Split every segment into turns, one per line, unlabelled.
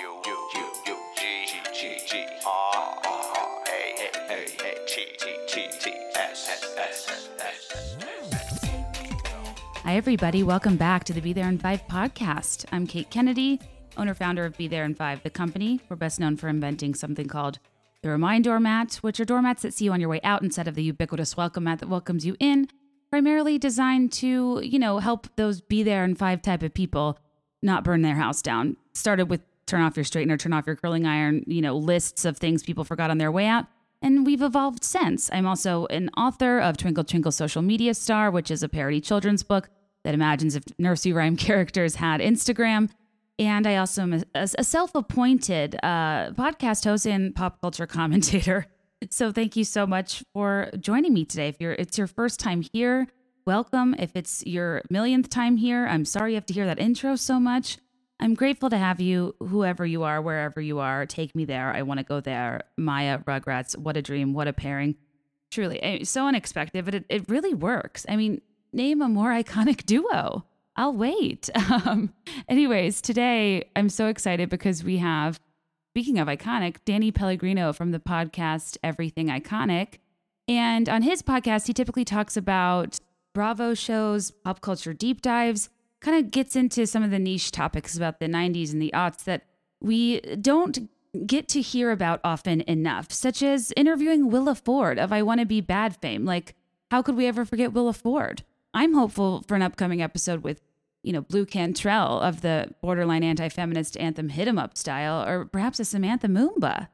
U U U U G G G R R A A A T T T T S S S S
Hi, everybody. Welcome back to the Be There in Five podcast. I'm Kate Kennedy, owner founder of Be There in Five, the company. We're best known for inventing something called the Remind Doormat, which are doormats that see you on your way out instead of the ubiquitous welcome mat that welcomes you in, primarily designed to, you know, help those Be There in Five type of people not burn their house down. Started with turn off your straightener, turn off your curling iron, you know, lists of things people forgot on their way out. And we've evolved since. I'm also an author of Twinkle Twinkle Social Media Star, which is a parody children's book that imagines if nursery rhyme characters had Instagram. And I also am a, a self appointed uh, podcast host and pop culture commentator. So thank you so much for joining me today. If you're it's your first time here, welcome. If it's your millionth time here, I'm sorry you have to hear that intro so much. I'm grateful to have you, whoever you are, wherever you are. Take me there. I want to go there. Mya, Rugrats, what a dream, what a pairing. Truly, eh, so unexpected, but it, it really works. I mean, name a more iconic duo. I'll wait. Um, anyways, today I'm so excited because we have, speaking of iconic, Danny Pellegrino from the podcast Everything Iconic. And on his podcast, he typically talks about Bravo shows, pop culture deep dives, kind of gets into some of the niche topics about the 90s and the aughts that we don't get to hear about often enough, such as interviewing Willa Ford of I Want to Be Bad fame. Like, how could we ever forget Willa Ford? I'm hopeful for an upcoming episode with, you know, Blu Cantrell of the borderline anti-feminist anthem "Hit 'Em Up" style, or perhaps a Samantha Mumba.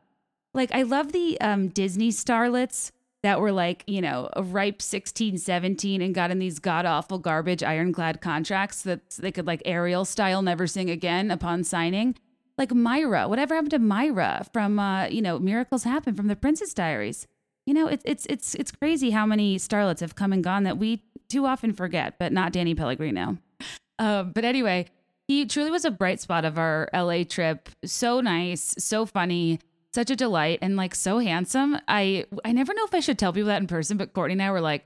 Like, I love the um, Disney starlets that were like, you know, a ripe 16, 17 and got in these god awful garbage ironclad contracts that they could like Ariel style never sing again upon signing. Like Myra, whatever happened to Myra from, uh, you know, Miracles Happen from the Princess Diaries? You know, it's it's it's it's crazy how many starlets have come and gone that we too often forget, but not Danny Pellegrino. Uh, but anyway, he truly was a bright spot of our LA trip. So nice, so funny, such a delight, and like so handsome. I I never know if I should tell people that in person, but Courtney and I were like,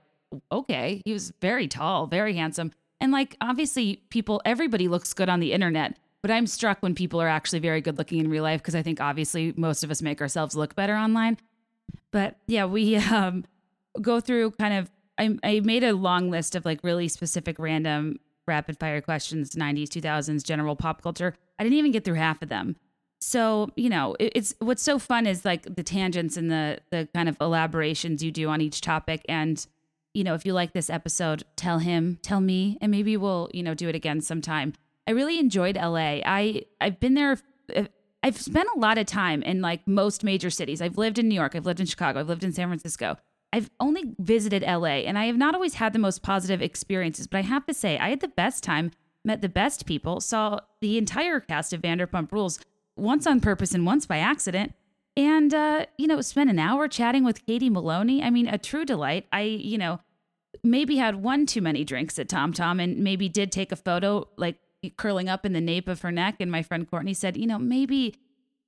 okay, he was very tall, very handsome, and like obviously people, everybody looks good on the internet. But I'm struck when people are actually very good looking in real life because I think obviously most of us make ourselves look better online. But yeah, we um, go through kind of. I, I made a long list of like really specific random rapid fire questions, 90s, 2000s, general pop culture. I didn't even get through half of them. So, you know, it, it's what's so fun is like the tangents and the the kind of elaborations you do on each topic. And, you know, if you like this episode, tell him, tell me, and maybe we'll, you know, do it again sometime. I really enjoyed LA. I I've been there uh, I've spent a lot of time in like most major cities. I've lived in New York, I've lived in Chicago, I've lived in San Francisco. I've only visited LA and I have not always had the most positive experiences, but I have to say, I had the best time, met the best people, saw the entire cast of Vanderpump Rules once on purpose and once by accident. And, uh, you know, spent an hour chatting with Katie Maloney. I mean, a true delight. I, you know, maybe had one too many drinks at Tom Tom and maybe did take a photo like curling up in the nape of her neck. And my friend Courtney said, you know, maybe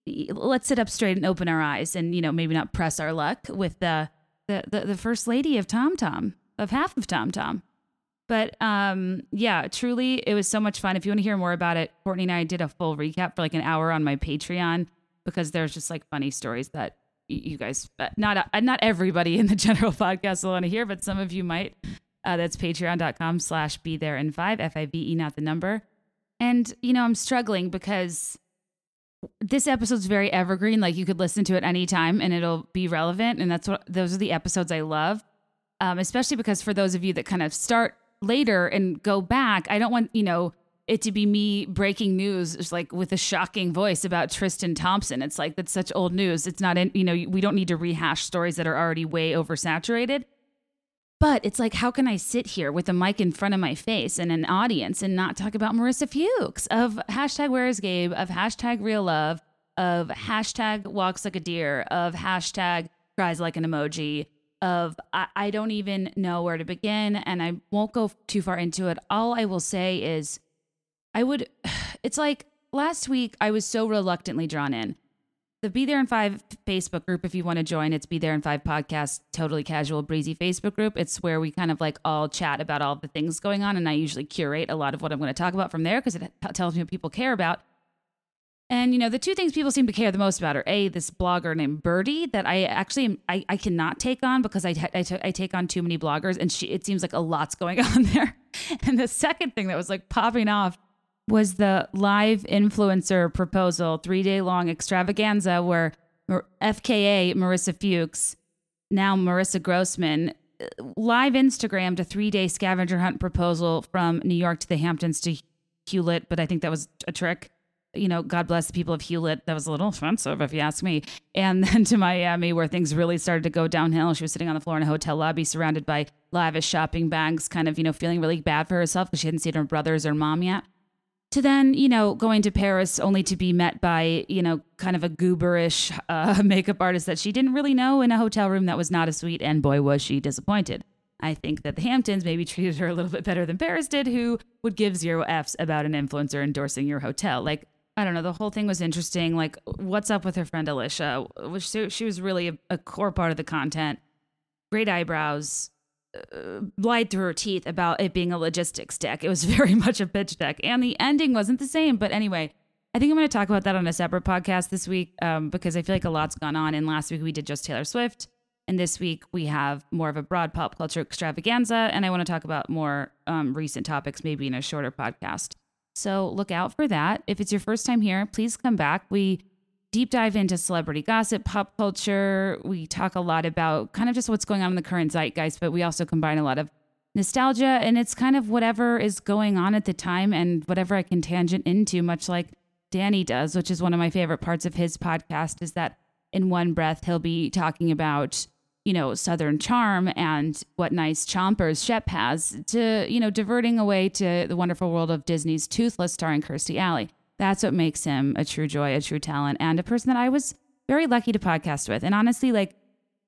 let's sit up straight and open our eyes and, you know, maybe not press our luck with the, the, the, the first lady of Tom Tom, of half of Tom Tom. But um, yeah, truly, it was so much fun. If you want to hear more about it, Courtney and I did a full recap for like an hour on my Patreon because there's just like funny stories that you guys, uh, not uh, not everybody in the general podcast will want to hear, but some of you might. Uh, that's patreon.com slash be there in five, F I V E, not the number. And, you know, I'm struggling because this episode's very evergreen. Like you could listen to it anytime and it'll be relevant. And that's what those are the episodes I love. Um, especially because for those of you that kind of start later and go back, I don't want, you know, it to be me breaking news just like with a shocking voice about Tristan Thompson. It's like that's such old news. It's not in, you know, we don't need to rehash stories that are already way oversaturated. But it's like, how can I sit here with a mic in front of my face and an audience and not talk about Marissa Fuchs of hashtag Where is Gabe, of hashtag Real Love, of hashtag Walks Like a Deer, of hashtag Cries Like an Emoji, of I, I don't even know where to begin and I won't go too far into it. All I will say is, I would, it's like last week I was so reluctantly drawn in the Be There in Five Facebook group, if you want to join, it's Be There in Five Podcast, totally casual, breezy Facebook group. It's where we kind of like all chat about all the things going on. And I usually curate a lot of what I'm going to talk about from there because it tells me what people care about. And you know, the two things people seem to care the most about are a this blogger named Birdie that I actually I, I cannot take on because I, take on too many bloggers, and she it seems like a lot's going on there. And the second thing that was like popping off was the live influencer proposal, three day long extravaganza where FKA Marissa Fuchs, now Marissa Grossman, uh, live Instagrammed a three day scavenger hunt proposal from New York to the Hamptons to Hewlett, but I think that was a trick. You know, God bless the people of Hewlett. That was a little offensive, if you ask me. And then to Miami, where things really started to go downhill. She was sitting on the floor in a hotel lobby, surrounded by lavish shopping bags, kind of, you know, feeling really bad for herself because she hadn't seen her brothers or mom yet to then, you know, going to Paris only to be met by, you know, kind of a gooberish uh, makeup artist that she didn't really know in a hotel room that was not a suite. And boy, was she disappointed. I think that the Hamptons maybe treated her a little bit better than Paris did, who would give zero F's about an influencer endorsing your hotel. Like, I don't know, the whole thing was interesting. Like, what's up with her friend Alicia? Which she was really a, a core part of the content. Great eyebrows, uh, lied through her teeth about it being a logistics deck. It was very much a pitch deck, and the ending wasn't the same. But anyway, I think I'm going to talk about that on a separate podcast this week um, because I feel like a lot's gone on. And last week we did just Taylor Swift, and this week we have more of a broad pop culture extravaganza, and I want to talk about more um, recent topics, maybe in a shorter podcast. So look out for that. If it's your first time here, please come back. We deep dive into celebrity gossip, pop culture. We talk a lot about kind of just what's going on in the current zeitgeist, but we also combine a lot of nostalgia and it's kind of whatever is going on at the time and whatever I can tangent into, much like Danny does, which is one of my favorite parts of his podcast, is that in one breath he'll be talking about you know southern charm and what nice chompers shep has to you know diverting away to the wonderful world of disney's toothless starring kirstie alley that's what makes him a true joy, a true talent, and a person that I was very lucky to podcast with. And honestly, like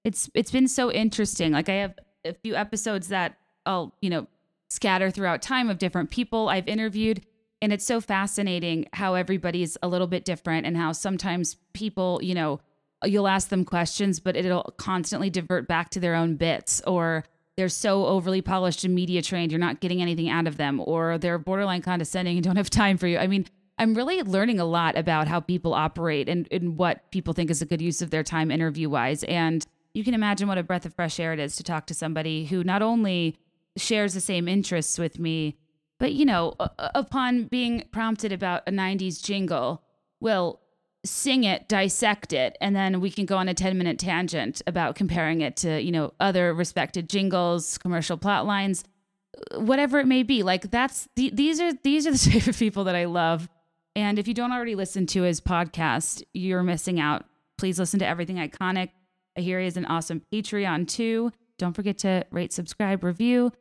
it's it's been so interesting. Like I have a few episodes that I'll, you know, scatter throughout time of different people I've interviewed. And it's so fascinating how everybody's a little bit different and how sometimes people, you know, you'll ask them questions, but it'll constantly divert back to their own bits or they're so overly polished and media trained, you're not getting anything out of them, or they're borderline condescending and don't have time for you. I mean, I'm really learning a lot about how people operate and, and what people think is a good use of their time interview wise. And you can imagine what a breath of fresh air it is to talk to somebody who not only shares the same interests with me, but, you know, upon being prompted about a 90s jingle, will sing it, dissect it, and then we can go on a 10 minute tangent about comparing it to, you know, other respected jingles, commercial plot lines, whatever it may be. Like that's the, these are these are the type of people that I love and if you don't already listen to his podcast, you're missing out. Please listen to Everything Iconic. I hear he an awesome Patreon too. Don't forget to rate, subscribe, review.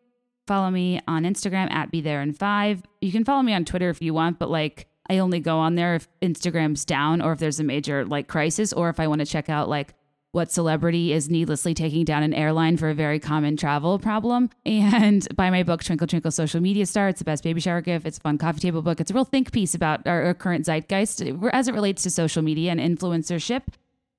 Follow me on Instagram at Be There in Five. You can follow me on Twitter if you want, but like I only go on there if Instagram's down or if there's a major like crisis or if I want to check out like what celebrity is needlessly taking down an airline for a very common travel problem. And buy my book, Twinkle Twinkle Social Media Star. It's the best baby shower gift. It's a fun coffee table book. It's a real think piece about our, our current zeitgeist as it relates to social media and influencership.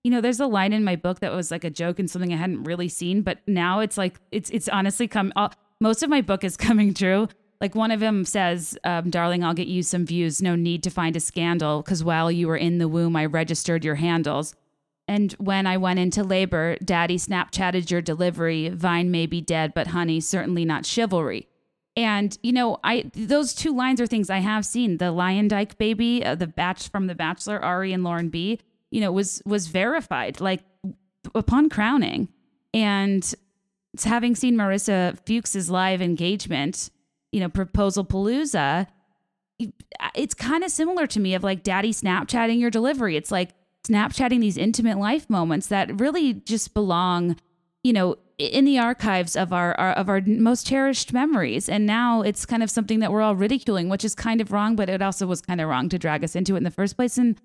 You know, there's a line in my book that was like a joke and something I hadn't really seen, but now it's like it's it's honestly come. Uh, most of my book is coming true. Like one of them says, um, "Darling, I'll get you some views. No need to find a scandal, because while you were in the womb, I registered your handles." And when I went into labor, daddy Snapchatted your delivery. Vine may be dead, but honey, certainly not chivalry. And you know, I those two lines are things I have seen. The Luyendyk baby, uh, the batch from The Bachelor, Arie and Lauren B. You know, was was verified like upon crowning, and having seen Marissa Fuchs's live engagement, you know, proposal palooza. Uh, it's kind of similar to me of like daddy Snapchatting your delivery. It's like Snapchatting these intimate life moments that really just belong, you know, in the archives of our, our, of our most cherished memories. And now it's kind of something that we're all ridiculing, which is kind of wrong, but it also was kind of wrong to drag us into it in the first place. And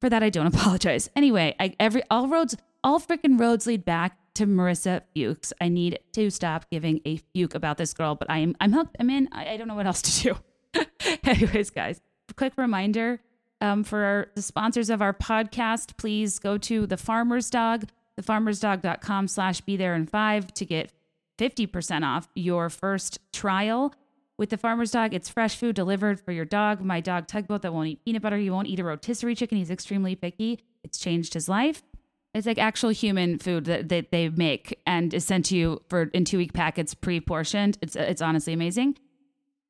for that, I don't apologize. Anyway, I, every all roads, all freaking roads lead back to Marissa Fuchs. I need to stop giving a fuke about this girl, but I'm I'm hooked. I'm in. I, I don't know what else to do. Anyways, guys, quick reminder um, for our, the sponsors of our podcast, please go to the Farmer's Dog, thefarmersdog.com slash be there in five to get 50% off your first trial. With the farmer's dog, it's fresh food delivered for your dog. My dog Tugboat that won't eat peanut butter. He won't eat a rotisserie chicken. He's extremely picky. It's changed his life. It's like actual human food that, that they make and is sent to you for in two week packets pre-portioned. It's it's honestly amazing.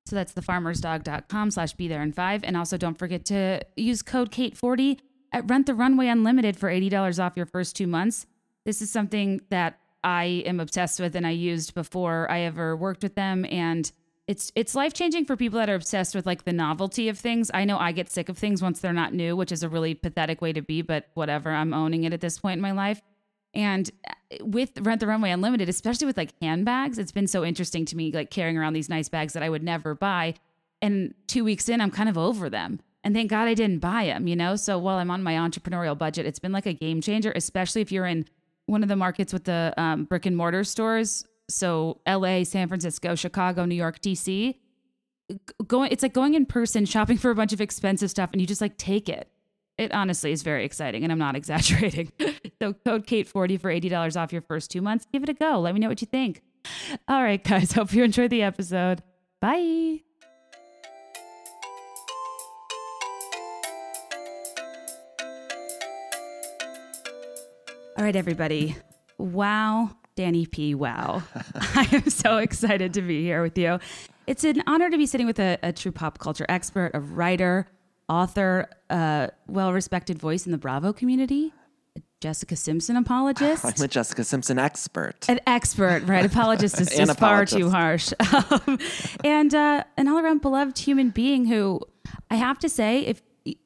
So that's thefarmersdog.com slash be there in five. And also don't forget to use code Kate40 at Rent the Runway Unlimited for $80 off your first two months. This is something that I am obsessed with and I used before I ever worked with them. And it's it's life changing for people that are obsessed with like the novelty of things. I know I get sick of things once they're not new, which is a really pathetic way to be, but whatever. I'm owning it at this point in my life. And uh, with Rent the Runway Unlimited, especially with like handbags, it's been so interesting to me, like carrying around these nice bags that I would never buy. And two weeks in, I'm kind of over them. And thank God I didn't buy them, you know? So while I'm on my entrepreneurial budget, it's been like a game changer, especially if you're in one of the markets with the um, brick and mortar stores. So LA, San Francisco, Chicago, New York, DC. Going, it's like going in person, shopping for a bunch of expensive stuff, and you just like take it. It honestly is very exciting, and I'm not exaggerating. so code Kate40 for $80 off your first two months. Give it a go. Let me know what you think. All right, guys. Hope you enjoyed the episode. Bye. All right, everybody. Wow, Danny P. Wow. I am so excited to be here with you. It's an honor to be sitting with a, a true pop culture expert, a writer, author, a well respected voice in the Bravo community, a Jessica Simpson apologist.
I'm a Jessica Simpson expert.
An expert, right? Apologist is just far too harsh. Um, and uh, an all around beloved human being who I have to say, if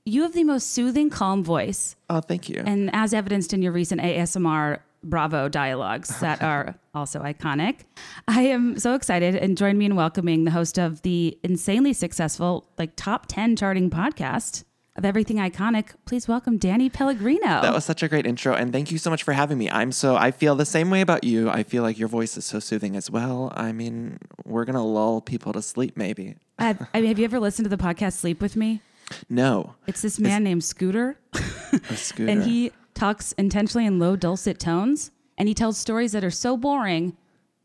you have the most soothing, calm voice,
Oh, thank you.
and as evidenced in your recent ASMR Bravo dialogues that are also iconic, I am so excited and join me in welcoming the host of the insanely successful, like top 10 charting podcast of Everything Iconic. Please welcome Danny Pellegrino.
that was such a great intro, and thank you so much for having me. I'm so I feel the same way about you. I feel like your voice is so soothing as well. I mean, we're gonna lull people to sleep, maybe.
have, I mean, have you ever listened to the podcast Sleep With Me?
No,
It's this man named Scooter.
scooter.
and he talks intentionally in low dulcet tones and he tells stories that are so boring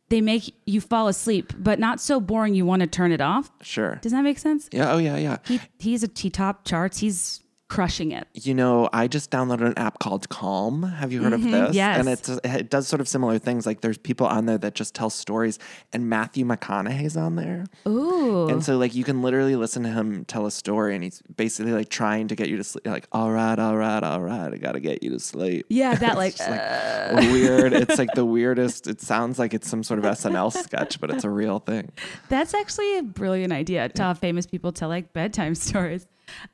they make you fall asleep but not so boring you want to turn it off
sure.
does that make sense
Yeah. Oh, yeah, yeah.
he, he's a he top charts he's crushing it
You know, I just downloaded an app called Calm. Have you heard of this?
Mm-hmm. yes.
And it's, it does sort of similar things. Like there's people on there that just tell stories, and Matthew McConaughey's on there.
ooh
And so, like, you can literally listen to him tell a story, and he's basically like trying to get you to sleep. Like, all right, all right, all right, I gotta get you to sleep.
yeah that like,
just, like
uh,
weird. It's like the weirdest. It sounds like it's some sort of SNL sketch, but it's a real thing.
that's actually a brilliant idea to have famous people tell like bedtime stories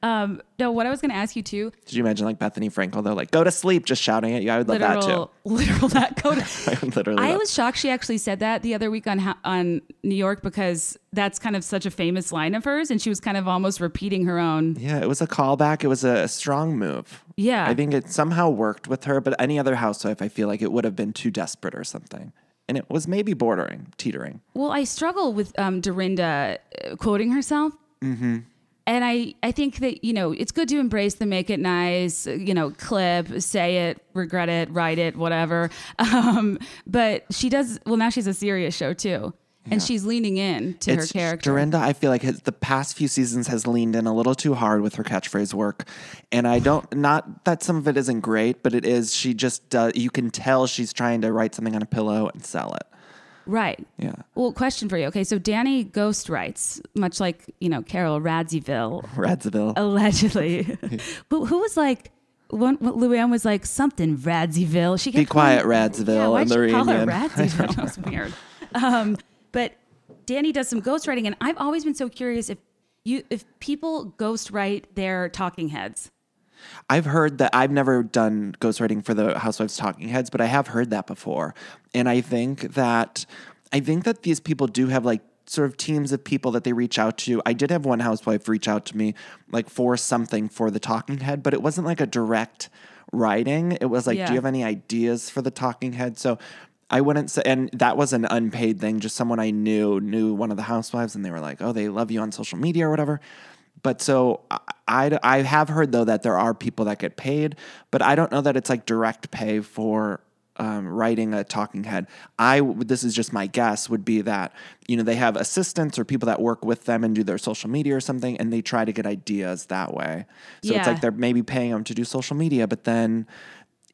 um no what i was going to ask you too
Did you imagine like Bethenny Frankel though, like go to sleep, just shouting at you? I would love that too.
literal literal that code
I literally.
I
love-
was shocked she actually said that the other week on on New York because that's kind of such a famous line of hers, and she was kind of almost repeating her own.
Yeah, it was a callback. It was a strong move.
Yeah.
I think it somehow worked with her, but any other housewife, I feel like it would have been too desperate or something. And it was maybe bordering, teetering.
Well, I struggle with um, Dorinda uh, quoting herself. Mm-hmm. And I, I think that, you know, it's good to embrace the make it nice, you know, clip, say it, regret it, write it, whatever. Um, but she does, well, now she's a serious show too. And she's leaning in to her character.
Dorinda, I feel like has, the past few seasons has leaned in a little too hard with her catchphrase work, and I don't not that some of it isn't great, but it is. She just does. You can tell she's trying to write something on a pillow and sell it.
Right.
Yeah,
Well, question for you. Okay, so Danny ghost writes, much like, you know, Carol Radzieville,
Radziville.
allegedly. who, who was like, one, Luann was like, something Radzieville. She
Be quiet,
calling-
Radziville.
Yeah, why'd
in the
call her
reunion.
Radzieville? That was weird. Um, but Danny does some ghostwriting, and I've always been so curious if you if people ghostwrite their talking heads.
I've heard that I've never done ghostwriting for the Housewives Talking Heads, but I have heard that before. And I think that I think that these people do have like sort of teams of people that they reach out to. I did have one housewife reach out to me like for something for the talking head, but it wasn't like a direct writing. It was like,
Yeah.
do you have any ideas for the talking head? So I wouldn't say, and that was an unpaid thing. Just someone I knew knew one of the housewives, and they were like, "Oh, they love you on social media or whatever." But so I, I, have heard though that there are people that get paid, but I don't know that it's like direct pay for um, writing a talking head, I this is just my guess would be that you know they have assistants or people that work with them and do their social media or something, and they try to get ideas that way. So
Yeah.
it's like they're maybe paying them to do social media, but then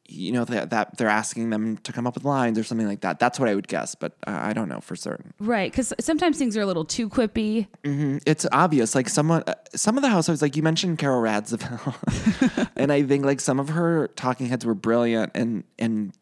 you know that, that they're asking them to come up with lines or something like that. That's what I would guess, but uh, I don't know for certain.
Right, because sometimes things are a little too quippy.
It's obvious. Like someone, uh, some of the housewives, like you mentioned, Carole Radziwill, and I think like some of her talking heads were brilliant and and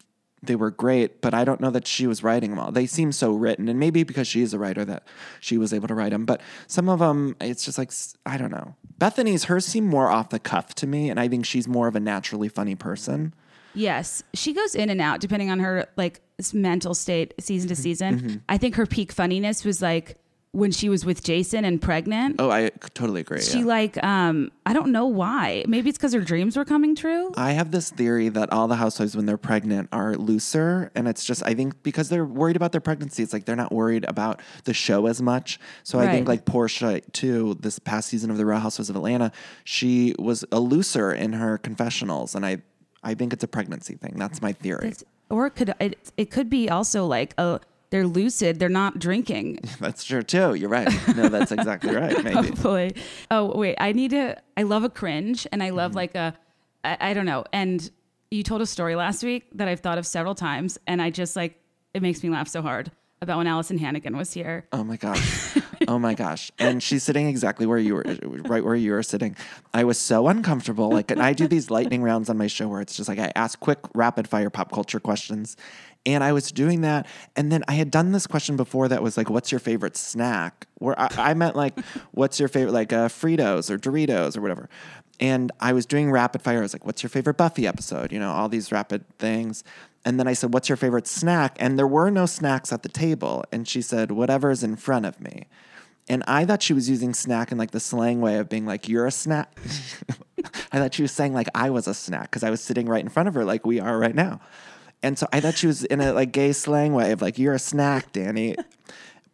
they were great. But I don't know that she was writing them all. They seem so written, and maybe because she is a writer that she was able to write them. But some of them, it's just like i don't know. Bethenny's hers seem more off the cuff to me, and I think she's more of a naturally funny person.
Yes, she goes in and out depending on her like mental state, season
Mm-hmm.
to season. I think her peak funniness was like when she was with Jason and pregnant.
Oh, I totally agree.
She
yeah.
like um I don't know why. Maybe it's because her dreams were coming true.
I have this theory that all the housewives, when they're pregnant, are looser. And it's just, I think, because they're worried about their pregnancy, it's like they're not worried about the show as much. So I think, like Porsha, too, this past season of The Real Housewives of Atlanta, she was a looser in her confessionals. And I, I think it's a pregnancy thing. That's my theory.
It's- or it could it, it could be also like a they're lucid, they're not drinking.
That's true, too. You're right. No, that's exactly right. Maybe.
Hopefully. Oh wait, I need to. I love a cringe, and I love
Mm-hmm.
like a. I, I don't know. And you told a story last week that I've thought of several times, and I just like it makes me laugh so hard about when Alyson Hannigan was here.
Oh my gosh. Oh my gosh. And she's sitting exactly where you were, right where you were sitting. I was so uncomfortable. Like, and I do these lightning rounds on my show where it's just like I ask quick, rapid fire pop culture questions. And I was doing that. And then I had done this question before that was like, what's your favorite snack? Where I, I meant like, what's your favorite, like uh, Fritos or Doritos or whatever. And I was doing rapid fire. I was like, what's your favorite Buffy episode? You know, all these rapid things. And then I said, what's your favorite snack? And there were no snacks at the table. And she said, whatever's in front of me. And I thought she was using snack in like the slang way of being like, you're a snack. I thought she was saying like I was a snack because I was sitting right in front of her like we are right now. And so I thought she was in a like gay slang way of like, you're a snack, Danny.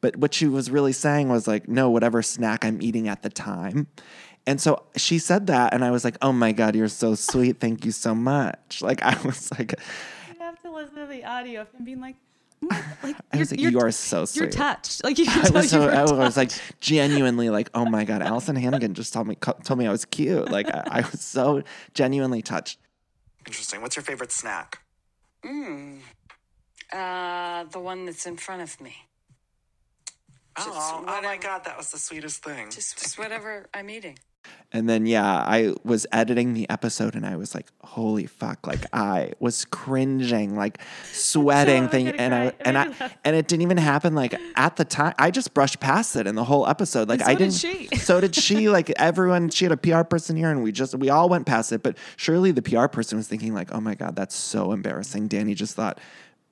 But what she was really saying was like, no, whatever snack I'm eating at the time. And so she said that, and I was like, oh my God, you're so sweet. Thank you so much. Like, I was like,
have to listen to the audio of him being like, "Mm, like
I was like, you are so sweet.
You're touched. Like you can
I
tell
was, so,
you were
I was like genuinely like, oh my God, Alyson Hannigan just told me, told me I was cute. Like, I, I was so genuinely touched. Interesting. What's your favorite snack? Mmm.
Uh, the one that's in front of me. Just
oh, oh my. God, that was the sweetest thing.
Just, just whatever I'm eating.
And then yeah, I was editing the episode and I was like, holy fuck, like I was cringing, like sweating thing and I and
I'm
I and it didn't even happen like at the time. I just brushed past it in the whole episode. Like
so
I
did
didn't
she.
so did she, like everyone she had a PR person here and we just we all went past it. But surely the PR person was thinking, like, oh my God, that's so embarrassing. Danny just thought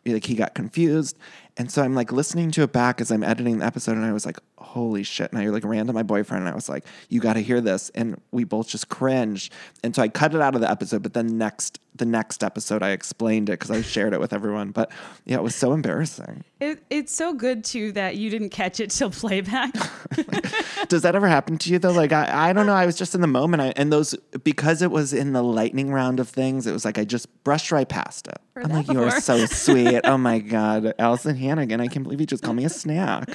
like he got confused. And so I'm like listening to it back as I'm editing the episode and I was like, holy shit. And I like ran to my boyfriend and I was like, you got to hear this. And we both just cringed. And so I cut it out of the episode, but then next, the next episode, I explained it because I shared it with everyone. But yeah, it was so embarrassing.
It, it's so good too that you didn't catch it till playback.
Does that ever happen to you though? Like, I, I don't know. I was just in the moment. I, and those, because it was in the lightning round of things, it was like I just brushed right past it. I'm like, you are so sweet. Oh my God. Alyson Hannigan. I can't believe you just called me a snack.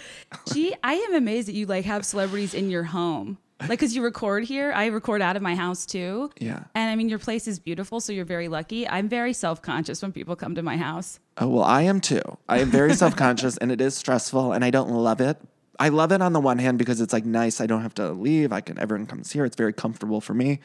Gee, I am amazed that you like have celebrities in your home. Like, because you record here, I record out of my house too.
Yeah.
And I mean, your place is beautiful, so you're very lucky. I'm very self conscious when people come to my house.
Oh, well, I am too. I am very self conscious and it is stressful and I don't love it. I love it on the one hand because it's like nice. I don't have to leave. I can, everyone comes here. It's very comfortable for me.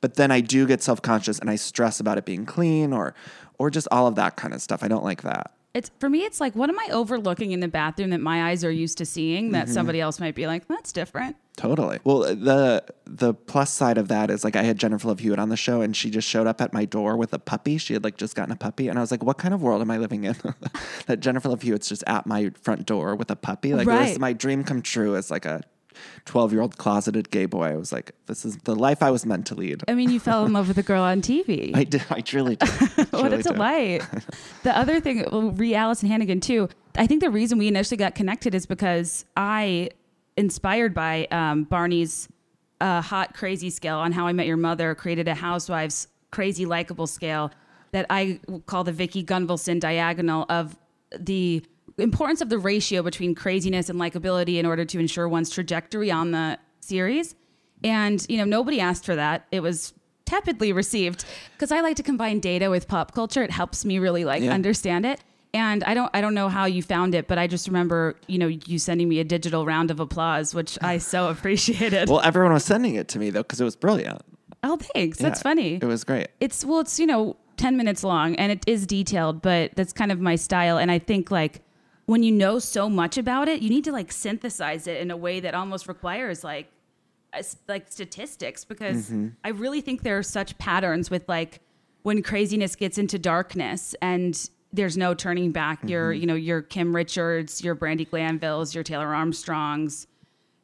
But then I do get self conscious and I stress about it being clean or, or just all of that kind of stuff. I don't like that.
It's for me, it's like, what am I overlooking in the bathroom that my eyes are used to seeing that mm-hmm. somebody else might be like, that's different.
Totally. Well, the the plus side of that is like I had Jennifer Love Hewitt on the show, and she just showed up at my door with a puppy. She had like just gotten a puppy, and I was like, "What kind of world am I living in?" that Jennifer Love Hewitt's just at my front door with a puppy. Like
Right.
my dream come true as like a twelve year old closeted gay boy. I was like, "This is the life I was meant to lead."
I mean, you fell in love with a girl on TV.
I did. I truly did.
what
Truly
a delight. the other thing, well, re Alyson Hannigan too. I think the reason we initially got connected is because I, inspired by um, Barney's uh, hot crazy scale on How I Met Your Mother, created a Housewives crazy likable scale. that I call the Vicki Gunvalson diagonal of the importance of the ratio between craziness and likability in order to ensure one's trajectory on the series. And, you know, nobody asked for that. It was tepidly received because I like to combine data with pop culture. It helps me really like
Yeah.
understand it. And I don't I don't know how you found it, but I just remember, you know, you sending me a digital round of applause, which I so appreciated.
Well, everyone was sending it to me though because it was brilliant.
oh, thanks. That's funny.
It was great.
it's well it's you know 10 minutes long and it is detailed but that's kind of my style and i think like when you know so much about it you need to like synthesize it in a way that almost requires like like statistics because i really think there are such patterns with like when craziness gets into darkness and there's no turning back your you know your kim richards your brandi glanvilles your taylor armstrongs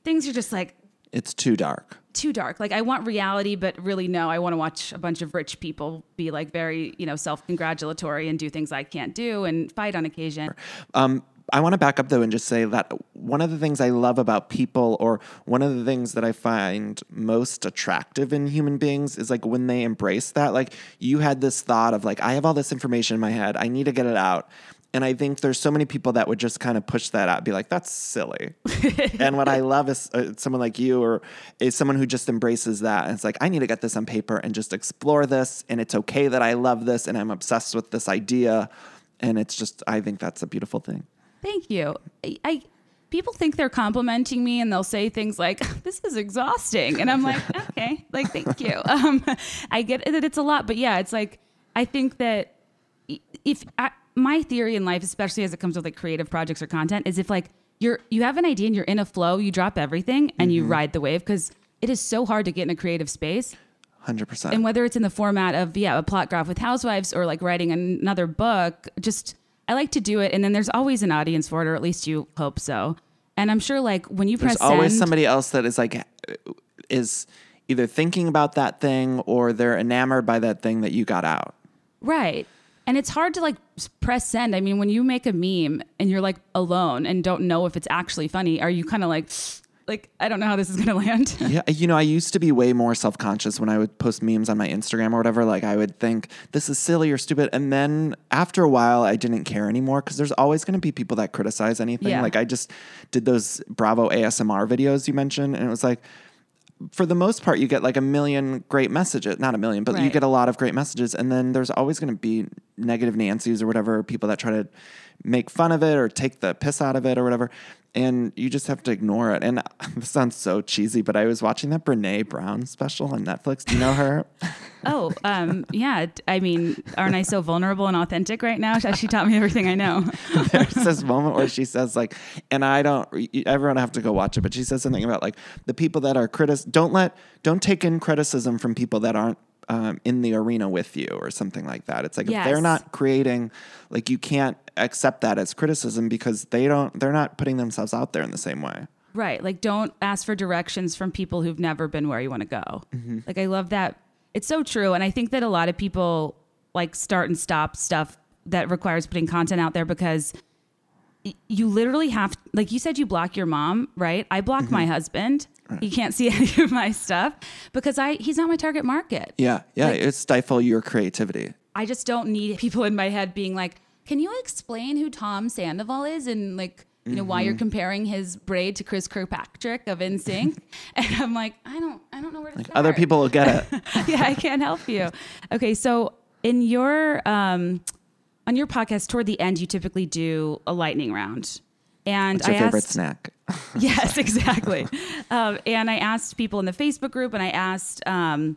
things are just like
It's too dark.
too dark. Like I want reality, but really no, I want to watch a bunch of rich people be like very, you know, self-congratulatory and do things I can't do and fight on occasion.
Um, I want to back up though and just say that one of the things I love about people, or one of the things that I find most attractive in human beings, is like when they embrace that. Like you had this thought of like, I have all this information in my head, I need to get it out. And I think there's so many people that would just kind of push that out, be like, "That's silly." and what I love is uh, someone like you, or is someone who just embraces that. And it's like, I need to get this on paper and just explore this. And it's okay that I love this and I'm obsessed with this idea. And it's just, I think that's a beautiful thing.
Thank you. I, I people think they're complimenting me and they'll say things like, "This is exhausting," and I'm like, "Okay, like thank you." Um, I get that it's a lot, but yeah, it's like I think that if I, my theory in life, especially as it comes with like creative projects or content, is if like you're you have an idea and you're in a flow, you drop everything and you ride the wave because it is so hard to get in a creative space.
100%.
And whether it's in the format of yeah a plot graph with housewives or like writing another book, just I like to do it, and then there's always an audience for it, or at least you hope so. And I'm sure like when you press, There's
always
send,
somebody else that is like, is either thinking about that thing or they're enamored by that thing that you got out.
Right. And it's hard to like press send. I mean, when you make a meme and you're like alone and don't know if it's actually funny, are you kind of like, like, I don't know how this is going to land?
Yeah, you know, I used to be way more self conscious when I would post memes on my Instagram or whatever. Like, I would think this is silly or stupid, and then after a while, I didn't care anymore because there's always going to be people that criticize anything.
Yeah.
Like, I just did those Bravo ASMR videos you mentioned, and it was like. For the most part, you get like a million great messages. Not a million, but you get a lot of great messages. And then there's always going to be negative Nancy's or whatever, people that try to make fun of it or take the piss out of it or whatever. And you just have to ignore it. And this sounds so cheesy, but I was watching that Brene Brown special on Netflix. Do you know her?
oh, um, yeah. I mean, aren't I so vulnerable and authentic right now? She taught me everything I know.
There's this moment where she says like, and I don't. Everyone have to go watch it, but she says something about like the people that are critic. Don't let, don't take in criticism from people that aren't um, in the arena with you or something like that. It's like if they're not creating, like you can't accept that as criticism because they don't. They're not putting themselves out there in the same way.
Right. Like, don't ask for directions from people who've never been where you want to go. Like, I love that. It's so true. And I think that a lot of people like start and stop stuff that requires putting content out there because y- you literally have, like you said, you block your mom, right? I block my husband. He can't see any of my stuff because I he's not my target market.
Yeah, yeah.
Like-
it stifle your creativity.
I just don't need people in my head being like, "Can you explain who Tom Sandoval is and like, you know, why
Mm-hmm.
you're comparing his braid to Chris Kirkpatrick of NSYNC?" and I'm like, "I don't, I don't know where to start."
Other people will get it.
yeah, I can't help you. Okay, so in your um, on your podcast, toward the end, you typically do a lightning round, and
What's your
I
favorite
asked,
snack?
yes, exactly. um, and I asked people in the Facebook group, and I asked, um,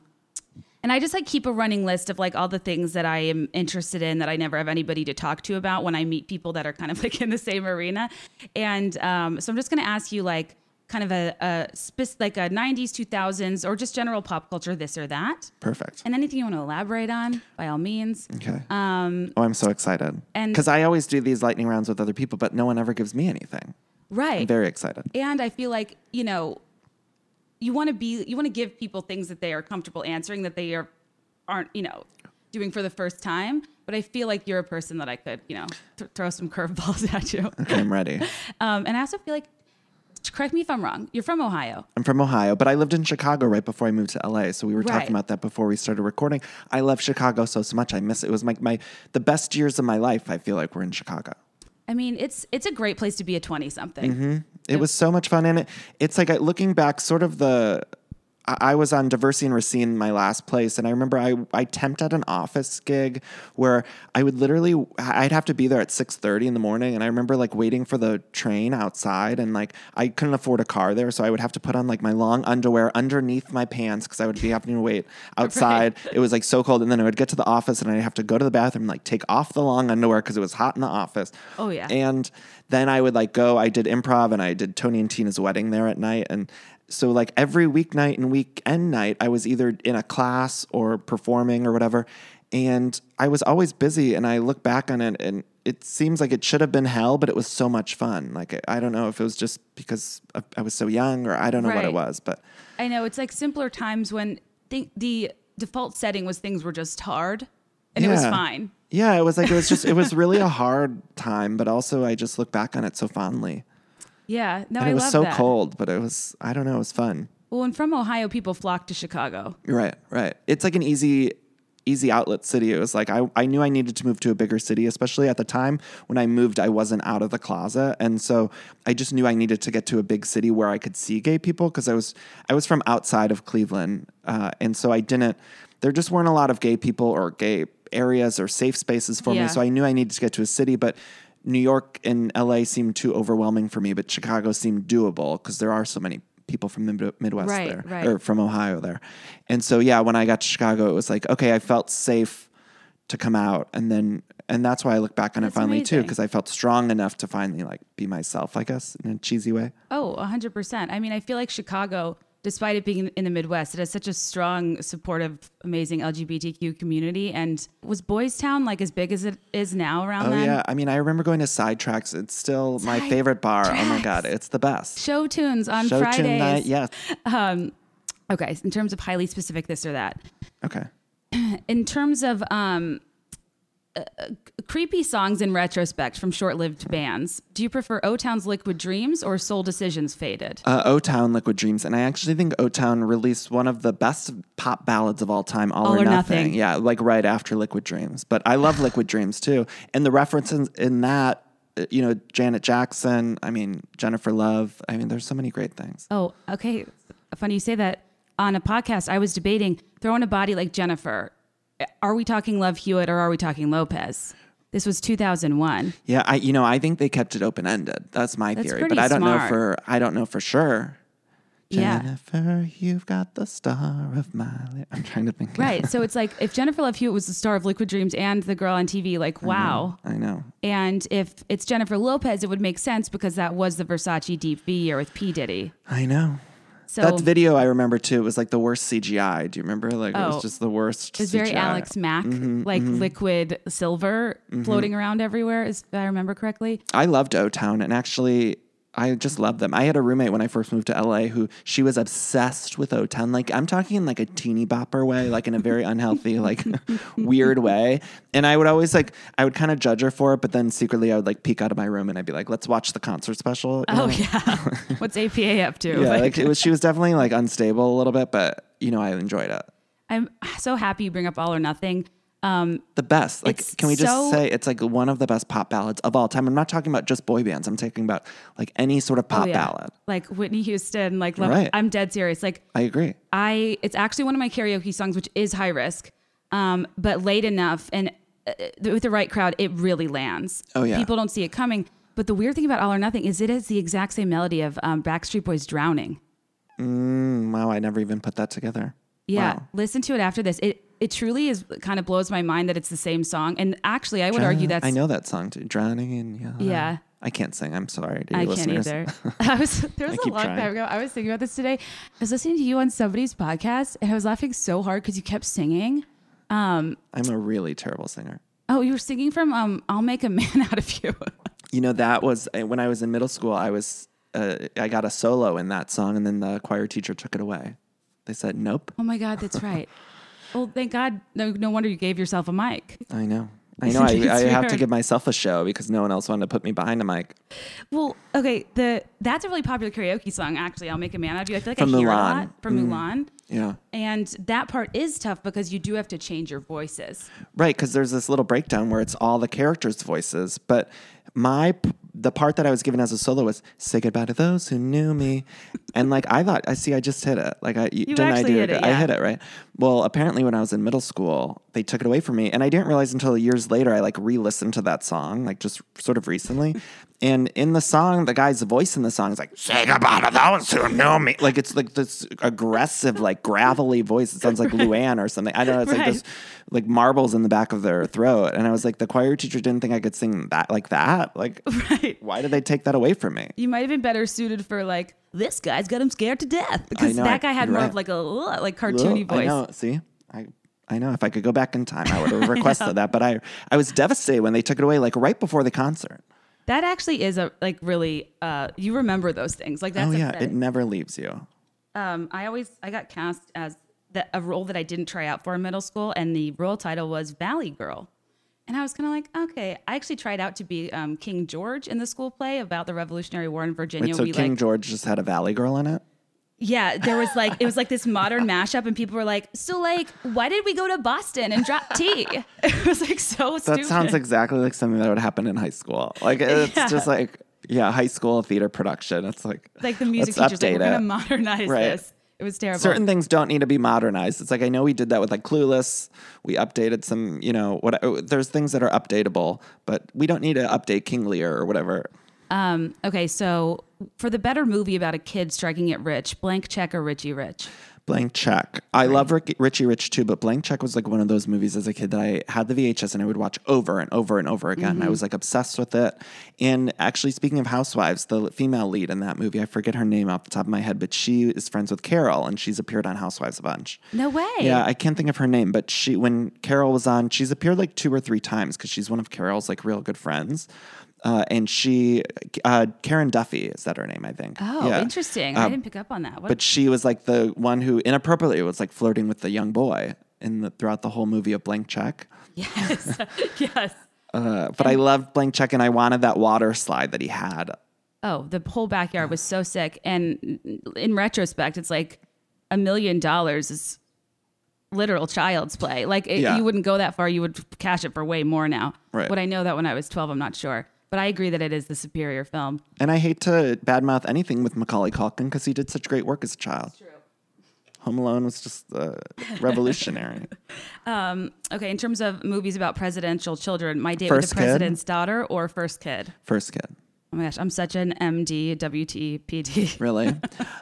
and I just like keep a running list of like all the things that I am interested in that I never have anybody to talk to about when I meet people that are kind of like in the same arena. And um, so I'm just going to ask you like kind of a, a like a 90s, 2000s, or just general pop culture, this or that.
Perfect.
And anything you want to elaborate on, by all means.
Okay. Um, oh, I'm so excited.
and-
because I always do these lightning rounds with other people, but no one ever gives me anything.
Right.
I'm very excited.
and I feel like you know, you want to be, you want to give people things that they are comfortable answering that they are aren't, you know, doing for the first time. But I feel like you're a person that I could, you know, th- throw some curveballs at you.
Okay, I'm ready.
Um, and I also feel like correct me if I'm wrong. You're from Ohio.
I'm from Ohio, but I lived in Chicago right before I moved to LA. So we were
Right.
talking about that before we started recording. I love Chicago so so much. I miss it. It was like my the best years of my life. I feel like we're in Chicago.
I mean, it's it's a great place to be a 20 something. Mm-hmm.
It was so much fun, and it, it's like I- looking back, sort of the. I was on Diversey and Racine, my last place, and I remember I I temped at an office gig where I would literally I'd have to be there at six thirty in the morning, and I remember like waiting for the train outside, and like I couldn't afford a car there, so I would have to put on like my long underwear underneath my pants because I would be having to wait outside. It was like so cold, and then I would get to the office, and I'd have to go to the bathroom, like take off the long underwear because it was hot in the office.
Oh, yeah.
And then I would like go, I did improv and I did Tony and Tina's wedding there at night. And so like every weeknight and weekend night, I was either in a class or performing or whatever. And I was always busy. And I look back on it and it seems like it should have been hell, but it was so much fun. Like, I- don't know if it was just because I- was so young or I don't know what it was, but
I know it's like simpler times when th- the default setting was things were just hard and it was fine.
yeah, it was like, it was just, it was really a hard time, but also I just look back on it so fondly.
Yeah, no,
And
I
it was so
that.
cold, but it was, I don't know, it was fun.
Well, and from Ohio, people flock to Chicago.
Right, right. It's like an easy easy outlet city. It was like I, I knew I needed to move to a bigger city, especially at the time when I moved, I wasn't out of the closet. And so I just knew I needed to get to a big city where I could see gay people because I was I was from outside of Cleveland. Uh, and so I didn't there just weren't a lot of gay people or gay areas or safe spaces for
Yeah.
me. So I knew I needed to get to a city, but New York and LA seemed too overwhelming for me, but Chicago seemed doable because there are so many people from the Midwest
Right,
there
right.
or from Ohio there. And so yeah, when I got to Chicago, it was like, okay, I felt safe to come out. And then and that's why I look back on
That's
it finally too, because I felt strong enough to finally like be myself, I guess, in a cheesy way.
Oh, 100%. I mean, I feel like Chicago, despite it being in the Midwest, it has such a strong, supportive, amazing LGBTQ community. And was Boys Town like as big as it is now around
Oh
then?
yeah. I mean, I remember going to Sidetracks. It's still my favorite bar. Oh my God. It's the best.
Show tunes on Friday.
Show
Fridays.
tune night. Yes.
Okay, in terms of highly specific this or that.
Okay.
In terms of um, uh, creepy songs in retrospect from short-lived bands, do you prefer O-Town's Liquid Dreams or Soul Decision's Faded?
Uh, O Town Liquid Dreams. And I actually think O Town released one of the best pop ballads of all time, All, or,
or
nothing.
Nothing.
Yeah, like right after Liquid Dreams. But I love Liquid Dreams too. And the references in that, uh, you know, Janet Jackson, I mean, Jennifer Love. I mean, there's so many great things.
Oh, okay. Funny you say that. On a podcast, I was debating throwing a body like Jennifer. Are we talking Love Hewitt or are we talking Lopez? This was 2001.
Yeah, I you know, I think they kept it open ended. That's my
That's
theory. But I don't know for I don't know for sure.
Yeah.
Jennifer, you've got the star of my li-" I'm trying to think.
Right. so it's like if Jennifer Love Hewitt was the star of Liquid Dreams and the girl on TV, like, wow.
I know.
And if it's Jennifer Lopez, it would make sense because that was the Versace Deep V year with P. Diddy.
I know.
So
that video I remember too. It was like the worst CGI. Do you remember? Like it
Oh.
was just the worst.
it was very
CGI.
Alex Mack,
Mm-hmm,
like liquid silver floating around everywhere, if I remember correctly.
I loved O Town, and actually, I just love them. I had a roommate when I first moved to LA who she was obsessed with O Town. Like I'm talking in like a teeny bopper way, like in a very unhealthy, like weird way. And I would always like I would kind of judge her for it, but then secretly I would like peek out of my room and I'd be like, "Let's watch the concert special." you
Oh, yeah. What's APA up to?
yeah.
Like,
Like it was. She was definitely like unstable a little bit, but you know I enjoyed it.
I'm so happy you bring up All or Nothing. Um,
the best. Like, can we just
so-
say it's like one of the best pop ballads of all time? I'm not talking about just boy bands. I'm talking about like any sort of pop
oh, yeah.
ballad.
Like Whitney Houston, like love,
Right.
I'm dead serious. Like
I agree.
I, it's actually one of my karaoke songs, which is high risk, um, but late enough and uh, with the right crowd, it really lands.
Oh, yeah.
people don't see it coming. But the weird thing about All or Nothing is it is the exact same melody of um, Backstreet Boys "Drowning."
Mm, wow, I never even put that together.
Yeah,
Wow.
listen to it after this. It it truly is kind of blows my mind that it's the same song. And actually, I would argue that's
I know that song too. Drowning in yeah.
Yeah.
I can't sing. I'm sorry to your
I
listeners.
can't either. I was there was a long
trying.
time ago. I was thinking about this today. I was listening to you on somebody's podcast, and I was laughing so hard because you kept singing.
I'm a really terrible singer.
Oh, you were singing from um, "I'll Make a Man Out of You."
You know that was uh, when I was in middle school. I was uh, I got a solo in that song, and then the choir teacher took it away. They said nope.
oh my God, that's right. well, thank God. No, no wonder you gave yourself a mic.
I know. I know I, I have to give myself a show because no one else wanted to put me behind a mic.
Well, okay, the that's a really popular karaoke song. Actually, I'll make a man out of you. I feel like
From
I hear it a
Mulan.
lot from mm-hmm. Mulan,
Yeah.
and that part is tough because you do have to change your voices.
Right, because there's this little breakdown where it's all the characters' voices, but my the part that I was given as a solo was "Say goodbye to those who knew me," and like I thought, I see, I just hit it. Like I didn't I do
hit it,
I
yeah.
hit it right. Well, apparently when I was in middle school, they took it away from me, and I didn't realize until years later. I like re-listened to that song, like just sort of recently. And in the song, the guy's voice in the song is like "Say goodbye to those who knew me." Like it's like this aggressive, like gravelly voice. It sounds like Luann or something. I don't know. It's like
Right.
this like marbles in the back of their throat. And I was like, the choir teacher didn't think I could sing that like that. Like,
Right.
why did they take that away from me?
You might have been better suited for like this guy's got him scared to death because
know,
that
I-
guy had
you're
more
right.
of like a like cartoony
Ugh, I
voice.
know. See, I, I know. If I could go back in time, I would have requested that. But I, I was devastated when they took it away, like right before the concert.
That actually is a like really uh you remember those things. Like that's
oh yeah, it never leaves you.
um I always I got cast as the, a role that I didn't try out for in middle school and the role title was Valley Girl. And I was kind of like, okay. I actually tried out to be um, King George in the school play about the Revolutionary War in Virginia.
Wait, so
we
King
like,
George just had a Valley Girl in it.
Yeah, there was like it was like this modern mashup, and people were like, so like, why did we go to Boston and drop tea? It was like so
That
stupid.
sounds exactly like something that would happen in high school. Like it's
Yeah.
just like yeah, high school theater production. It's like
like the music teachers like, we're gonna modernize
Right.
this. It was terrible.
certain things don't need to be modernized. It's like I know we did that with like Clueless. We updated some, you know, what uh, there's things that are updatable, but we don't need to update King Lear or whatever.
Um, okay, so for the better movie about a kid striking it rich, blank check or Richie Rich?
Blank Check. I love Rick, Richie Rich too, but Blank Check was like one of those movies as a kid that I had the VHS and I would watch over and over and over again. I was like obsessed with it. And actually, speaking of Housewives, the female lead in that movie, I forget her name off the top of my head, but she is friends with Carole and she's appeared on Housewives a bunch.
No way.
Yeah, I can't think of her name, but she when Carole was on, she's appeared like two or three times because she's one of Carole's like real good friends. Uh, and she, uh, Karen Duffy, is that her name? I think.
Oh,
Yeah.
interesting.
Uh,
I didn't pick up on that. What?
But she was like the one who inappropriately was like flirting with the young boy in the throughout the whole movie of Blank Check.
yes, yes.
Uh, but I loved Blank Check, and I wanted that water slide that he had.
Oh, the whole backyard was so sick. And in retrospect, it's like a million dollars is literal child's play. Like it,
Yeah.
you wouldn't go that far. You would cash it for way more now.
Right.
Would I know that when I was 12? I'm not sure. But I agree that it is the superior film.
And I hate to badmouth anything with Macaulay Culkin because he did such great work as a child. Home Alone was just uh, revolutionary.
Okay, in terms of movies about presidential children, My Date
First
with
Kid?
the President's Daughter or First Kid?
First kid,
Oh my gosh, I'm such an MD, WT, PD.
really.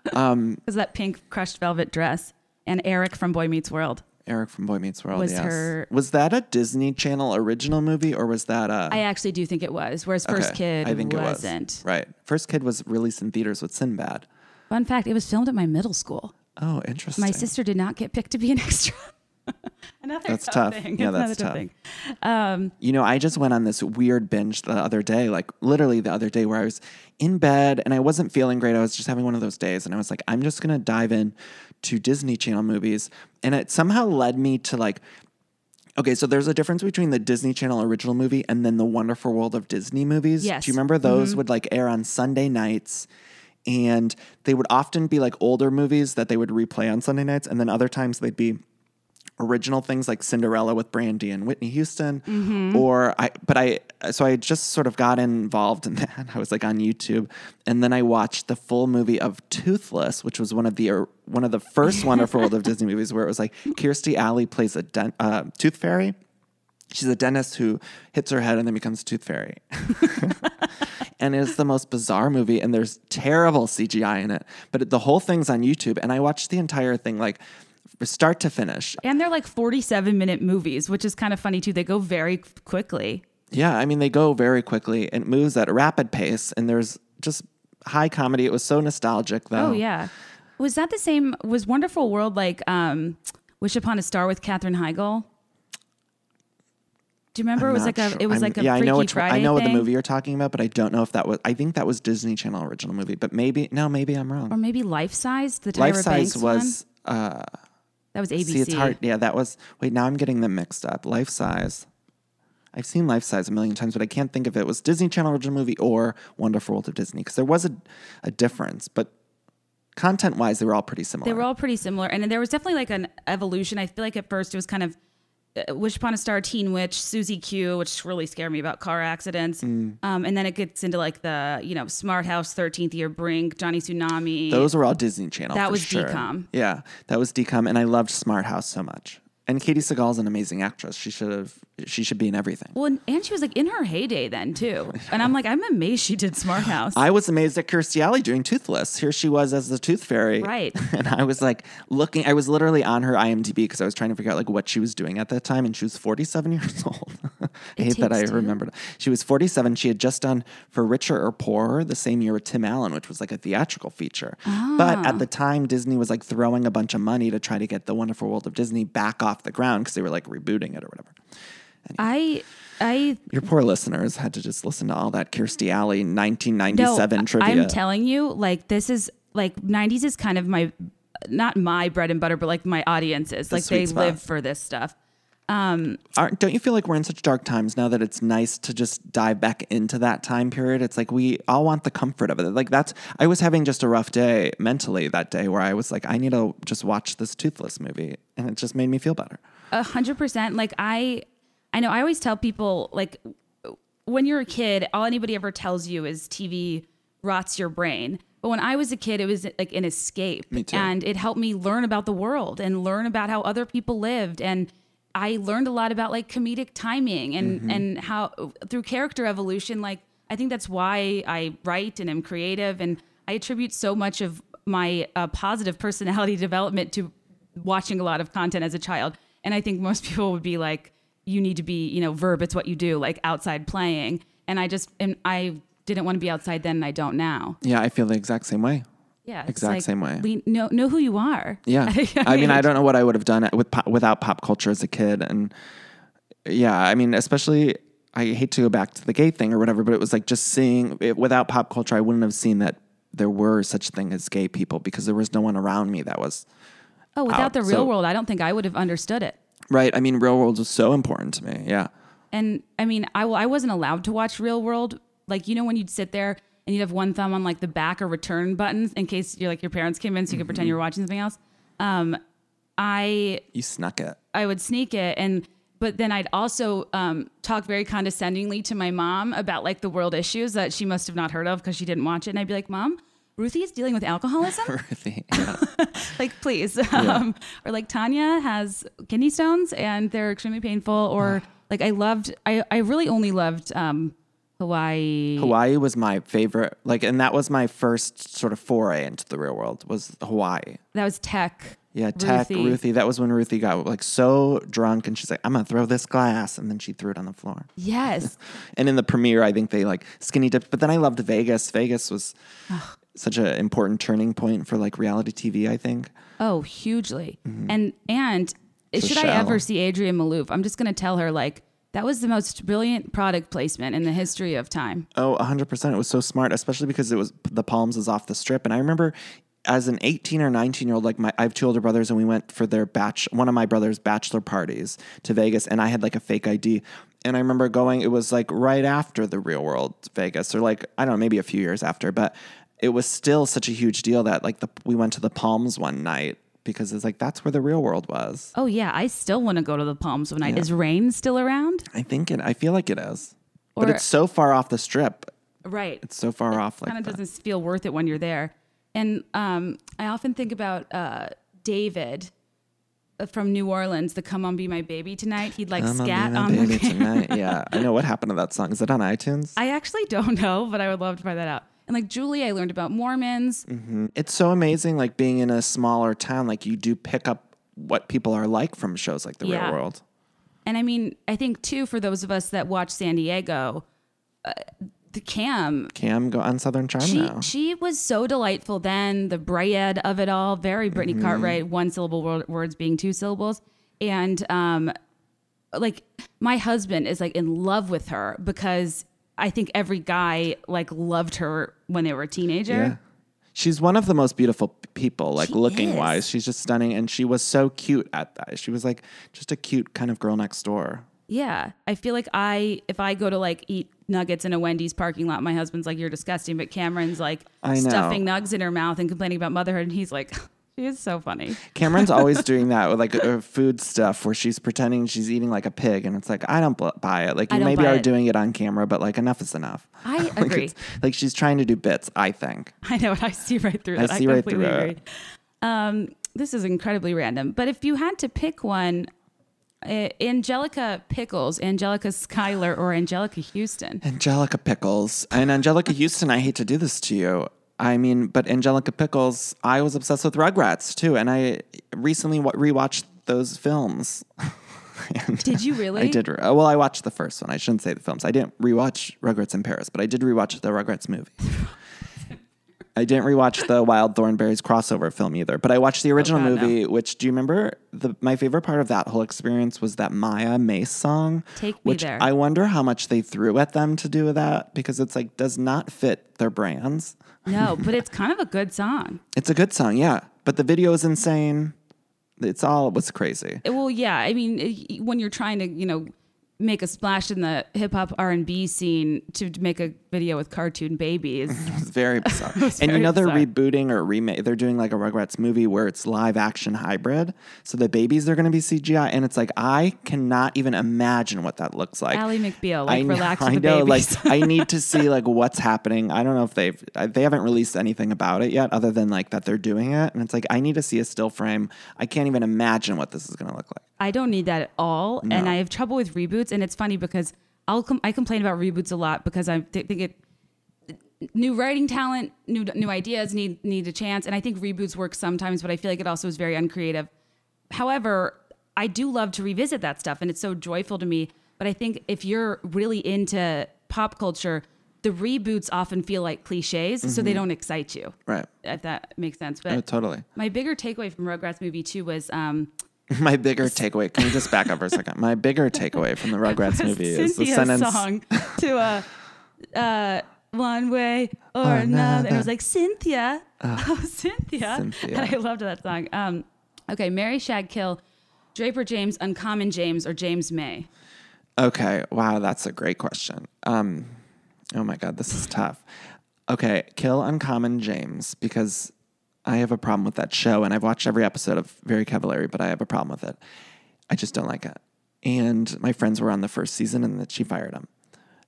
Because that pink crushed velvet dress. And Eric from Boy Meets World.
Eric from Boy Meets World.
Was
yes.
her-
Was that a Disney Channel original movie or was that a?
I actually do think it was, whereas First
Okay,
Kid
I think
wasn't.
it was. Right. First Kid was released in theaters with Sinbad.
Fun fact, it was filmed at my middle school.
Oh, interesting.
My sister did not get picked to be an extra. another
That's
tough, thing.
Yeah, that's tough.
thing.
Um, you know, I just went on this weird binge the other day, like literally the other day, where I was in bed and I wasn't feeling great. I was just having one of those days, and I was like, I'm just gonna dive in to Disney Channel movies, and it somehow led me to like. Okay, so there's a difference between the Disney Channel original movie and then the Wonderful World of Disney movies.
Yes.
Do you remember those mm-hmm. would like air on Sunday nights? And they would often be like older movies that they would replay on Sunday nights, and then other times they'd be original things like Cinderella with Brandy and Whitney Houston,
Mm-hmm.
or I. But I so I just sort of got involved in that. I was like on YouTube, and then I watched the full movie of Toothless, which was one of the or one of the first Wonderful World of Disney movies, where it was like Kirstie Alley plays a dent, uh, tooth fairy. She's a dentist who hits her head and then becomes tooth fairy. and it's the most bizarre movie and there's terrible CGI in it. But the whole thing's on YouTube and I watched the entire thing like start to finish.
And they're like 47 minute movies, which is kind of funny too. They go very quickly.
Yeah, I mean they go very quickly and it moves at a rapid pace and there's just high comedy. It was so nostalgic though.
Oh, yeah. Was that the same? Was Wonderful World like um, Wish Upon a Star with Katherine Heigl? Do you remember?
I'm
it was like a it was
I'm-
like a
yeah, I know which
Friday
I know what the movie you're talking about, but I don't know if that was. I think that was Disney Channel original movie, but maybe no, maybe I'm wrong.
or maybe Life Size, the Tyra
Life Size
Banks
was.
one.
Uh,
That was ABC.
See, it's hard. Yeah, that was. Wait, now I'm getting them mixed up. Life size. I've seen Life Size a million times, but I can't think if it was Disney Channel original movie or Wonderful World of Disney because there was a, a difference. But content wise, they were all pretty similar.
They were all pretty similar, and there was definitely like an evolution. I feel like at first it was kind of Wish Upon a Star, Teen Witch, Susie Q, which really scared me about car accidents.
Mm.
Um, and then it gets into like the you know Smart House, Thirteenth Year Brink, Johnny Tsunami.
Those were all Disney Channel.
That was
sure.
DCOM.
Yeah, that was DCOM, and I loved Smart House so much. And Katey Sagal's an amazing actress. She should have. She should be in everything.
well, and- she was like in her heyday then too. And I'm like, I'm amazed she did Smart House.
I was amazed at Kirstie Alley doing Toothless. Here she was as the Tooth Fairy,
Right.
And I was like looking. I was literally on her IMDb because I was trying to figure out like what she was doing at that time, and she was 47 years old. I
It
hate that I
Two?
remembered. She was 47. She had just done For Richer or Poorer the same year with Tim Allen, which was like a theatrical feature. But
Ah.
at the time, Disney was like throwing a bunch of money to try to get the Wonderful World of Disney back off the ground because they were like rebooting it or whatever.
I I
Your poor listeners had to just listen to all that Kirstie Alley
no,
1997 trivia.
I'm telling you, like this is like '90s is kind of my not my bread and butter, but like my audiences. like they
spot.
live for this stuff.
Um, Aren't, don't you feel like we're in such dark times now that it's nice to just dive back into that time period? It's like we all want the comfort of it. Like that's I was having just a rough day mentally that day where I was like, I need to just watch this Toothless movie, and it just made me feel better.
A hundred percent. Like I, I know. I always tell people like when you're a kid, all anybody ever tells you is TV rots your brain. But when I was a kid, it was like an escape, and it helped me learn about the world and learn about how other people lived and. I learned a lot about like comedic timing and
Mm-hmm.
and how through character evolution. Like I think that's why I write and am creative, and I attribute so much of my uh, positive personality development to watching a lot of content as a child. And I think most people would be like, you need to be, you know, verb, it's what you do, like outside playing. And I just, and I didn't want to be outside then, and I don't now.
Yeah, I feel the exact same way.
Yeah,
Exact
like,
same way.
We know know who you are.
Yeah, I mean, I don't know what I would have done with pop, without pop culture as a kid, and yeah, I mean, especially I hate to go back to the gay thing or whatever, but it was like just seeing it, without pop culture, I wouldn't have seen that there were such thing as gay people because there was no one around me that was
Oh, without
out.
the real
So-
world, I don't think I would have understood it.
right. I mean, real world was so important to me. Yeah,
And I mean, I, I wasn't allowed to watch Real World. Like, you know, when you'd sit there and you'd have one thumb on like the back or return buttons in case you're like your parents came in so you could pretend you were watching something else. Um, I
you snuck it.
I would sneak it and but then I'd also um, talk very condescendingly to my mom about like the world issues that she must have not heard of because she didn't watch it. And I'd be like, Mom, Ruthie is dealing with alcoholism.
Ruthie.
like, please. Um, or like Tanya has kidney stones and they're extremely painful. Or like I loved, I, I really only loved um, Hawaii.
Hawaii was my favorite. Like, and that was my first sort of foray into the real world was Hawaii.
That was Teck.
Yeah, Teck,
Ruthie.
Ruthie. That was when Ruthie got like so drunk and she's like, I'm gonna throw this glass. And then she threw it on the floor.
Yes.
And in the premiere, I think they like skinny dipped. But then I loved Vegas. Vegas was such an important turning point for like reality TV, I think.
Oh, hugely. Mm-hmm. And and
It's a
should I ever see Adrienne Maloof, I'm just going to tell her like that was the most brilliant product placement in the history of time.
Oh, 100%. It was so smart, especially because it was the Palms is off the strip. And I remember as an 18 or 19 year old, like my, I have two older brothers and we went for their batch, one of my brother's bachelor parties to Vegas and I had like a fake ID. And I remember going, it was like right after the real world Vegas or like, I don't know, maybe a few years after, but it was still such a huge deal that like the, we went to the Palms one night because it's like, that's where the real world was.
Oh yeah, I still want to go to the Palms one night. Is rain still around?
I think it, I feel like it is, but it's so far off the strip.
Right.
It's so far off. Like
kind of doesn't feel worth it when you're there. And um, I often think about uh, David uh, from New Orleans, the "Come on, Be My Baby Tonight." He'd like
I'm
scat
on
on
the
the
baby
piano.
tonight. Yeah, I know what happened to that song. Is it on iTunes?
I actually don't know, but I would love to find that out. And like Julie, I learned about Mormons.
It's so amazing, like being in a smaller town. Like you do pick up what people are like from shows like The
Yeah.
Real World.
And I mean, I think too for those of us that watch San Diego, uh, the Cam,
Cam go on Southern Charm
she
now.
she was so delightful then. The Bryed of it all, very Brittany
Mm-hmm.
Cartwright, one syllable word, words being two syllables, and um, like my husband is like in love with her because I think every guy like loved her when they were a teenager.
Yeah. She's one of the most beautiful people, like
She
looking wise. She's just stunning. And she was so cute at that. She was like just a cute kind of girl next door.
Yeah, I feel like I if I go to like eat nuggets in a Wendy's parking lot, my husband's like, "You're disgusting," but Cameran's like stuffing nugs in her mouth and complaining about motherhood, and he's like, "She is so funny."
Cameran's always doing that with like uh, food stuff where she's pretending she's eating like a pig, and it's like I don't buy it. Like
I
you maybe are
it.
doing it on camera, but like enough is enough.
I
Like,
agree.
like she's trying to do bits. I think.
I know, I see right through
I
it. I,
see right
completely
through it.
agree. Um, this is incredibly random, but if you had to pick one, uh, Angelica Pickles, Angelica Schuyler, or Anjelica Huston,
Angelica Pickles and Anjelica Huston. I hate to do this to you. I mean, but Angelica Pickles, I was obsessed with Rugrats too, and I recently wa- rewatched those films.
Did you really?
I did. re- uh, Well, I watched the first one. I shouldn't say the films. I didn't rewatch Rugrats in Paris, but I did rewatch the Rugrats movie. I didn't rewatch the Wild Thornberrys crossover film either, but I watched the oh, original
Oh, God, no.
movie. Which do you remember? The my favorite part of that whole experience was that Mya Mase song.
Take Me
which
There.
I wonder how much they threw at them to do that because it's like does not fit their brands.
No, but it's kind of a good song.
It's a good song, yeah, but the video is insane. It's all it was crazy.
Well, yeah. I mean, when you're trying to, you know, make a splash in the hip hop R and B scene to make a video with cartoon babies,
It's very bizarre. and you
very
know they're rebooting or remake. They're doing like a Rugrats movie where it's live action hybrid. So the babies are going to be CGI, and it's like I cannot even imagine what that looks like.
Ally McBeal, like
I,
relax
I know, like I need to see like what's happening. I don't know if they've they haven't released anything about it yet, other than like that they're doing it. And it's like I need to see a still frame. I can't even imagine what this is going to look like.
I don't need that at all, and I have trouble with reboots. And it's funny because I'll com- I complain about reboots a lot because I th- think it new writing talent, new new ideas need need a chance, and I think reboots work sometimes, but I feel like it also is very uncreative. However, I do love to revisit that stuff, and it's so joyful to me. But I think if you're really into pop culture, the reboots often feel like cliches, so they don't excite you.
Right.
If that makes sense. But
Oh, totally.
my bigger takeaway from Rugrats movie two was um,
My bigger takeaway. Can we just back up for a second? My bigger takeaway from the Rugrats movie is the
Cynthia's
sentence.
song to uh, uh, one way or
Oh,
another. And it was like Cynthia, oh Cynthia,
Cynthia.
and I loved that song. Um, okay, Mary Shag Kill, Draper James, Uncommon James, or James May.
Okay. Wow, that's a great question. Um, oh my God, this is tough. Okay, kill Uncommon James because I have a problem with that show, and I've watched every episode of Very Cavallari, but I have a problem with it. I just don't like it. And my friends were on the first season, and that she fired him.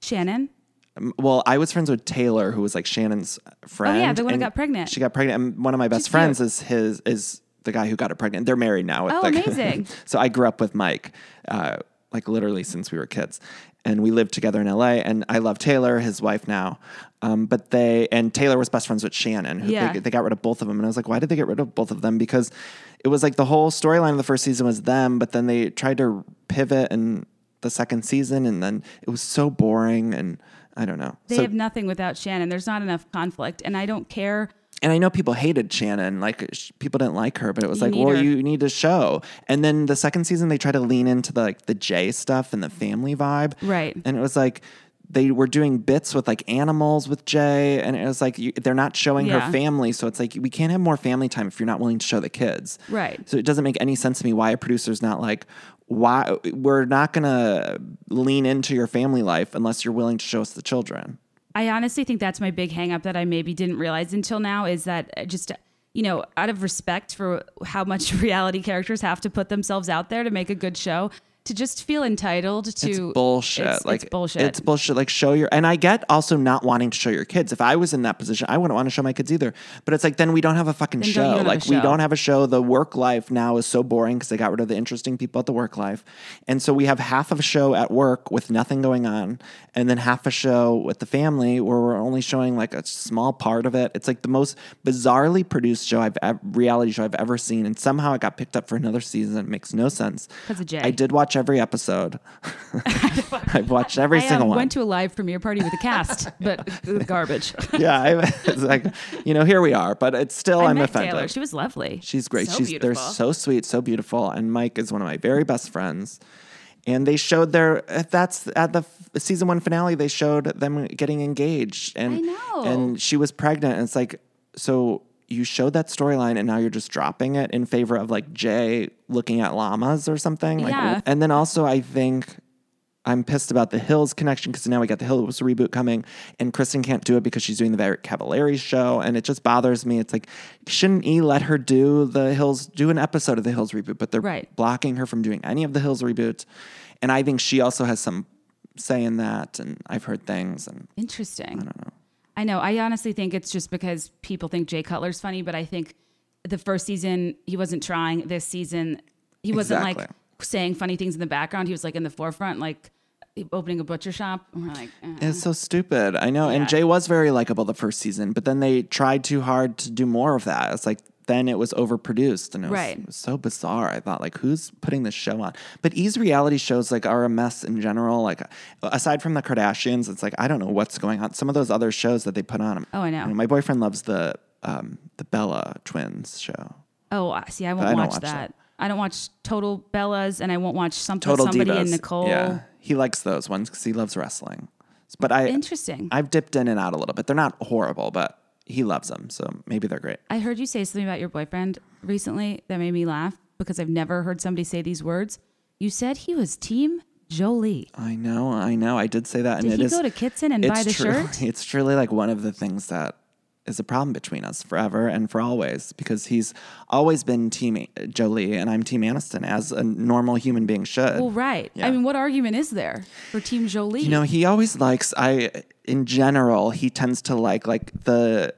Shannon.
Um, Well, I was friends with Taylor, who was like Shannon's friend.
Oh, yeah, the one who got pregnant.
She got pregnant, and one of my best
She's
friends
cute.
is his is the guy who got her pregnant. They're married now.
Oh,
the-
amazing.
so I grew up with Mike, uh, like literally since we were kids, and we lived together in LA. And I love Taylor, his wife now. Um, but they and Taylor was best friends with Shannon. Who
Yeah.
they, they got rid of both of them, and I was like, why did they get rid of both of them? Because it was like the whole storyline of the first season was them, but then they tried to pivot in the second season, and then it was so boring, and I don't know.
They
so,
have nothing without Shannon. There's not enough conflict, and I don't care.
And I know people hated Shannon, like sh- people didn't like her, but it was
You
like,
need
well,
her.
you need to show. And then the second season, they try to lean into the like the Jay stuff and the family vibe,
Right.
And it was like they were doing bits with like animals with Jay, and it was like you, they're not showing
Yeah.
her family, so it's like we can't have more family time if you're not willing to show the kids,
Right.
So it doesn't make any sense to me why a producer's not like. Why we're not gonna lean into your family life unless you're willing to show us the children.
I honestly think that's my big hang up that I maybe didn't realize until now is that uh, just, you know, out of respect for how much reality characters have to put themselves out there to make a good show, to just feel entitled to
It's bullshit.
It's,
like
it's bullshit.
It's bullshit. Like show your and I get also not wanting to show your kids. If I was in that position, I wouldn't want to show my kids either. But it's like then we don't have a fucking
Then
show.
don't have a
Like we don't have a show. The work life now is so boring because they got rid of the interesting people at the work life, and so we have half of a show at work with nothing going on, and then half a show with the family where we're only showing like a small part of it. It's like the most bizarrely produced show I've ever, reality show I've ever seen, and somehow it got picked up for another season. It makes no sense.
'Cause of Jay.
I did watch every episode. I've watched every
I
single
um,
one.
I went to a live premiere party with the cast, but it was garbage.
yeah, I, it's like you know, here we are, but it's still
I
I'm
met
offended.
Taylor. She was lovely.
She's great.
So
She's
beautiful.
they're so sweet, so beautiful, and Mike is one of my very best friends. And they showed their that's at the season one finale. They showed them getting engaged, and
I know.
and she was pregnant. And it's like so you showed that storyline, and now you're just dropping it in favor of like Jay looking at llamas or something. Like,
Yeah.
And then also, I think I'm pissed about the Hills connection because now we got the Hills reboot coming, and Kristin can't do it because she's doing the Very Cavallari show, and it just bothers me. It's like, shouldn't E let her do the Hills, do an episode of the Hills reboot? But they're
Right.
blocking her from doing any of the Hills reboots, and I think she also has some say in that, and I've heard things, and
Interesting. I don't know. I know. I honestly think it's just because people think Jay Cutler's funny, but I think the first season he wasn't trying. This season he wasn't like saying funny things in the background. He was like in the forefront, like opening a butcher shop. And we're like, eh.
It's so stupid. I know.
Yeah.
And Jay was very likable the first season, but then they tried too hard to do more of that. It's like then it was overproduced and it was,
Right.
it was so bizarre. I thought like who's putting this show on? But E's reality shows like are a mess in general. Like aside from the Kardashians, it's like I don't know what's going on. Some of those other shows that they put on.
Oh, I know.
You my boyfriend loves the um, the Bella twins show.
oh, I- see, I won't
I
watch,
watch
that.
that.
I don't watch Total Bellas, and I won't watch some
Total
somebody
Divas.
in Nicole.
Yeah, he likes those ones because he loves wrestling. But I
Interesting.
I've dipped in and out a little bit. They're not horrible, but he loves them, so maybe they're great.
I heard you say something about your boyfriend recently that made me laugh because I've never heard somebody say these words. You said he was Team Jolie.
I know, I know. I did say that,
Did
and it
he
is.
go to Kitson and buy the
true.
shirt?
It's truly like one of the things that is a problem between us forever and for always because he's always been Team Jolie and I'm Team Aniston as a normal human being should.
Well, right.
Yeah.
I mean, what argument is there for Team Jolie?
You know, he always likes. I, in general, he tends to like like the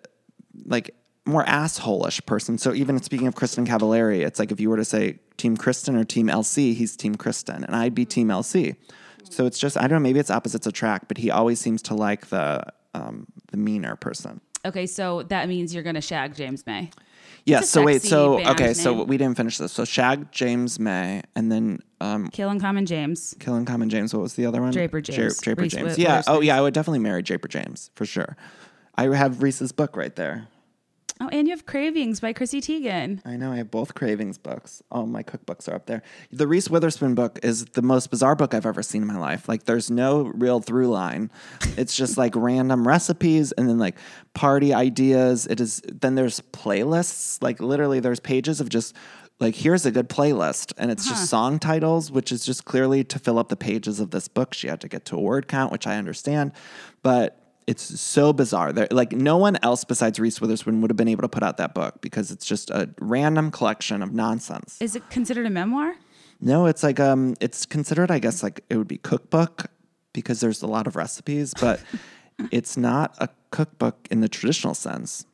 like more asshole-ish person. So even speaking of Kristin Cavallari, it's like if you were to say Team Kristin or Team LC, he's Team Kristin, and I'd be Team LC. So it's just I don't know. Maybe it's opposites attract, but he always seems to like the um, the meaner person.
Okay, so that means you're going to shag James May.
Yeah. So wait. So okay. So we didn't finish this. So Shag James May, and then um,
Kill Uncommon James.
Killing Common James. What was the other one?
Draper
Dra-
James.
Draper
Reese
James. Yeah. Oh, yeah. I would definitely marry Draper James for sure. I have Reese's book right there.
Oh, and you have Cravings by Chrissy Teigen.
I know. I have both Cravings books. All my cookbooks are up there. The Reese Witherspoon book is the most bizarre book I've ever seen in my life. Like, there's no real through line. It's just like random recipes and then like party ideas. It is. Then there's playlists. Like, literally, there's pages of just like here's a good playlist and it's just uh-huh. song titles which is just clearly to fill up the pages of this book she had to get to a word count which i understand but it's so bizarre there like no one else besides reese witherspoon would have been able to put out that book because it's just a random collection of nonsense
Is it considered a memoir?
no it's like um it's considered i guess like it would be cookbook because there's a lot of recipes but it's not a cookbook in the traditional sense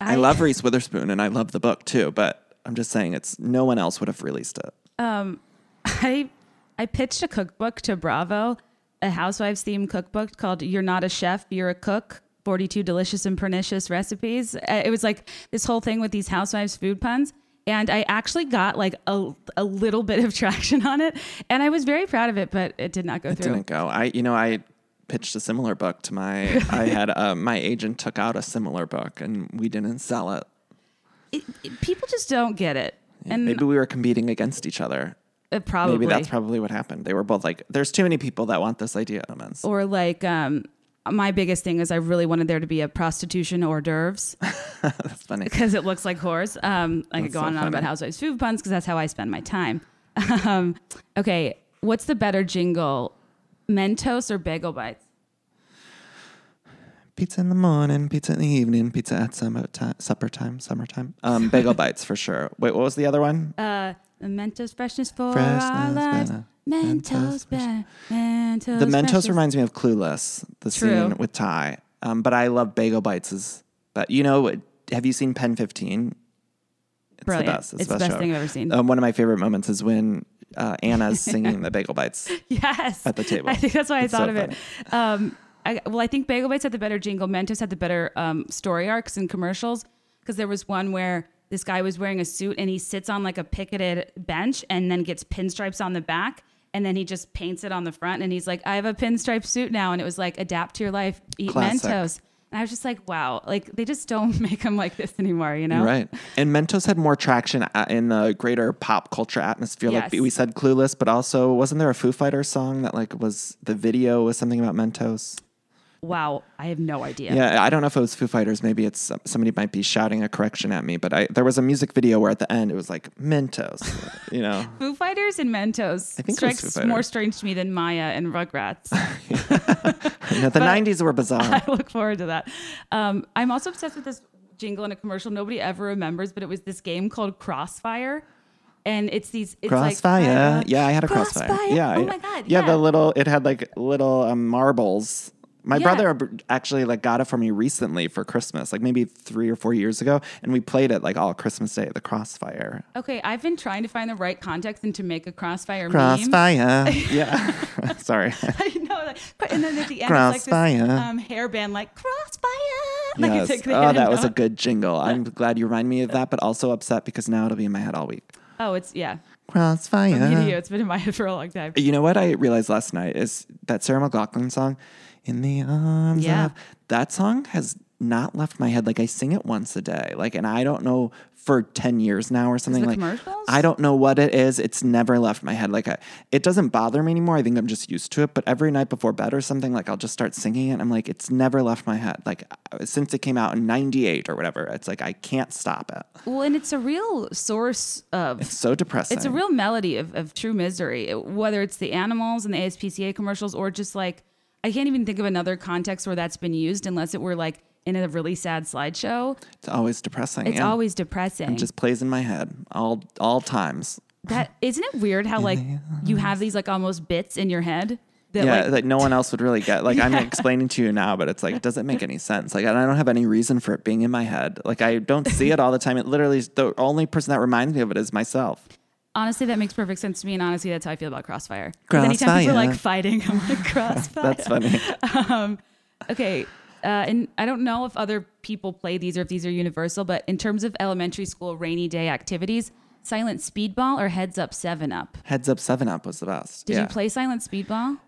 I, love Reese Witherspoon and I love the book too, but I'm just saying it's no one else would have released it.
Um, I I pitched a cookbook to Bravo, a housewives themed cookbook called "You're Not a Chef, You're a Cook." 42 delicious and pernicious recipes. Uh, It was like this whole thing with these housewives food puns. And I actually got like a, a little bit of traction on it. And I was very proud of it, but it did not go through.
Didn't go. I you know I pitched a similar book to my I had uh, my agent took out a similar book and we didn't sell it.
It- it- people just don't get it. And
Maybe we were competing against each other.
Uh, probably.
Maybe that's probably what happened. They were both like, "There's too many people that want this idea."
Or like um, my biggest thing is I really wanted there to be a prostitution hors d'oeuvres.
That's funny.
because it looks like horrors. Um, I could go
so
on and on about housewives food puns because that's how I spend my time. um, okay, what's the better jingle, Mentos or Bagel Bites?
Pizza in the morning, pizza in the evening, pizza at summer time, supper time, summertime. Um, bagel bites for sure. Wait, what was the other one?
Uh, Mentos freshness for our lives.
better.
Mentos,
Mentos
better. Mentos.
the Mentos
freshness.
reminds me of Clueless, the
True.
scene with Tai. Um, but I love bagel bites. Is but you know, have you seen Pen Fifteen? It's
Brilliant.
the best.
It's the best
show.
thing I've ever seen.
Um, one of my favorite moments is when uh, Anna's singing the bagel bites.
Yes.
At the table.
I think that's why
It's
I thought
so
of it. Um, I, well, I think Bagel Bites had the better jingle. Mentos had the better um, story arcs and commercials because there was one where this guy was wearing a suit and he sits on like a picketed bench and then gets pinstripes on the back and then he just paints it on the front and he's like, I have a pinstripe suit now. And it was like, adapt to your life, eat
Classic.
Mentos. And I was just like, wow, like they just don't make them like this anymore, you know?
Right. And Mentos had more traction uh, in the greater pop culture atmosphere. Like we said, Clueless, but also wasn't there a Foo Fighters song that like was the video was something about Mentos?
Wow, I have no idea.
Yeah, I don't know if it was Foo Fighters. Maybe it's somebody might be shouting a correction at me. But I there was a music video where at the end it was like Mentos. You know,
Foo Fighters and Mentos
I think
strikes more strange to me than Mya and Rugrats.
Know, the '90s were bizarre.
I look forward to that. Um, I'm also obsessed with this jingle in a commercial nobody ever remembers, but it was this game called Crossfire. And it's these it's
Crossfire.
like
yeah, I had a crossfire.
Crossfire.
Yeah.
Oh my god.
Yeah,
Yeah.
the little it had like little um, marbles. My
Yeah.
brother actually like got it for me recently for Christmas, like maybe three or four years ago, and we played it like all Christmas Day. The Crossfire.
Okay, I've been trying to find the right context and to make a crossfire meme.
Crossfire. yeah. Sorry.
I know. Like, and then at the end, it's like
Crossfire.
this um, hairband, like crossfire. Like
yes.
like
oh, that was a good jingle. I'm glad you remind me of that, but also upset because now it'll be in my head all week.
Oh, it's yeah.
Crossfire.
You. It's been in my head for a long time.
You know what I realized last night is that Sarah McLachlan song, "In the Arms
Yeah.
of." That song has not left my head. Like I sing it once a day. Like, and I don't know for ten years now or something. like
commercials?
I don't know what it is. It's never left my head. Like I, it doesn't bother me anymore. I think I'm just used to it. But every night before bed or something, like I'll just start singing it. I'm like, it's never left my head. Like uh, since it came out in '98 or whatever. It's like I can't stop it.
Well, and it's a real source of
It's so depressing.
It's a real melody of, of true misery, whether it's the animals and the ASPCA commercials or just like, I can't even think of another context where that's been used unless it were like in a really sad slideshow.
It's always depressing.
It's
yeah.
always depressing.
It just plays in my head all all times.
that isn't it weird how like you have these like almost bits in your head that
yeah,
like
that no one else would really get. Like I'm explaining to you now, but it's like it doesn't make any sense. Like I don't have any reason for it being in my head. Like I don't see it all the time. It literally is the only person that reminds me of it is myself.
Honestly that makes perfect sense to me and honestly that's how I feel about Crossfire. 'Cause anytime people are like fighting, I'm like Crossfire.
That's funny.
Okay. Uh, and I don't know if other people play these or if these are universal, but in terms of elementary school rainy day activities, silent speedball or heads up seven up.
Heads up, Seven Up was the best.
Did
yeah.
you play silent speedball?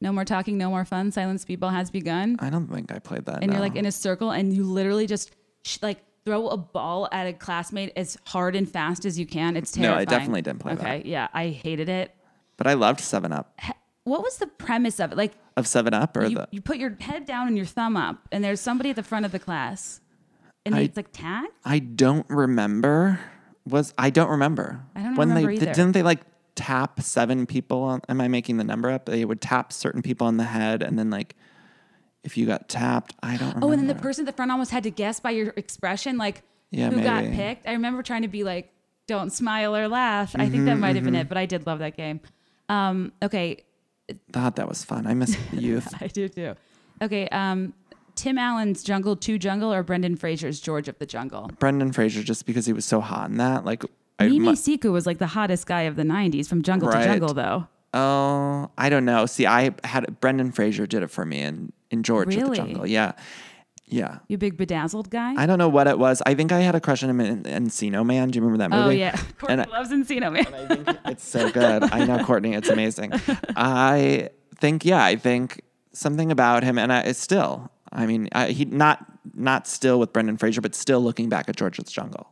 No more talking, no more fun. Silent speedball has begun.
I don't think I played that.
And you're like in a circle and you literally just sh- like throw a ball at a classmate as hard and fast as you can. It's terrible.
No, I definitely didn't play that.
Okay, yeah, I hated it.
but I loved Seven Up.
What was the premise of it? Like
Of Seven Up or
you,
the
you put your head down and your thumb up, and there's somebody at the front of the class, and
I-
it's like tag.
I don't remember. Was I don't remember.
I don't
when
remember
they
either.
didn't they like tap seven people on, am I making the number up? They would tap certain people on the head and then like if you got tapped, I don't remember.
Oh, and then the person at the front almost had to guess by your expression, like
Yeah,
who got picked. I remember trying to be like, "Don't smile or laugh." I think that might have
Mm-hmm,
been it, but I did love that game. Um, okay,
God, that was fun. I miss the youth.
I do too. Okay, um, Tim Allen's Jungle Two Jungle or Brendan Fraser's George of the Jungle.
Brendan Fraser, just because he was so hot in that, like I
Mimi
mu-
Siku was like the hottest guy of the '90s from Jungle
Right.
to Jungle, though.
Oh, I don't know. See, I had Brendan Fraser did it for me in in George of
Really?
the Jungle. Yeah, yeah.
You big bedazzled guy.
I don't know what it was. I think I had a crush on him in Encino Man. Do you remember that movie?
oh yeah, Courtney
And I-
loves Encino Man.
I think it's so good. I know Courtney. It's amazing. I think, yeah, I think something about him, and I, it's still. I mean, I, he not not still with Brendan Fraser, but still looking back at George's Jungle.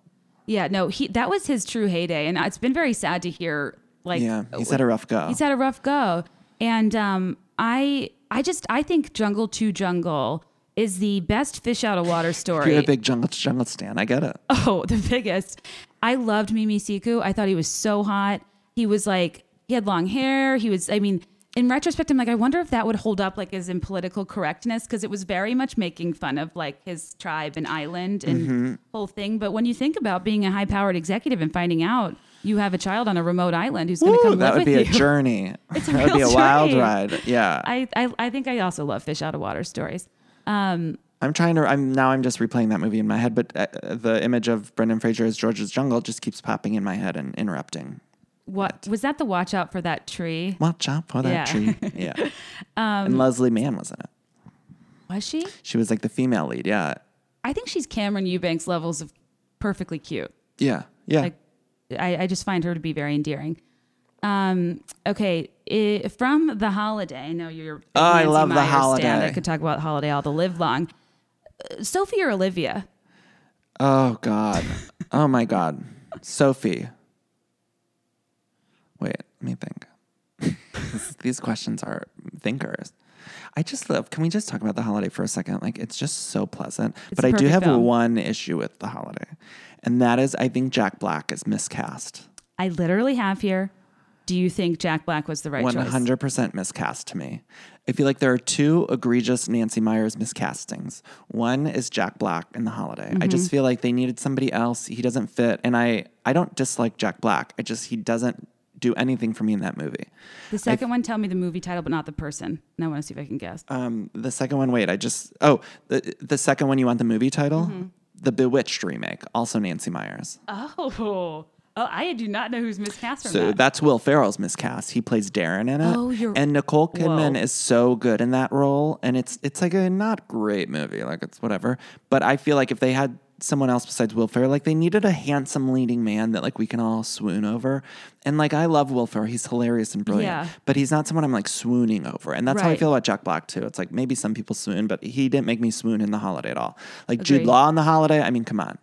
Yeah, no, he that was his true heyday, and it's been very sad to hear. Like,
Yeah, he's had a rough go.
He's had a rough go, and um, I, I just, I think Jungle to Jungle is the best fish out of water story.
You're a big Jungle to Jungle stan. I get it.
oh, the biggest. I loved Mimi Siku. I thought he was so hot. He was like, he had long hair. He was, I mean, in retrospect, I'm like, I wonder if that would hold up like as in political correctness because it was very much making fun of like his tribe and island and
Mm-hmm.
whole thing. But when you think about being a high powered executive and finding out you have a child on a remote island who's going to come
that
live
would be a
you,
journey.
It's a
that would be a
real
wild ride. Yeah.
I, I, I think I also love fish out of water stories.
I'm trying to. I'm now. I'm just replaying that movie in my head, but uh, the image of Brendan Fraser as George's Jungle just keeps popping in my head and interrupting.
What was that? The watch out for that tree?
Watch out for that
Yeah.
tree. Yeah.
Um,
and Leslie Mann was in it.
Was she?
She was like the female lead. Yeah.
I think she's Cameran Eubanks levels of perfectly cute.
Yeah. Yeah.
Like, I, I just find her to be very endearing. Um, okay, i from the holiday. I know you're.
Oh, I love The. Holiday.
I could talk about holiday all the live long. Uh, Sophie or Olivia?
oh God. oh my God. Sophie. Wait. Let me think. These questions are thinkers. I just love. Can we just talk about the holiday for a second? Like, it's just so pleasant.
It's
but I do have
film.
one issue with the holiday, and that is I think Jack Black is miscast.
I literally have here. Do you think Jack Black was the right
One
choice?
hundred percent miscast to me. I feel like there are two egregious Nancy Meyers miscastings. One is Jack Black in the holiday. I
Mm-hmm.
just feel like they needed somebody else. He doesn't fit, and I I don't dislike Jack Black. I just he doesn't do anything for me in that movie.
The second one, tell me the movie title, but not the person. And I want to see if I can guess.
Um, the second one, wait, I just oh the the second one you want the movie title,
Mm-hmm.
The Bewitched remake, also Nancy Meyers.
oh, oh, I do not know who's miscast from
So
that.
that's Will Ferrell's miscast. He plays Darrin in it.
Oh, you're-
and Nicole Kidman
Whoa.
is so good in that role, and it's it's like a not great movie, like it's whatever. But I feel like if they had someone else besides Will Ferrell, like they needed a handsome leading man that like we can all swoon over. And like I love Will Ferrell, he's hilarious and brilliant,
Yeah.
but he's not someone I'm like swooning over. And that's how I feel about Jack Black too. It's like maybe some people swoon, but he didn't make me swoon in the holiday at all. Like Jude Law in the holiday, I mean, come on,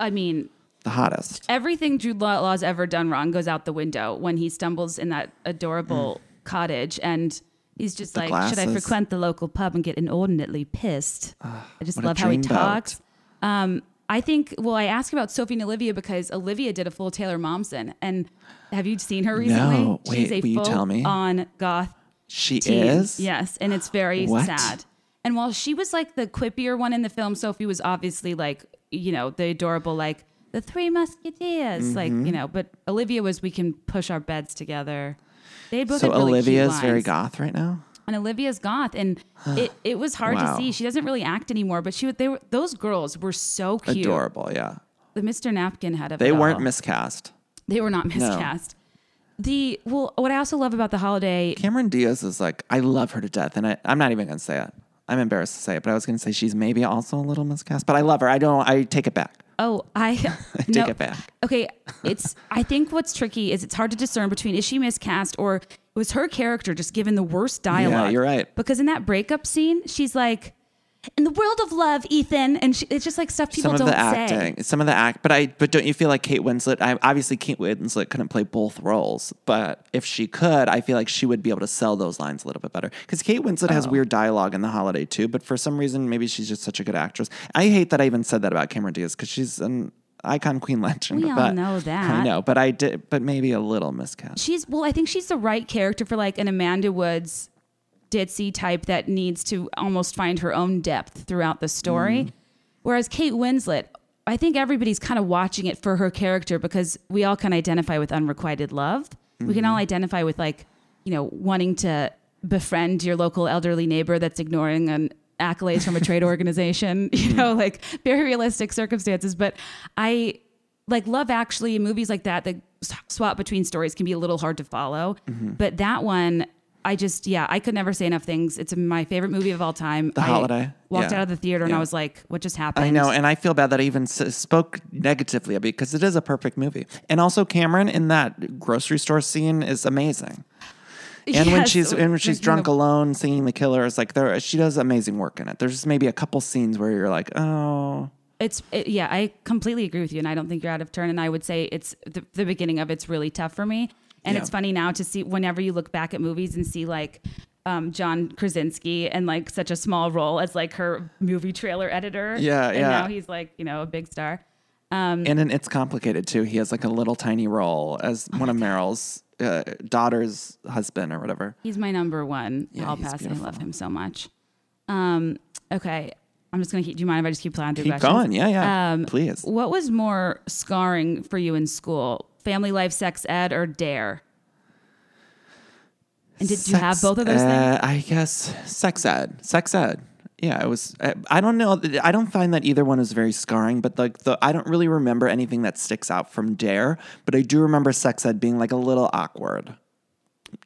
I mean,
the hottest.
everything Jude Law's ever done wrong goes out the window when he stumbles in that adorable mm. cottage and he's just like, should I frequent the local pub and get inordinately pissed? I just love how he talks. Um, I think, well, I asked about Sophie and Olivia because Olivia did a full Taylor Momsen. And have you seen her recently?
No. Wait, will you tell me?
on goth
She
teen.
is.
Yes, and it's very
What?
sad. And while she was like the quippier one in the film, Sophie was obviously like, you know, the adorable, like the Three Musketeers, like
Mm-hmm.
you know. But Olivia was, we can push our beds together. They both
So
really
Olivia's very goth right now.
and Olivia's goth, and it, it was hard
Wow.
to see. She doesn't really act anymore, but she they were those girls were so cute.
Adorable, yeah.
The Mr. Napkin had a.
They weren't miscast.
They were not miscast. The well, what I also love about the holiday
Cameron Diaz is like, I love her to death, and I, I'm not even gonna say it. I'm embarrassed to say it, but I was gonna say she's maybe also a little miscast, but I love her. I don't. I take it back.
Oh, I
I
no,
take it back.
Okay, it's. I think what's tricky is it's hard to discern between is she miscast or was her character just given the worst dialogue.
Yeah, you're right.
Because in that breakup scene, she's like, "In the world of love, Ethan," and she, it's just like stuff people
some of
don't
the
say.
acting, some of the act, but I. But don't you feel like Kate Winslet? I, obviously, Kate Winslet couldn't play both roles, but if she could, I feel like she would be able to sell those lines a little bit better. Because Kate Winslet has
Oh.
weird dialogue in The Holiday too, but for some reason, maybe she's just such a good actress. I hate that I even said that about Cameron Diaz because she's an icon queen legend.
We all
but,
know that.
I know, but I did, but maybe a little miscast.
She's well, I think she's the right character for like an Amanda Woods ditzy type that needs to almost find her own depth throughout the story.
Mm.
Whereas Kate Winslet, I think everybody's kind of watching it for her character because we all can identify with unrequited love. We can all
Mm-hmm.
identify with like, you know, wanting to befriend your local elderly neighbor that's ignoring an accolades from a trade organization, you know, like very realistic circumstances. But I like Love Actually, movies like that s- swap between stories can be a little hard to follow.
Mm-hmm.
But that one, I just yeah, I could never say enough things. It's my favorite movie of all time.
The
I
Holiday,
Walked
yeah.
out of the theater and I was like, what just happened?
I know, and I feel bad that I even s- spoke negatively of it because it is a perfect movie. And also, Cameron in that grocery store scene is amazing. And when she's and when she's drunk alone singing "The Killers," like there, she does amazing work in it. There's just maybe a couple scenes where you're like, oh,
It's it, yeah, I completely agree with you, and I don't think you're out of turn. And I would say it's the, the beginning of it's really tough for me. And
Yeah.
it's funny now to see whenever you look back at movies and see like um, John Krasinski and like such a small role as like her movie trailer editor.
Yeah,
and
yeah.
now he's like you know a big star.
and then it's complicated too. He has like a little tiny role as
Oh
one of Meryl's uh, daughter's husband or whatever.
He's my number one
Yeah,
all
he's
pass. I love him so much. Um, okay, I'm just gonna keep. Do you mind if I just keep plowing through
Keep
questions?
going, yeah, yeah,
Um,
please.
What was more scarring for you in school? Family life, sex ed, or dare? And did you have both of those things?
I guess sex ed, sex ed. Yeah, it was. I- I don't know. I don't find that either one is very scarring, but like the, I don't really remember anything that sticks out from Dare. But I do remember sex ed being like a little awkward.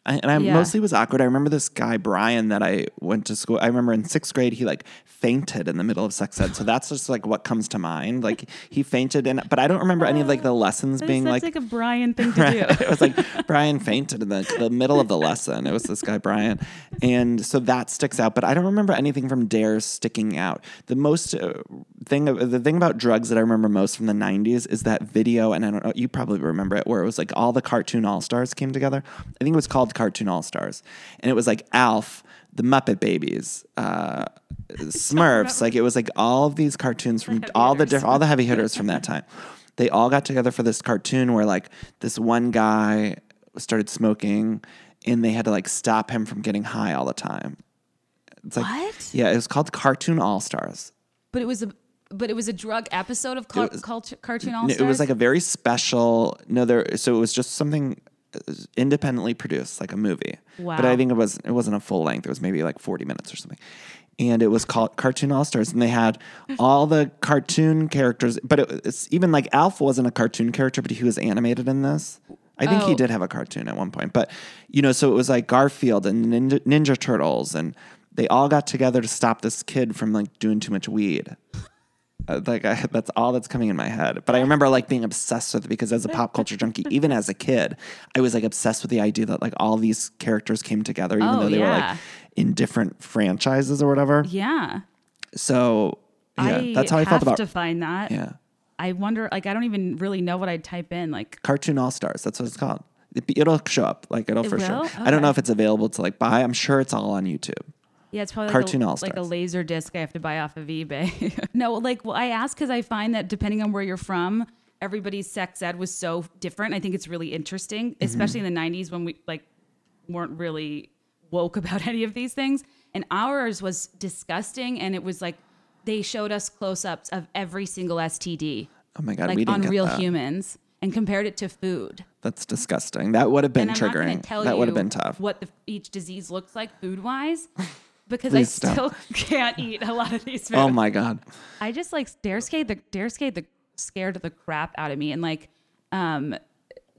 I, and I
Yeah.
mostly was awkward. I remember this guy Brian that I went to school. I remember in sixth grade he like fainted in the middle of sex ed. So that's just like what comes to mind. Like he fainted, and but I don't remember any of like the lessons
That
being like
like, a Brian thing to
Right.
do.
it was like Brian fainted in the, the middle of the lesson. It was this guy Brian, and so that sticks out. But I don't remember anything from Dare sticking out. The most uh, thing, the thing about drugs that I remember most from the '90s is that video, and I don't know, you probably remember it, where it was like all the cartoon all stars came together. I think it was called Cartoon All Stars, and it was like Alf, the Muppet Babies, uh, Smurfs. Like it was like all of these cartoons from
heavy
all the diff- all the heavy hitters from that time. They all got together for this cartoon where like this one guy started smoking, and they had to like stop him from getting high all the time. It's like
What?
yeah, it was called Cartoon All Stars.
But it was a but it was a drug episode of car-
was-
culture, cartoon all stars.
It was like a very special. No, there. So it was just something independently produced, like a movie. But I think it was it wasn't a full length. It was maybe like forty minutes or something. And it was called Cartoon All Stars, and they had all the cartoon characters. But it, it's even like Alf wasn't a cartoon character, but he was animated in this. I think he
Oh.
did have a cartoon at one point. But you know, so it was like Garfield and Ninja, Ninja Turtles, and they all got together to stop this kid from like doing too much weed. Uh, like I, that's all that's coming in my head. But I remember like being obsessed with it because as a pop culture junkie, even as a kid, I was like obsessed with the idea that like all these characters came together, even
Oh,
though they were like in different franchises or whatever.
yeah.
So yeah,
I
that's how I felt about
to find that.
yeah.
I wonder like I don't even really know what I'd type in like
Cartoon All Stars. That's what it's called. It, it'll show up. Like it'll
It
for sure.
will?
I don't know if it's available to like buy. I'm sure it's all on YouTube.
Yeah, it's probably
Cartoon
like a,
All-Stars.
like a laser disc I have to buy off of eBay. no, like well, I ask because I find that depending on where you're from, everybody's sex ed was so different. I think it's really interesting,
Mm-hmm.
especially in the '90s when we like weren't really woke about any of these things. And ours was disgusting, and it was like they showed us close-ups of every single STD,
Oh my god,
like on real
that.
humans, and compared it to food.
That's disgusting. That would have been triggering. that
you
would have been tough.
what the, each disease looks like food wise because
Please
I
don't.
still can't eat a lot of these foods.
Oh my god.
I just like dare scared the dare scared the scared the crap out of me and like um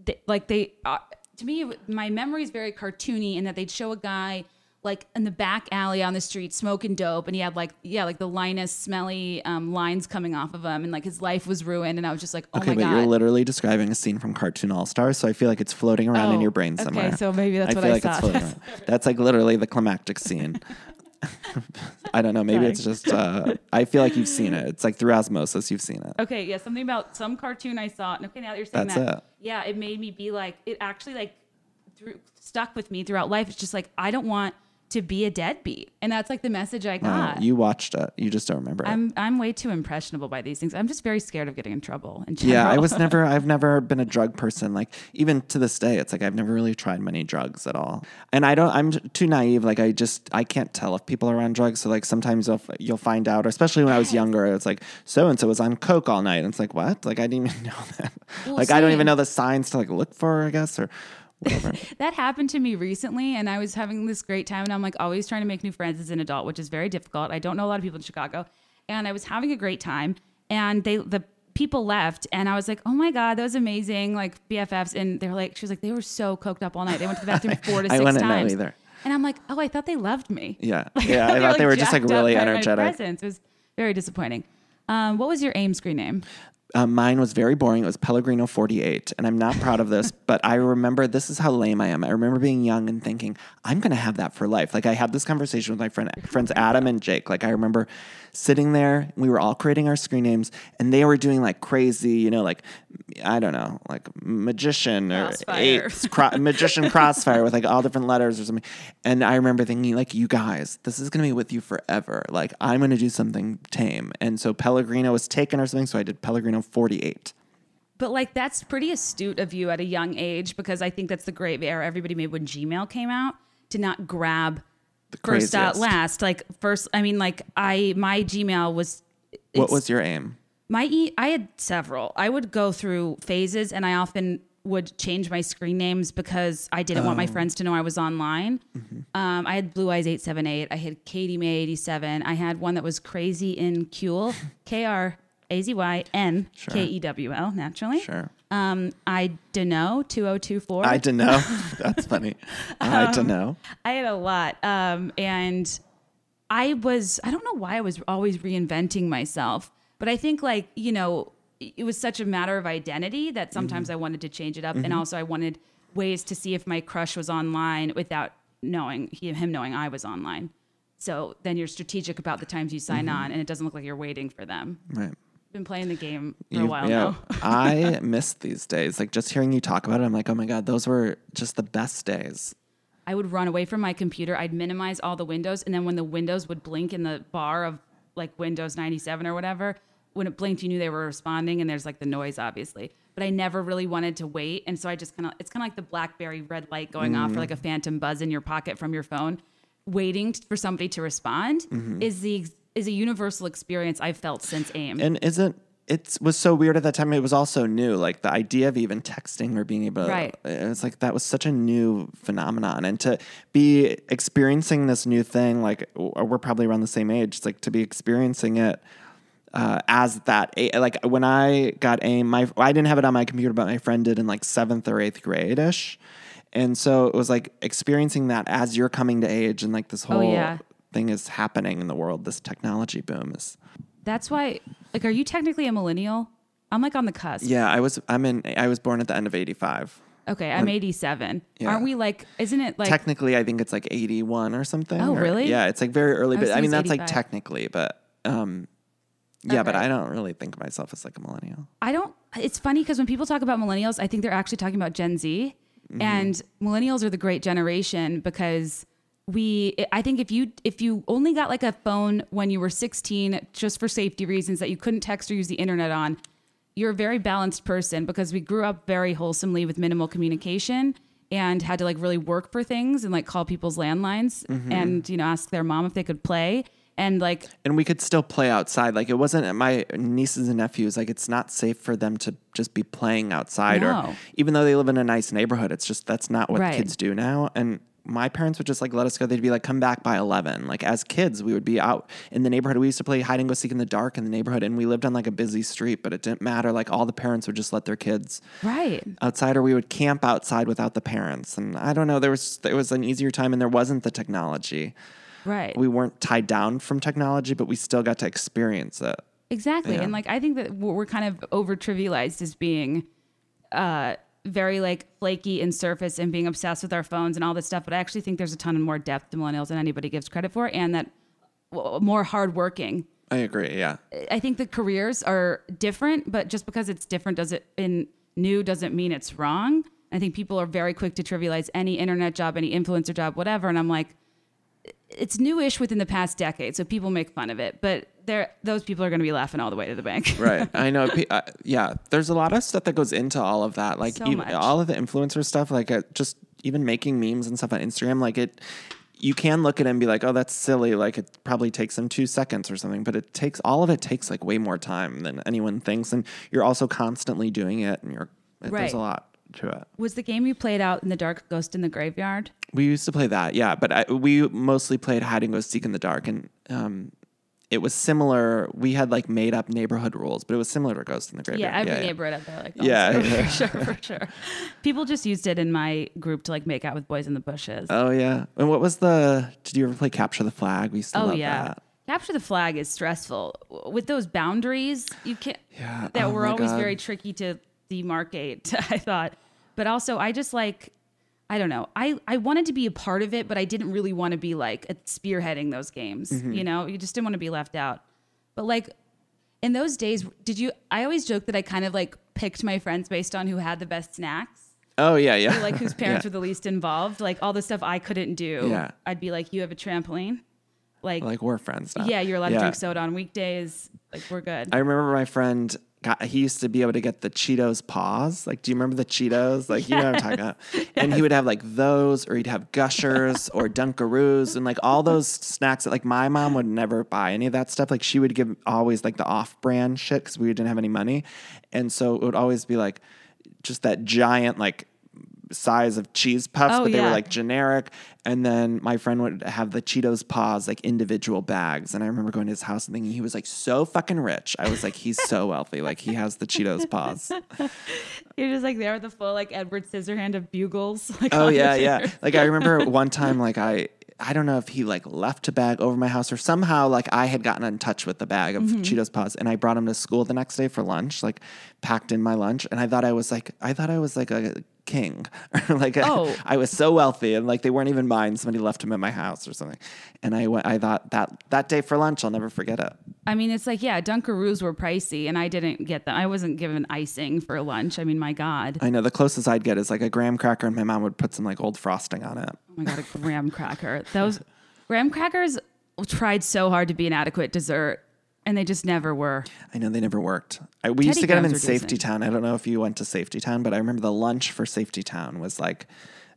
th- like they uh, to me my memory is very cartoony in that they'd show a guy like in the back alley on the street smoking dope and he had like yeah like the Linus smelly um, lines coming off of him and like his life was ruined and I was just like oh
Okay,
my
but
god
you're literally describing a scene from Cartoon All Stars, so I feel like it's floating around in
Oh,
your brain somewhere.
okay, so maybe that's
I
what
feel
I
like it's floating around. That's like literally the climactic scene. I don't know. Maybe it's just. Uh, I feel like you've seen it. It's like through osmosis, you've seen it.
Okay, yeah, something about some cartoon I saw. And okay, now that you're saying
That's
that,
it.
yeah, it made me be like, it actually like through, stuck with me throughout life. It's just like I don't want to be a deadbeat, and that's like the message I got.
you watched it. You just don't remember it.
I'm I'm way too impressionable by these things. I'm just very scared of getting in trouble. In
Yeah, I was never. I've never been a drug person. Like even to this day, it's like I've never really tried many drugs at all. And I don't. I'm too naive. Like I just I can't tell if people are on drugs. So like sometimes you'll you'll find out. Especially when I was younger, it's like so and so was on coke all night. And it's like what? Like I didn't even know that.
Well,
like I don't even know the signs to like look for. I guess or.
that happened to me recently, and I was having this great time, and I'm like always trying to make new friends as an adult, which is very difficult. I don't know a lot of people in Chicago, and I was having a great time, and they the people left, and I was like, oh my god, that was amazing, like BFFs, and they were like, she was like, they were so coked up all night, they went to the bathroom four to
I
six times,
either.
and I'm like, oh, I thought they loved me.
Yeah, yeah. I thought they were just like
jacked up
really
by my
energetic.
It was very disappointing. Um, what was your AIM screen name?
Um, mine was very boring. It was Pellegrino 48. And I'm not proud of this, but I remember this is how lame I am. I remember being young and thinking, I'm going to have that for life. Like I had this conversation with my friend, friends Adam and Jake. Like I remember sitting there, we were all creating our screen names and they were doing like crazy, you know, like, I don't know, like magician or eight, cro- magician crossfire with like all different letters or something. And I remember thinking, like, you guys, this is to be with you forever. Like, I'm to do something tame. And so Pellegrino was taken or something. So I did Pellegrino 48.
But like that's pretty astute of you at a young age because I think that's the great error everybody made when Gmail came out to not grab first out last. Like first, I mean, like I my Gmail was.
What was your aim?
my e? I had several. I would go through phases, and I often would change my screen names because I didn't
Oh.
want my friends to know I was online.
Mm-hmm.
Um, I had Blue Eyes eight seven eight. I had Katie May eighty seven. I had one that was Crazy in Kuel, K R A Z Y N K E W L. Naturally.
Sure.
Um, I dunno two oh two four.
I don't know. That's funny. I don't know.
I had a lot. Um, and I was, I don't know why I was always reinventing myself, but I think like, you know, it was such a matter of identity that sometimes I wanted to change it up. And also I wanted ways to see if my crush was online without knowing him knowing I was online. So then you're strategic about the times you sign on and it doesn't look like you're waiting for them.
Right.
Been playing the game for a while
yeah,
now.
I miss these days. Like just hearing you talk about it, I'm like, oh my God, those were just the best days.
I would run away from my computer. I'd minimize all the windows, and then when the windows would blink in the bar of like Windows 97 or whatever, when it blinked, you knew they were responding, and there's like the noise, obviously. But I never really wanted to wait, and so I just kind of it's kind of like the BlackBerry red light going off or mm-hmm. like a phantom buzz in your pocket from your phone. Waiting for somebody to respond mm-hmm. is the is a universal experience I've felt since AIM.
And isn't it was so weird at that time. It was also new, like the idea of even texting or being able. to
Right.
It was like that was such a new phenomenon, and to be experiencing this new thing, like we're probably around the same age. It's like to be experiencing it uh, as that. Like when I got AIM, my I didn't have it on my computer, but my friend did in like seventh or eighth grade ish, and so it was like experiencing that as you're coming to age, and like this whole
Oh, yeah.
Thing is happening in the world. This technology boom is.
That's why, like, are you technically a millennial? I'm like on the cusp.
Yeah, I was. I'm in. I was born at the end of '85.
Okay, I'm 87.
Yeah.
Aren't we like? Isn't it like?
technically, I think it's like 81 or something.
Oh,
or-
really?
Yeah, it's like very early.
I
But I mean, that's
it's
like technically, but um, yeah, but I don't really think of myself as like a millennial.
I don't. It's funny because when people talk about millennials, I think they're actually talking about Gen Z,
Mm-hmm.
and millennials are the great generation because we. I think if you if you only got like a phone when you were 16, just for safety reasons that you couldn't text or use the internet on, you're a very balanced person because we grew up very wholesomely with minimal communication and had to like really work for things and like call people's landlines
Mm-hmm.
and you know ask their mom if they could play and like
And we could still play outside. Like it wasn't my nieces and nephews. Like it's not safe for them to just be playing outside. Or even though they live in a nice neighborhood, it's just that's not what
Right.
kids do now. And my parents would just like let us go. They'd be like, "Come back by 11. Like as kids, we would be out in the neighborhood. We used to play hide and go seek in the dark in the neighborhood, and we lived on like a busy street. But it didn't matter. Like all the parents would just let their kids
right
outside or we would camp outside without the parents and i don't know there was there was an easier time and there wasn't the technology
right
we weren't tied down from technology but we still got to experience it
Exactly.
Yeah.
And like I think that we're we're kind of over trivialized as being uh very like flaky and surface and being obsessed with our phones and all this stuff, but I actually think there's a ton of more depth to millennials than anybody gives credit for and that w- more hardworking.
i agree yeah
I think the careers are different, but just because it's different does it in new doesn't mean it's wrong. I think people are very quick to trivialize any internet job, any influencer job, whatever, and I'm like it's newish within the past decade, so people make fun of it, but there those people are going to be laughing all the way to the bank.
right i know uh, yeah there's a lot of stuff that goes into all of that like
So
even, all of the influencer stuff like uh, just even making memes and stuff on instagram like it you can look at it and be like oh that's silly like it probably takes them two seconds or something but it takes all of it takes like way more time than anyone thinks and you're also constantly doing it and you're
Right.
there's a lot to it
Was the game you played out in the dark ghost in the graveyard?
We used to play that, yeah, but I, we mostly played hide and go seek in the dark, and um, it was similar. We had like made up neighborhood rules, but it was similar to Ghost in the Graveyard.
Yeah, every neighborhood out there like that.
Yeah,
So,
yeah.
for sure, for sure. People just used it in my group to like make out with boys in the bushes.
Oh yeah. And what was the? Did you ever play Capture the Flag? We used to
oh
love
yeah.
that.
Capture the flag is stressful. With those boundaries, you can't
Yeah,
that
oh
were always
God.
very tricky to demarcate, I thought. But also I just like I don't know. I, I wanted to be a part of it, but I didn't really want to be like spearheading those games.
Mm-hmm.
You know, you just didn't want to be left out. But like in those days, did you? I always joke that I kind of like picked my friends based on who had the best snacks,
Oh yeah, yeah.
like whose parents
Yeah.
were the least involved. Like all the stuff I couldn't do.
Yeah.
I'd be like, you have a trampoline. Like,
like we're friends now.
yeah, you're allowed to drink soda on weekdays. Like we're good.
I remember my friend got he used to be able to get the Cheetos paws. Like, do you remember the Cheetos? Like, you know what I'm talking about. And he would have like those, or he'd have Gushers or Dunkaroos, and like all those snacks that like my mom would never buy any of that stuff. Like, she would give always like the off-brand shit because we didn't have any money, and so it would always be like just that giant like size of cheese puffs,
Oh,
but they were like generic. And then my friend would have the Cheetos paws, like individual bags. And I remember going to his house and thinking he was like so fucking rich. I was like, he's so wealthy. Like he has the Cheetos paws.
You're just like there with the full like Edward Scissorhand of bugles. Like
Oh yeah, yeah. Like I remember one time, like I, I don't know if he like left a bag over my house or somehow like I had gotten in touch with the bag of
Mm-hmm.
Cheetos paws and I brought him to school the next day for lunch, like packed in my lunch. And I thought I was like, I thought I was like a king. like
Oh.
I, I was so wealthy and like they weren't even mine. Somebody left them at my house or something. And I went I thought that that day for lunch, I'll never forget it.
I mean, it's like, yeah, Dunkaroos were pricey and I didn't get them. I wasn't given icing for lunch. I mean, my God.
I know the closest I'd get is like a graham cracker and my mom would put some like old frosting on it.
Oh my God, a graham cracker. Those graham crackers tried so hard to be an adequate dessert and they just never were.
I know they never worked. I, we used to get them in Safety
decent.
Town. I don't know if you went to Safety Town, but I remember the lunch for Safety Town was like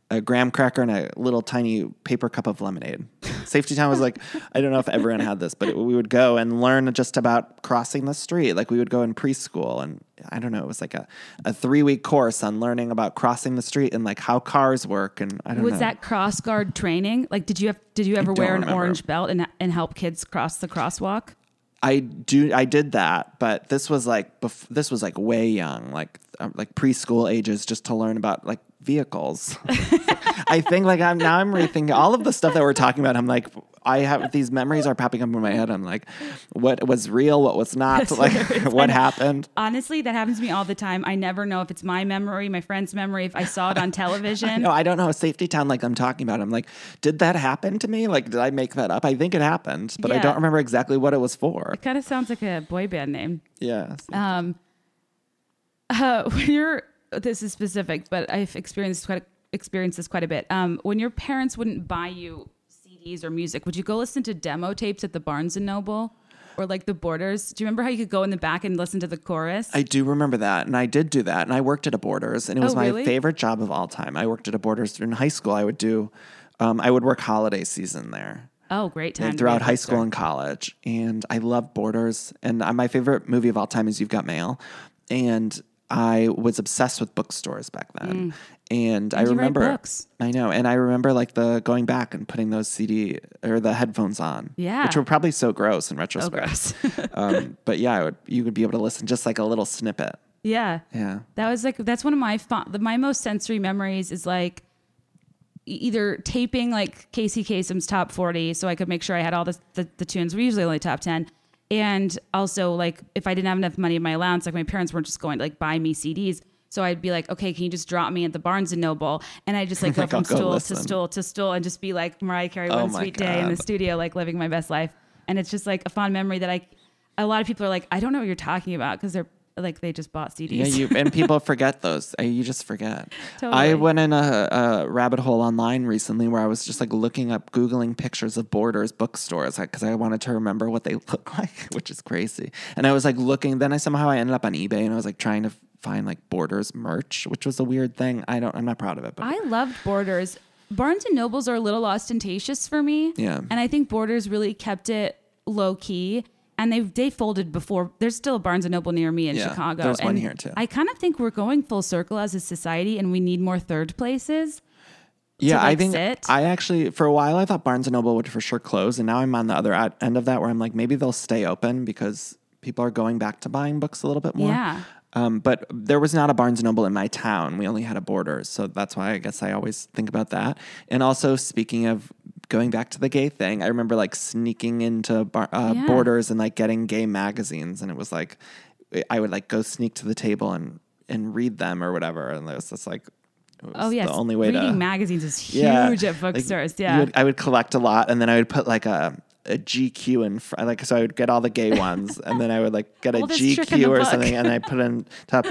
a graham cracker and a little tiny paper cup of lemonade. Safety Town was like, I don't know if everyone had this, but it, we would go and learn just about crossing the street. Like we would go in preschool and I don't know, it was like a, a three week course on learning about crossing the street and like how cars work. And I don't know.
Was
know.
that cross guard training? Like, did you have, did you ever
don't
wear an
remember.
orange belt and, and help kids cross the crosswalk?
I do. I did that, but this was like bef- this was like way young, like uh, like preschool ages, just to learn about like vehicles. I think like I'm now I'm rethinking all of the stuff that we're talking about. I'm like I have these memories are popping up in my head. I'm like, what was real, what was not, like what happened.
Honestly, that happens to me all the time. I never know if it's my memory, my friend's memory, if I saw it on television.
No, I don't know. Safety Town, like I'm talking about. I'm like, did that happen to me? Like, did I make that up? I think it happened, but I don't remember exactly what it was for.
It kind of sounds like a boy band name.
Yeah.
Um, uh, when you're this is specific, but I've experienced quite experienced this quite a bit. Um, when your parents wouldn't buy you CDs or music, would you go listen to demo tapes at the Barnes and Noble or like the Borders? Do you remember how you could go in the back and listen to the chorus?
I do remember that, and I did do that, and I worked at a Borders, and it was
Oh,
my favorite job of all time. I worked at a Borders in high school. I would do, um, I would work holiday season there.
oh, great time
throughout high school and college. And I love Borders. And uh, my favorite movie of all time is You've Got Mail. And I was obsessed with bookstores back then. And I
Mm. you write
remember,
books?
I know, and I remember like the going back and putting those CD or the headphones on,
Yeah.
which were probably so gross in retrospect.
gross.
um, but yeah, I would, you would be able to listen just like a little snippet.
yeah.
Yeah.
That was like that's one of my fun, my most sensory memories is like either taping like Casey Kasem's top 40 so I could make sure I had all the, the, the tunes. We're usually only top 10. And also like if I didn't have enough money in my allowance, like my parents weren't just going to like buy me CDs. So I'd be like, okay, can you just drop me at the Barnes and Noble? And I just like go from stool to stool to stool and just be like Mariah Carey,
Oh
one sweet day in the studio, like living my best life. And it's just like a fond memory that I, a lot of people are like, I don't know what you're talking about because they're like they just bought CDs.
Yeah, you and people forget those. You just forget.
Totally.
I went in a, a rabbit hole online recently where I was just like looking up, googling pictures of Borders bookstores because I wanted to remember what they look like, which is crazy. And I was like looking. Then I somehow I ended up on eBay and I was like trying to find like Borders merch, which was a weird thing. I don't. I'm not proud of it, but
I loved Borders. Barnes and Nobles are a little ostentatious for me.
Yeah.
And I think Borders really kept it low key. And they they folded before. There's still a Barnes and Noble near me in
Yeah,
Chicago.
there's one
and
here, too.
I kind of think we're going full circle as a society, and we need more third places.
yeah, I
like,
think
sit.
I actually for a while I thought Barnes and Noble would for sure close, and now I'm on the other end of that where I'm like maybe they'll stay open because people are going back to buying books a little bit more.
Yeah.
Um, but there was not a Barnes and Noble in my town. We only had a Borders, so that's why I guess I always think about that. And also, speaking of going back to the gay thing, I remember like sneaking into bar- uh,
Yeah.
Borders and like getting gay magazines, and it was like I would like go sneak to the table and and read them or whatever, and it was just like it was
Oh yes,
the only way
reading
to
magazines is huge
yeah,
at bookstores.
you
yeah.
would- I would collect a lot, and then I would put like a a GQ in fr- like so I would get all the gay ones, and then I would like get a
Oldest
GQ or
book.
something, and I put in top,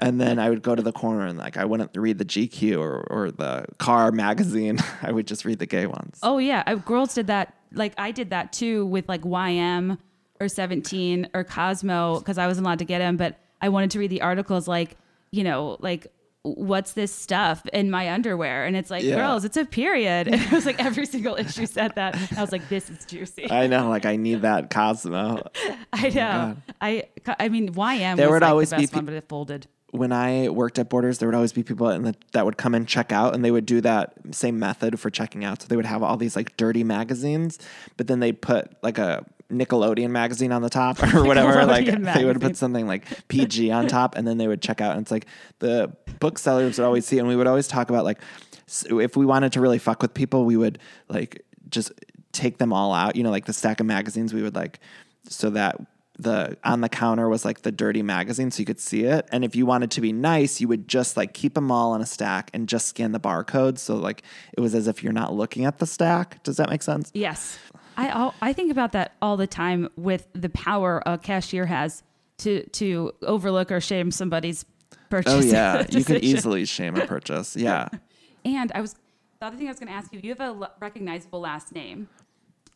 and then I would go to the corner and like I wouldn't read the GQ or or the car magazine. I would just read the gay ones.
Oh yeah, I, girls did that. Like I did that too with like YM or 17 or Cosmo because I wasn't allowed to get them, but I wanted to read the articles like you know like what's this stuff in my underwear? And it's like
Yeah.
girls it's a period. And it was like every single issue said that. And i was like this is juicy.
I know, like I need that Cosmo.
i oh know. I i mean ym
There
was
would
like
always
the
be pe-
one but it folded.
when I worked at Borders, there would always be people in the, that would come and check out, and they would do that same method for checking out. So they would have all these like dirty magazines, but then they'd put like a Nickelodeon magazine on the top or whatever. Like
Nickelodeon
they would put something like PG on top, and then they would check out. And it's like the booksellers would always see, and we would always talk about like if we wanted to really fuck with people, we would like just take them all out. You know, like the stack of magazines, we would like so that the on the counter was like the dirty magazine so you could see it and if you wanted to be nice you would just like keep them all in a stack and just scan the barcode so like it was as if you're not looking at the stack does that make sense
Yes. I I think about that all the time with the power a cashier has to to overlook or shame somebody's purchase.
oh yeah you could easily shame a purchase yeah
And I was the other thing I was going to ask you. You have a l- recognizable last name,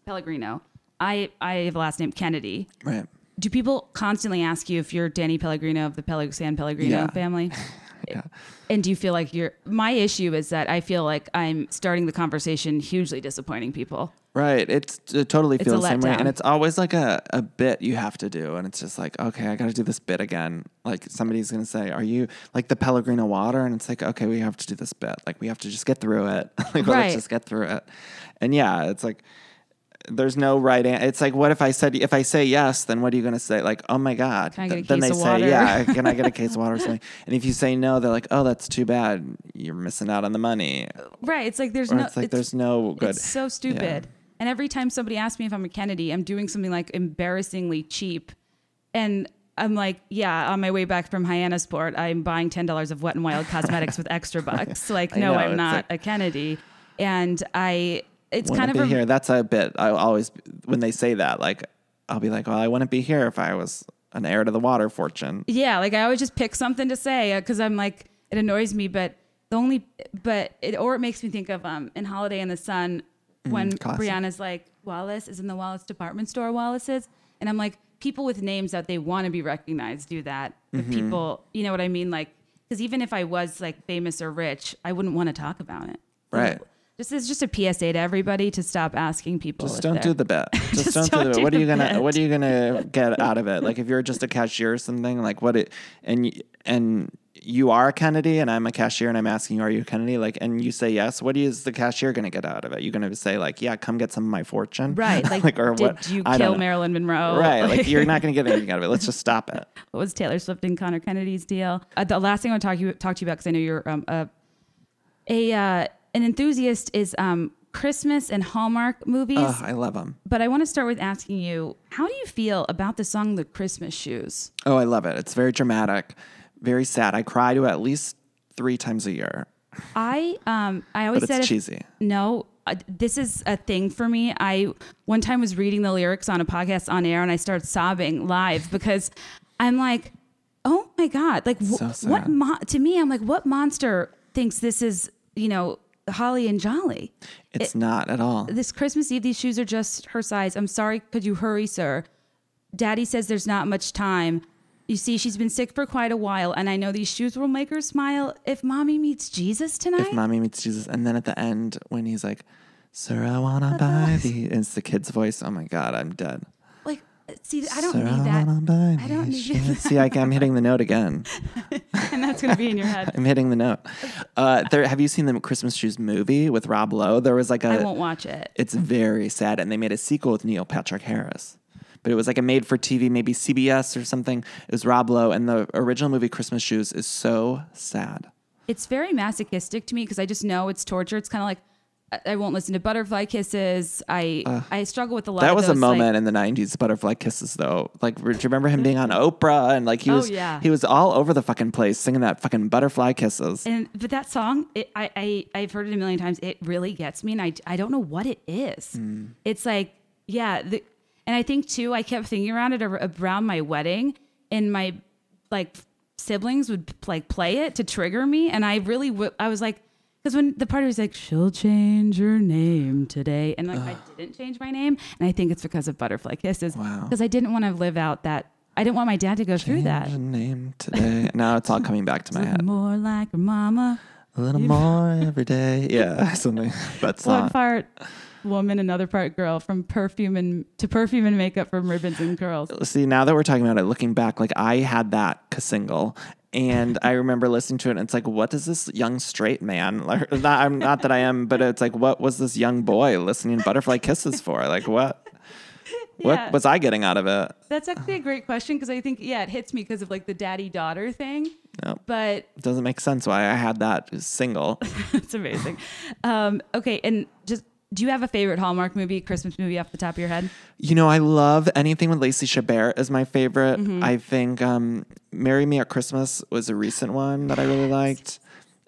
Pellegrino. I I have a last name Kennedy.
right
Do people constantly ask you if you're Danny Pellegrino of the San Pellegrino
Yeah.
family?
yeah
And do you feel like you're? My issue is that I feel like I'm starting the conversation hugely disappointing people.
Right. It's it totally feels the same way. And it's always like a, a bit you have to do. And it's just like, okay, I got to do this bit again. Like somebody's going to say, are you like the Pellegrino water? And it's like, okay, we have to do this bit. Like we have to just get through it. like, well,
Right.
let's just get through it. And yeah, it's like, there's no right answer. It's like, what if I said, if I say yes, then what are you going to say? Like, oh my God.
Can I get a
Th- then they say,
water?
yeah, can I get a case of water or something? And if you say no, they're like, oh, that's too bad. You're missing out on the money.
Right. It's like there's
Or
no.
it's like, there's no good.
It's so stupid. And every time somebody asks me if I'm a Kennedy, I'm doing something like embarrassingly cheap. And I'm like, yeah, on my way back from Hyannisport, I'm buying $10 of Wet and Wild cosmetics with extra bucks. Like, no,
know,
I'm not
like-
a Kennedy. And I, it's kind of
be
a,
here. That's a bit. I always when they say that, like I'll be like, well, I wouldn't be here if I was an heir to the water fortune.
yeah, like I always just pick something to say because I'm like, it annoys me. But the only, but it, or it makes me think of um in Holiday in the Sun when
Mm, classic.
Brianna's like, Wallace is in the Wallace department store, Wallace is. And I'm like, people with names that they want to be recognized do that.
Mm-hmm.
people, you know what I mean? Like, because even if I was like famous or rich, I wouldn't want to talk about it.
Right.
This is just a PSA to everybody to stop asking people.
Just don't do the bit. Just,
Just
don't,
don't
do the
do.
What are you gonna
bit.
What are you gonna get out of it? Like if you're just a cashier or something, like what it and and you are a Kennedy and I'm a cashier and I'm asking you, are you a Kennedy? Like, and you say yes. What is the cashier gonna get out of it? You're gonna say like, yeah, come get some of my fortune,
Right. Like,
or
did
what?
you
I
kill. Marilyn Monroe?
Right. Like you're not gonna get anything out of it. Let's just stop it.
what was Taylor Swift and Conor Kennedy's deal? Uh, the last thing I want to talk to you talk to you about because I know you're um, a a uh, an enthusiast is um, Christmas and Hallmark movies.
I love them.
But I want to start with asking you, how do you feel about the song "The Christmas Shoes"?
Oh, I love it. It's very dramatic, very sad. I cry to at least three times a year,
I um I always
but
said
it's
if-
cheesy.
No, uh, this is a thing for me. I one time was reading the lyrics on a podcast on air, and I started sobbing live because I'm like, oh my god, like wh-
So
what? Mo- to me, I'm like, what monster thinks this is? You know, holly and jolly.
It's not at all.
This Christmas Eve, these shoes are just her size. I'm sorry, could you hurry, sir? Daddy says there's not much time. You see, she's been sick for quite a while, and I know these shoes will make her smile if mommy meets Jesus tonight.
If mommy meets Jesus, and then at the end when he's like, "Sir, I wanna buy these," and it's the kid's voice. Oh my god, I'm dead.
like, see, I don't
Sir,
need that.
wanna buy
I don't need
shoes. See, I, am hitting the note again.
and that's gonna be in your head.
I'm hitting the note. Uh, there, have you seen the Christmas Shoes movie with Rob Lowe? There was like a.
I won't watch it.
It's very sad, and they made a sequel with Neil Patrick Harris. But it was like a made for TV, maybe CBS or something. It was Rob Lowe, and the original movie Christmas Shoes is so sad.
It's very masochistic to me because I just know it's torture. It's kind of like I- won't listen to butterfly kisses. I I struggle with a lot.
That was a
those, like-
moment in the '90s, Butterfly Kisses, though. Like, do you remember him being on Oprah and like he
Oh,
was,
yeah.
he was all over the fucking place singing that fucking Butterfly Kisses.
and but that song, it, I I I've heard it a million times. It really gets me, and I I don't know what it is.
Hmm.
It's like yeah, the, and I think too. I kept thinking around it around my wedding, and my like siblings would like play it to trigger me, and I really w- I was like. Because when the party was like, she'll change her name today. And like, I didn't change my name. And I think it's because of Butterfly Kisses.
Wow.
Because I didn't want to live out that. I didn't want my dad to go through that.
Change name today. now it's all coming back to my head.
More like her mama.
A little more every day. Yeah, something. That song.
One part woman, another part girl, from perfume and to perfume and makeup from ribbons and curls.
See, now that we're talking about it, looking back, like I had that single, and I remember listening to it, and it's like, what does this young straight man? Like, not, I'm not that I am, but it's like, what was this young boy listening to Butterfly Kisses for? Like, what? What was I getting out of it?
That's actually a great question because I think yeah, it hits me because of like the daddy daughter thing.
No,
But
it doesn't make sense why I had that single.
it's amazing. Um, okay, and just do you have a favorite Hallmark movie, Christmas movie off the top of your head?
You know, I love anything with Lacey Chabert is my favorite.
Mm-hmm.
I think um, "Marry Me at Christmas" was a recent one that I really liked.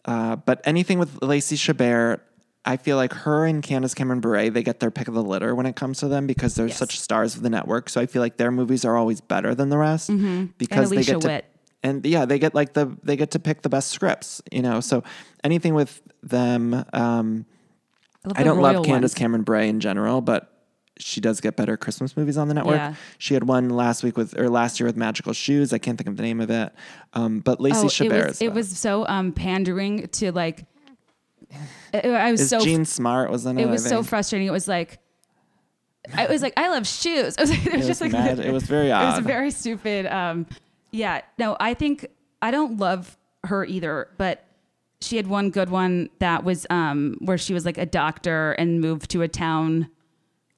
Uh, but anything with Lacey Chabert, I feel like her and Candace Cameron Bure, they get their pick of the litter when it comes to them because they're
Yes.
such stars of the network. So I feel like their movies are always better than the rest because they get to
Witt.
and yeah, they get like the they get to pick the best scripts. You know, so anything with them. Um,
love
I don't love Candace
ones.
Cameron Bray in general, but she does get better Christmas movies on the network.
Yeah.
She had one last week with or last year with Magical Shoes. I can't think of the name of it. Um, but Lacey
Oh, it
Chabert
was
is
it was so um pandering to like. I I was
is
so
Jean Smart was in it.
it was so frustrating. It was like. I was like, I love shoes. I was like, it was
was
just like
mad- it was very odd.
It was very stupid. Um, yeah, no, I think I don't love her either, but she had one good one that was um where she was like a doctor and moved to a town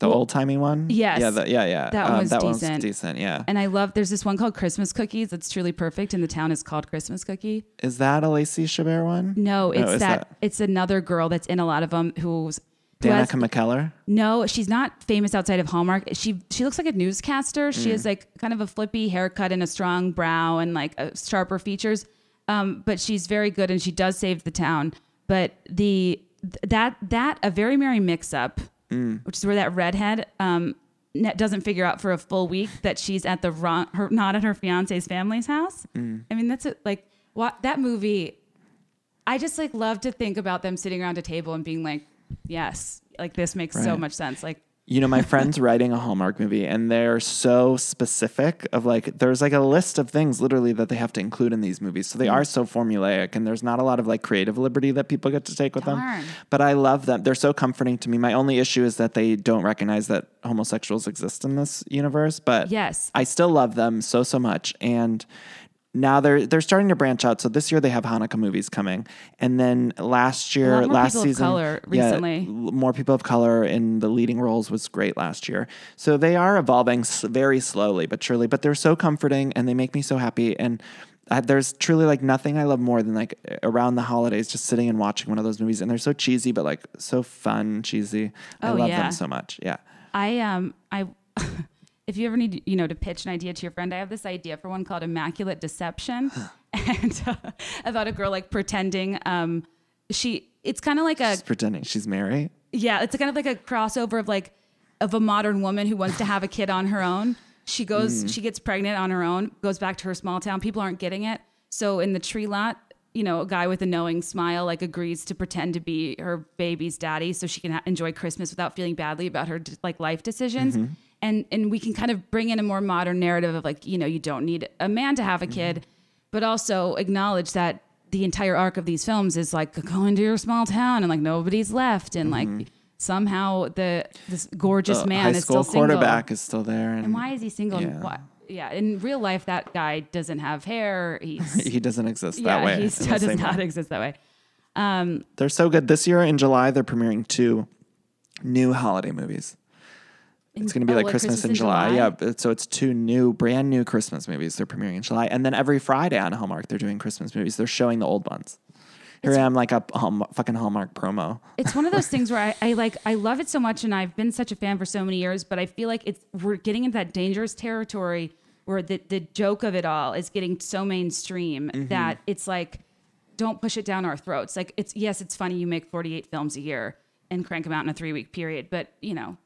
the old timey one.
Yes.
Yeah. The, yeah. Yeah.
That one
Um,
was
that
decent.
one's decent. Yeah.
and I love there's this one called Christmas Cookies that's truly perfect and the town is called Christmas Cookie.
Is that a Lacey Chabert one?
No, it's
is
that, it's another girl that's in a lot of them who's who has-
Danica McKellar.
No, she's not famous outside of Hallmark. She she looks like a newscaster. She
Mm.
has like kind of a flippy haircut and a strong brow and like uh, sharper features. Um, but she's very good and she does save the town. But the that that a very merry mix up,
Mm.
which is where that redhead um doesn't figure out for a full week that she's at the wrong her not at her fiance's family's house.
Mm.
I mean that's it. Like what that movie. I just like love to think about them sitting around a table and being like, yes, like this makes so much sense. Like
You know, my friend's writing a Hallmark movie and they're so specific of like there's like a list of things literally that they have to include in these movies. So they are mm. so formulaic and there's not a lot of like creative liberty that people get to take with
Darn.
them. But I love them. They're so comforting to me. My only issue is that they don't recognize that homosexuals exist in this universe, but
Yes.
I still love them so so much and now they're they're starting to branch out. So this year they have Hanukkah movies coming, and then last year, last season,
color
yeah,
recently.
l- more people of color in the leading roles was great last year. So they are evolving very slowly but surely, but they're so comforting and they make me so happy. And uh, there's truly like nothing I love more than like around the holidays, just sitting and watching one of those movies. And they're so cheesy, but like so fun, cheesy.
Oh, I
love
yeah.
them so much. Yeah.
I um I if you ever need you know to pitch an idea to your friend, I have this idea for one called Immaculate Deception, and uh, about a girl like pretending um she it's kind of like a
She's pretending she's Mary.
yeah it's kind of like a crossover of like of a modern woman who wants to have a kid on her own. She goes
Mm.
she gets pregnant on her own, goes back to her small town. People aren't getting it, so in the tree lot. You know, a guy with a knowing smile like agrees to pretend to be her baby's daddy, so she can ha- enjoy Christmas without feeling badly about her like life decisions
Mm-hmm.
And and we can kind of bring in a more modern narrative of like you know you don't need a man to have a kid mm-hmm. but also acknowledge that the entire arc of these films is like going to your small town and like nobody's left and like mm-hmm. somehow the this gorgeous
The
man
high
is
school
still single
quarterback is still there. And,
and why is he single
Yeah.
and why yeah in real life that guy doesn't have hair he's
he doesn't exist
yeah
that way.
he does not
way.
exist that way um,
They're so good. This year in July, they're premiering two new holiday movies. It's going to be
Oh,
like
like
Christmas, in July. Yeah, so it's two new, brand new Christmas movies. They're premiering in July, and then every Friday on Hallmark, they're doing Christmas movies. They're showing the old ones. Here I am, like a Hallmark, fucking Hallmark promo.
it's one of those things where I, I like I love it so much and I've been such a fan for so many years, but I feel like it's we're getting into that dangerous territory where the, the joke of it all is getting so mainstream
Mm-hmm.
that it's like don't push it down our throats. Like it's yes, it's funny you make 48 films a year and crank them out in a three week period, but you know,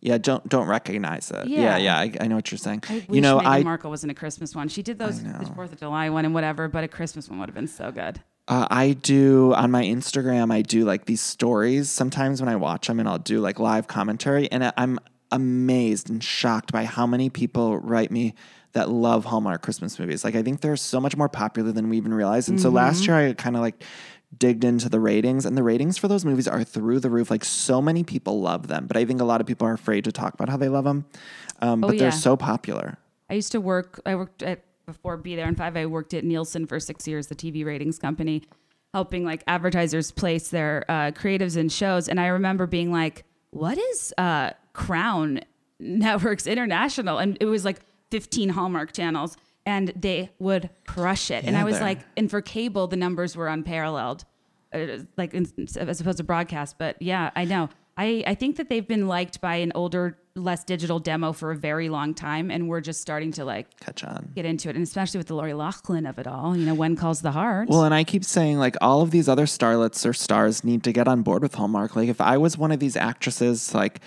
Yeah, don't don't recognize it.
Yeah.
Yeah, yeah, I, I know what you're saying.
I wish
you know,
Meghan
I
Markle wasn't a Christmas one. She did those the Fourth of July one and whatever, but a Christmas one would have been so good.
Uh, I do on my Instagram. I do like these stories sometimes when I watch them, and I'll do like live commentary. And I'm amazed and shocked by how many people write me that love Hallmark Christmas movies. Like I think they're so much more popular than we even realize. And so last year I kind of like digged into the ratings, and the ratings for those movies are through the roof. Like so many people love them, but I think a lot of people are afraid to talk about how they love them. Um, but
yeah.
they're so popular.
I used to work. I worked at before Be There in Five. I worked at Nielsen for six years, the TV ratings company, helping like advertisers place their uh, creatives in shows. And I remember being like, "What is uh, Crown Networks International?" And it was like 15 Hallmark channels, and they would crush it. and I was
they're-
like, and for cable, the numbers were unparalleled, uh, like in, as opposed to broadcast. But yeah, I know. I, I think that they've been liked by an older, less digital demo for a very long time, and we're just starting to like
Catch on.
get into it, and especially with the Lori Loughlin of it all. You know, when calls the heart.
Well, and I keep saying like all of these other starlets or stars need to get on board with Hallmark. Like if I was one of these actresses, like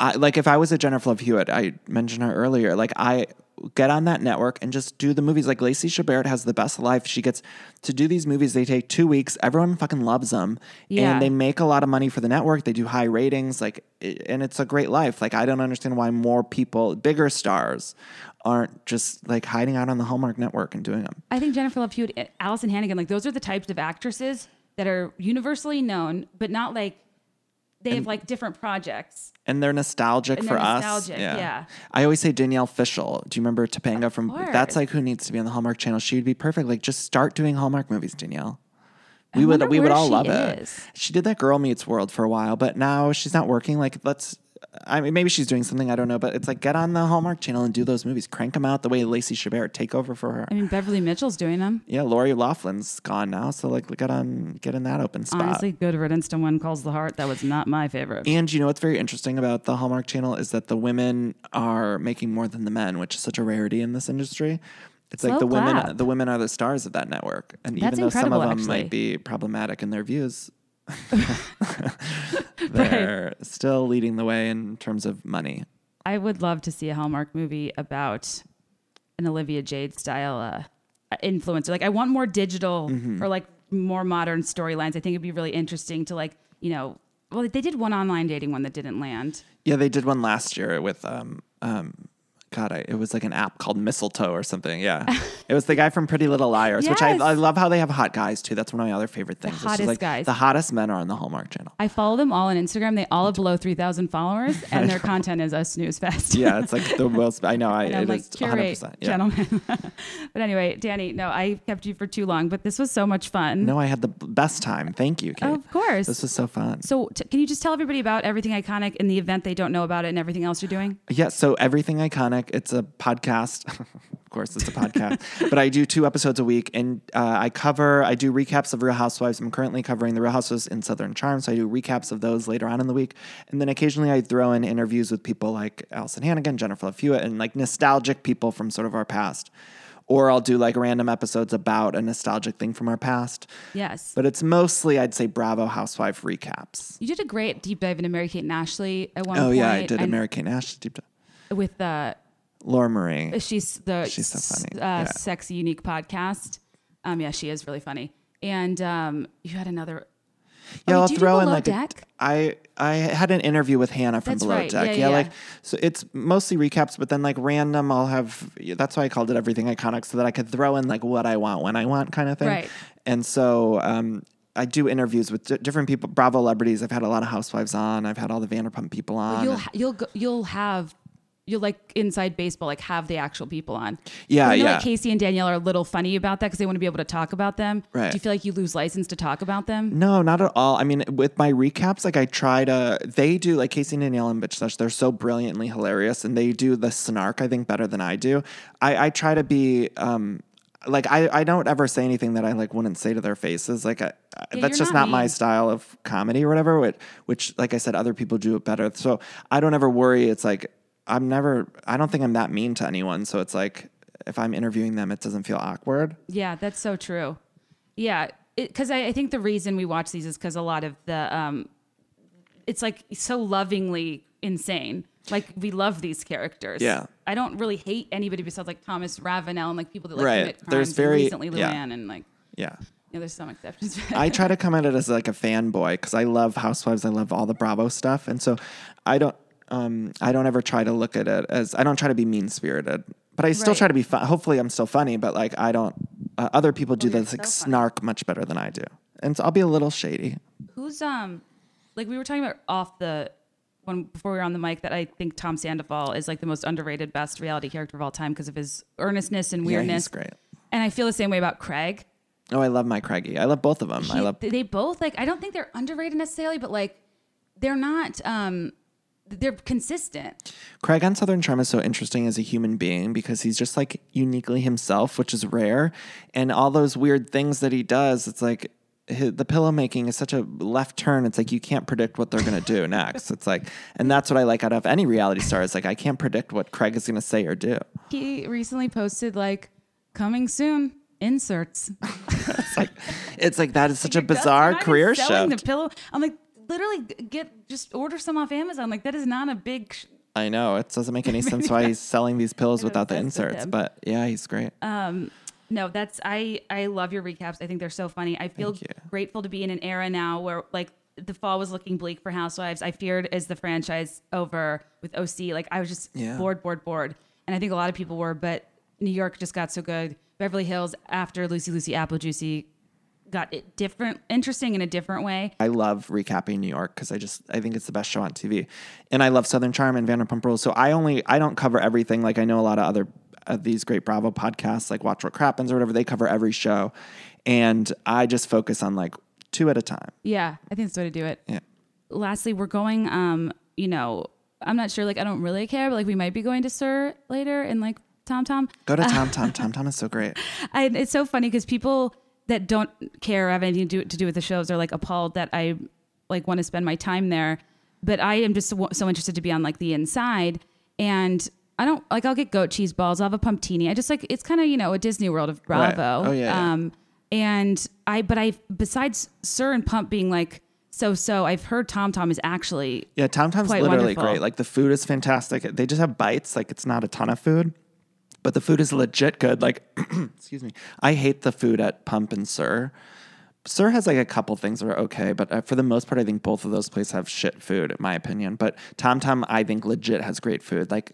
I like if I was a Jennifer Love Hewitt, I mentioned her earlier. Like I get on that network and just do the movies. Like Lacey Chabert has the best life. She gets to do these movies. They take two weeks. Everyone fucking loves them,
Yeah.
and they make a lot of money for the network. They do high ratings. Like, and it's a great life. Like I don't understand why more people, bigger stars, aren't just like hiding out on the Hallmark network and doing them.
I think Jennifer Love Hewitt, Alyson Hannigan, like those are the types of actresses that are universally known, but not like they have like different projects.
And they're nostalgic
And
for
they're
us.
nostalgic, yeah.
I always say Danielle Fishel. Do you remember Topanga from? That's like who needs to be on the Hallmark Channel. She would be perfect. Like just start doing Hallmark movies, Danielle. We would
wonder
we would all love it. She did that Girl Meets World for a while, but now she's not working. Like let's. I mean, maybe she's doing something I don't know, but it's like get on the Hallmark Channel and do those movies. Crank them out the way Lacey Chabert take over for her.
I mean, Beverly Mitchell's doing them.
Yeah, Lori Loughlin's gone now, so like get on get in that open spot.
Honestly, good riddance to When Calls the Heart. That was not my favorite.
And you know what's very interesting about the Hallmark Channel is that the women are making more than the men, which is such a rarity in this industry. It's like the
clap.
women the women are the stars of that network. And
That's
even though some of them
actually.
might be problematic in their views, they're still leading the way in terms of money.
I would love to see a Hallmark movie about an Olivia Jade style uh, influencer. Like, I want more digital
Mm-hmm.
or like more modern storylines. I think it'd be really interesting to like, you know, well, they did one online dating one that didn't land.
Yeah, they did one last year with um um God, I, it was like an app called Mistletoe or something. Yeah, it was the guy from Pretty Little Liars, which I, I love how they have hot guys too. That's one of my other favorite things. Just
hottest
like
guys.
The hottest men are on the Hallmark Channel.
I follow them all on Instagram. They all have below 3,000 followers, and their content is a snooze fest.
Yeah, it's like the most. I know. I
And
it
like,
is
curate,
100%. Yeah.
gentlemen. but anyway, Danny, no, I kept you for too long, but this was so much fun.
No, I had the best time. Thank you, Kate.
Of course.
This was so fun.
So, t- can you just tell everybody about everything iconic in the event they don't know about it and everything else you're doing?
Yeah, so everything iconic. It's a podcast. of course, it's a podcast, but I do two episodes a week, and uh, I cover. I do recaps of Real Housewives. I'm currently covering the Real Housewives in Southern Charm, so I do recaps of those later on in the week, and then occasionally I throw in interviews with people like Alyson Hannigan, Jennifer Love Hewitt, and like nostalgic people from sort of our past. Or I'll do like random episodes about a nostalgic thing from our past.
Yes.
But it's mostly, I'd say, Bravo Housewife recaps.
you did a great deep dive into Mary Kate and Ashley at one
Oh
point.
Oh, yeah, I did a Mary Kate Nash deep dive.
with uh,
Laura Marie.
she's the
She's so funny.
Uh,
Yeah.
sexy unique podcast. Um, yeah, she is really funny. And um, you had another.
Yeah,
oh,
I'll throw in like a,
Deck?
I I had an interview with Hannah from
That's
Below
right.
Deck.
Yeah,
Yeah,
yeah,
like so it's mostly recaps, but then like random I'll have that's why I called it everything iconic so that I could throw in like what I want when I want kind of thing.
Right.
And so um I do interviews with di- different people, Bravo celebrities. I've had a lot of housewives on. I've had all the Vanderpump people on.
you'll
and-
ha- you'll go, you'll have you'll like inside baseball like have the actual people on.
Yeah,
I know
yeah.
Like Casey and Danielle are a little funny about that because they want to be able to talk about them.
Right.
Do you feel like you lose license to talk about them?
No, not at all. I mean, with my recaps, like I try to, they do like Casey and Danielle and Bitch Sesh, they're so brilliantly hilarious and they do the snark, I think, better than I do. I, I try to be, um, like I, I don't ever say anything that I like wouldn't say to their faces. Like I-
Yeah,
that's just
not
not my style of comedy or whatever. Which, which, like I said, other people do it better. So I don't ever worry. It's like I'm never. I don't think I'm that mean to anyone. So it's like if I'm interviewing them, it doesn't feel awkward.
Yeah, that's so true. Yeah, because I, I think the reason we watch these is because a lot of the um, it's like so lovingly insane. Like we love these characters.
Yeah.
I don't really hate anybody besides like Thomas Ravenel and like people that like
Right.
commit crimes.
There's
and
very-
recently
yeah.
And like
Yeah.
you know, there's some exceptions.
I try to come at it as like a fanboy because I love Housewives. I love all the Bravo stuff, and so I don't. Um, I don't ever try to look at it as I don't try to be mean spirited, but I still
Right.
try to be fun. Hopefully, I'm still funny, but like I don't. Uh, other people do
you're
this like
funny.
snark much better than I do, and so I'll be a little shady.
Who's um like we were talking about off the when before we were on the mic that I think Tom Sandoval is like the most underrated best reality character of all time because of his earnestness and
Yeah,
weirdness.
he's great.
And I feel the same way about Craig.
Oh, I love my Craigie. I love both of them. I love.
they both like I don't think they're underrated necessarily, but like they're not um they're consistent.
Craig on Southern Charm is so interesting as a human being because he's just like uniquely himself, which is rare. And all those weird things that he does, it's like the pillow making is such a left turn. It's like you can't predict what they're gonna do next. It's like, and that's what I like out of any reality star is like I can't predict what Craig is gonna say or do.
He recently posted like coming soon inserts.
It's like, it's like that is such a
guts are
bizarre career shift.
The pillow. I'm like, literally get just order some off Amazon. Like that is not a big. Sh-
I know it doesn't make any sense why he's selling these pills without the
with
inserts, but yeah, he's great.
Um, no, that's I. I love your recaps. I think they're so funny. I feel grateful to be in an era now where like the fall was looking bleak for Housewives. I feared is the franchise over with OC. Like I was just
Yeah.
bored, bored, bored, and I think a lot of people were. But New York just got so good. Beverly Hills after Lucy Lucy Apple Juicy got it different, interesting in a different way.
I love recapping New York because I just I think it's the best show on TV, and I love Southern Charm and Vanderpump Rules. So I only I don't cover everything. Like I know a lot of other of these great Bravo podcasts, like Watch What Crappens or whatever. They cover every show, and I just focus on like two at a time.
Yeah, I think that's the way to do it.
Yeah.
Lastly, we're going. Um, you know, I'm not sure. Like, I don't really care, but like, we might be going to SUR later and like Tom Tom.
Go to Tom Tom Tom Tom is so great.
I, it's so funny because people that don't care or have anything to do, to do with the shows are like appalled that I like want to spend my time there. But I am just so, so interested to be on like the inside, and I don't like. I'll get goat cheese balls. I'll have a pumptini. I just like it's kind of you know a Disney World of
Right.
Bravo.
Oh, yeah, yeah.
Um, and I, but I besides SUR and Pump being like so so, I've heard Tom Tom is actually
Yeah, Tom Tom's literally
wonderful.
great. Like the food is fantastic. They just have bites. Like it's not a ton of food, but the food is legit good. Like, excuse me, I hate the food at Pump and SUR. SUR has like a couple things that are okay, but uh, for the most part, I think both of those places have shit food, in my opinion. But Tom Tom, I think legit has great food. Like.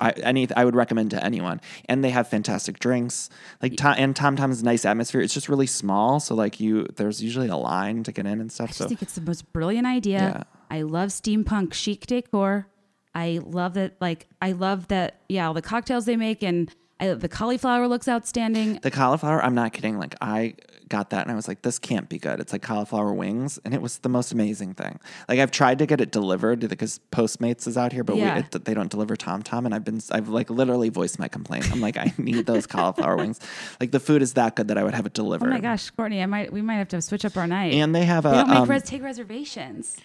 I, any, I would recommend to anyone, and they have fantastic drinks. Like Tom, and Tom Tom's nice atmosphere. It's just really small, so like you, there's usually a line to get in and stuff.
I just
So
think it's the most brilliant idea.
Yeah.
I love steampunk chic decor. I love that. Like I love that. Yeah, all the cocktails they make, and I, the cauliflower looks outstanding.
The cauliflower, I'm not kidding. Like I got that and I was like, this can't be good. It's like cauliflower wings, and it was the most amazing thing. Like I've tried to get it delivered because Postmates is out here, but
Yeah.
we, it, they don't deliver Tom Tom, and I've been I've like literally voiced my complaint. I'm like, I need those cauliflower wings. Like the food is that good that I would have it delivered.
Oh my gosh, Courtney, I might we might have to switch up our night.
And they have a
they don't make
um,
res- take reservations.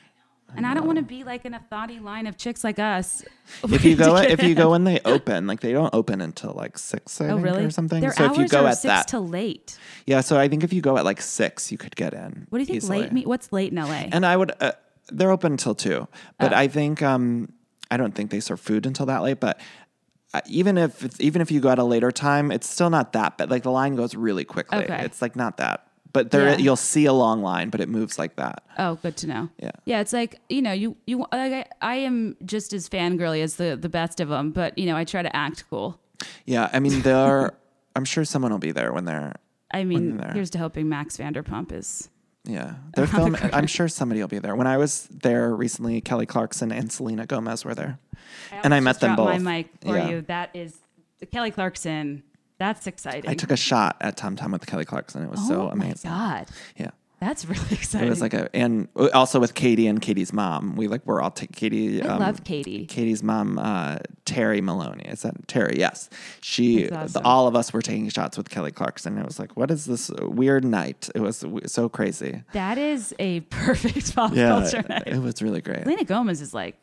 And I don't want to be like in a thoughty line of chicks like us.
if you go if you go when they open, like they don't open until like six, I
oh
think,
really,
or something.
Their
so
hours
if you go
are
at
six
that,
to late.
yeah. So I think if you go at like six, you could get in.
What do you think
easily.
late? Me- what's late in LA?
And I would, uh, they're open until two, but
Oh.
I think, um, I don't think they serve food until that late. But uh, even if it's, even if you go at a later time, it's still not that bad. Like the line goes really quickly.
Okay.
It's like not that, but there
Yeah.
you'll see a long line, but it moves like that.
Oh, good to know.
Yeah.
Yeah, it's like you know, you you. Like I, I am just as fangirly as the the best of them, but you know, I try to act cool.
Yeah, I mean, there. I'm sure someone will be there when they're.
I mean,
they're
here's to hoping Max Vanderpump is.
Yeah, they're filming. I'm sure somebody will be there. When I was there recently, Kelly Clarkson and Selena Gomez were there, and I met them both.
My mic for
Yeah.
you. That is Kelly Clarkson. That's exciting.
I took a shot at Tom Tom with Kelly Clarkson. It was so amazing.
oh
so
my
amazing.
god,
Yeah.
that's really exciting.
It was like a, and also with Katie and Katie's mom. We like we're all t- Katie.
I
um,
love Katie.
Katie's mom, uh, Terry Maloney. Is that Terry? Yes. She.
That's
the- all of us were taking shots with Kelly Clarkson. It was like, what is this weird night? It was so crazy.
That is a perfect pop culture night.
it was really great.
Lena Gomez is like,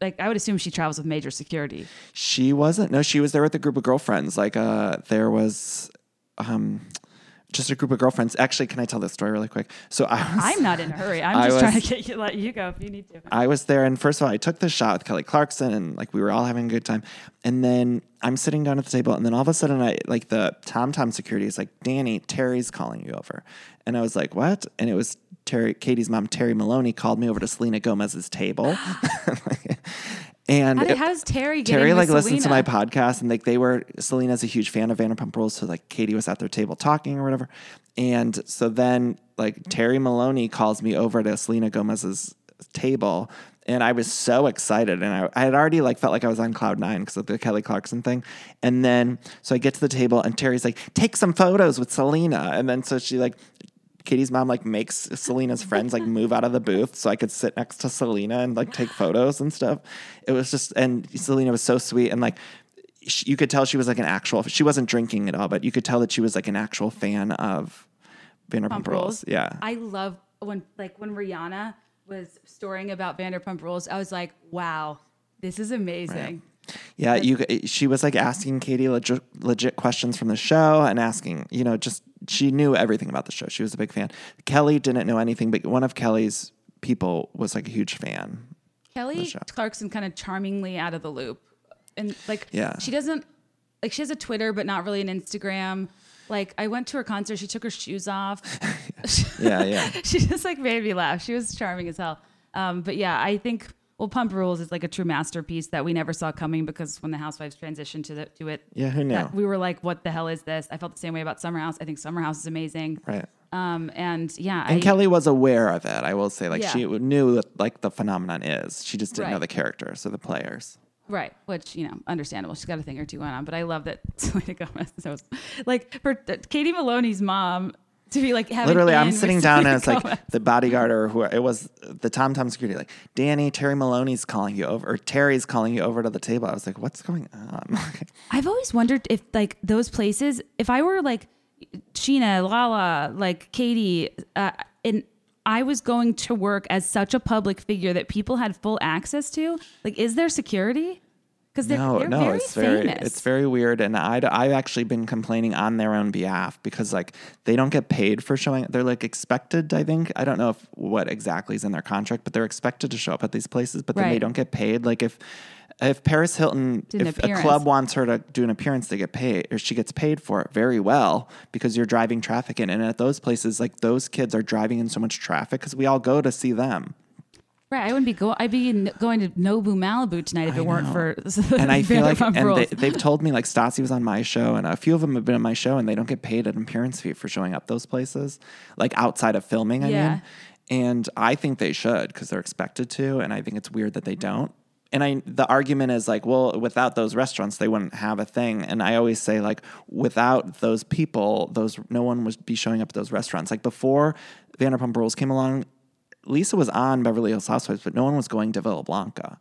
like I would assume she travels with major security.
She wasn't. No, she was there with a group of girlfriends. Like, uh, there was, um, just a group of girlfriends. Actually, can I tell this story really quick? So I was,
I'm not in a hurry. I'm
I
just trying to get you let you go if you need to.
I was there, and first of all, I took the shot with Kelly Clarkson, and like we were all having a good time. And then I'm sitting down at the table, and then all of a sudden, I like the Tom Tom security is like, Danny, Terry's calling you over, and I was like, what? And it was Terry, Katie's mom, Terry Maloney, called me over to Selena Gomez's table, and
How, did,
it-
how does Terry get
Terry like listens to my podcast and like they were Selena's a huge fan of Vanderpump Rules, so like Katie was at their table talking or whatever. And so then like Terry Maloney calls me over to Selena Gomez's table and I was so excited and I, I had already like felt like I was on cloud nine because of the Kelly Clarkson thing. And then so I get to the table and Terry's like, take some photos with Selena. And then so she like Katie's mom like makes Selena's friends like move out of the booth so I could sit next to Selena and like take photos and stuff. It was just and Selena was so sweet and like sh- you could tell she was like an actual she wasn't drinking at all but you could tell that she was like an actual fan of Vanderpump Rules.
Rules.
Yeah.
I love when like when Rihanna was storing about Vanderpump Rules. I was like, wow, this is amazing.
Yeah, you. She was like asking Katie legit, legit questions from the show and asking, you know, just she knew everything about the show. She was a big fan. Kelly didn't know anything, but one of Kelly's people was like a huge fan.
Kelly. Clarkson kind of charmingly out of the loop, and like
Yeah.
she doesn't like she has a Twitter but not really an Instagram. Like I went to her concert, she took her shoes off.
Yeah, yeah.
she just like made me laugh. She was charming as hell. Um, but yeah, I think well, Pump Rules is like a true masterpiece that we never saw coming because when the Housewives transitioned to the, to it,
Yeah, who knew?
that we were like, what the hell is this? I felt the same way about Summer House. I think Summer House is amazing.
Right.
Um, and yeah,
And
I,
Kelly was aware of it. I will say, like
Yeah.
she knew what like the phenomenon is. She just didn't know the characters or the players.
Right, which you know, understandable. She's got a thing or two going on, but I love that Selena Gomez knows. Like for Katie Maloney's mom to be like having
Literally, I'm sitting down and it's like
Gomez.
the bodyguard or who it was the Tom Tom security, like Danny Terry Maloney's calling you over, or Terry's calling you over to the table. I was like, what's going on?
I've always wondered if like those places, if I were like Scheana, Lala, like Katie, uh, and I was going to work as such a public figure that people had full access to, like, is there security? Because they're,
no,
they're
no,
very
it's very, it's very weird, and I, I've actually been complaining on their own behalf because like they don't get paid for showing. They're like expected, I think. I don't know if what exactly is in their contract, but they're expected to show up at these places, but then they don't get paid. Like if if Paris Hilton, if a club wants her to do an appearance, they get paid, or she gets paid for it very well because you're driving traffic in. And at those places, like those kids are driving in so much traffic because we all go to see them.
Right. I wouldn't be go. I'd be going to Nobu Malibu tonight if
I
it weren't
know.
for
and I feel like, and
Rules.
they, they've told me like Stassi was on my show, and a few of them have been on my show, and they don't get paid an appearance fee for showing up those places, like outside of filming. I
Yeah.
mean, and I think they should because they're expected to, and I think it's weird that they don't. And I, the argument is like, well, without those restaurants, they wouldn't have a thing. And I always say like, without those people, those no one would be showing up at those restaurants. Like before Vanderpump Rules came along, Lisa was on Beverly Hills Housewives, but no one was going to Villa Blanca.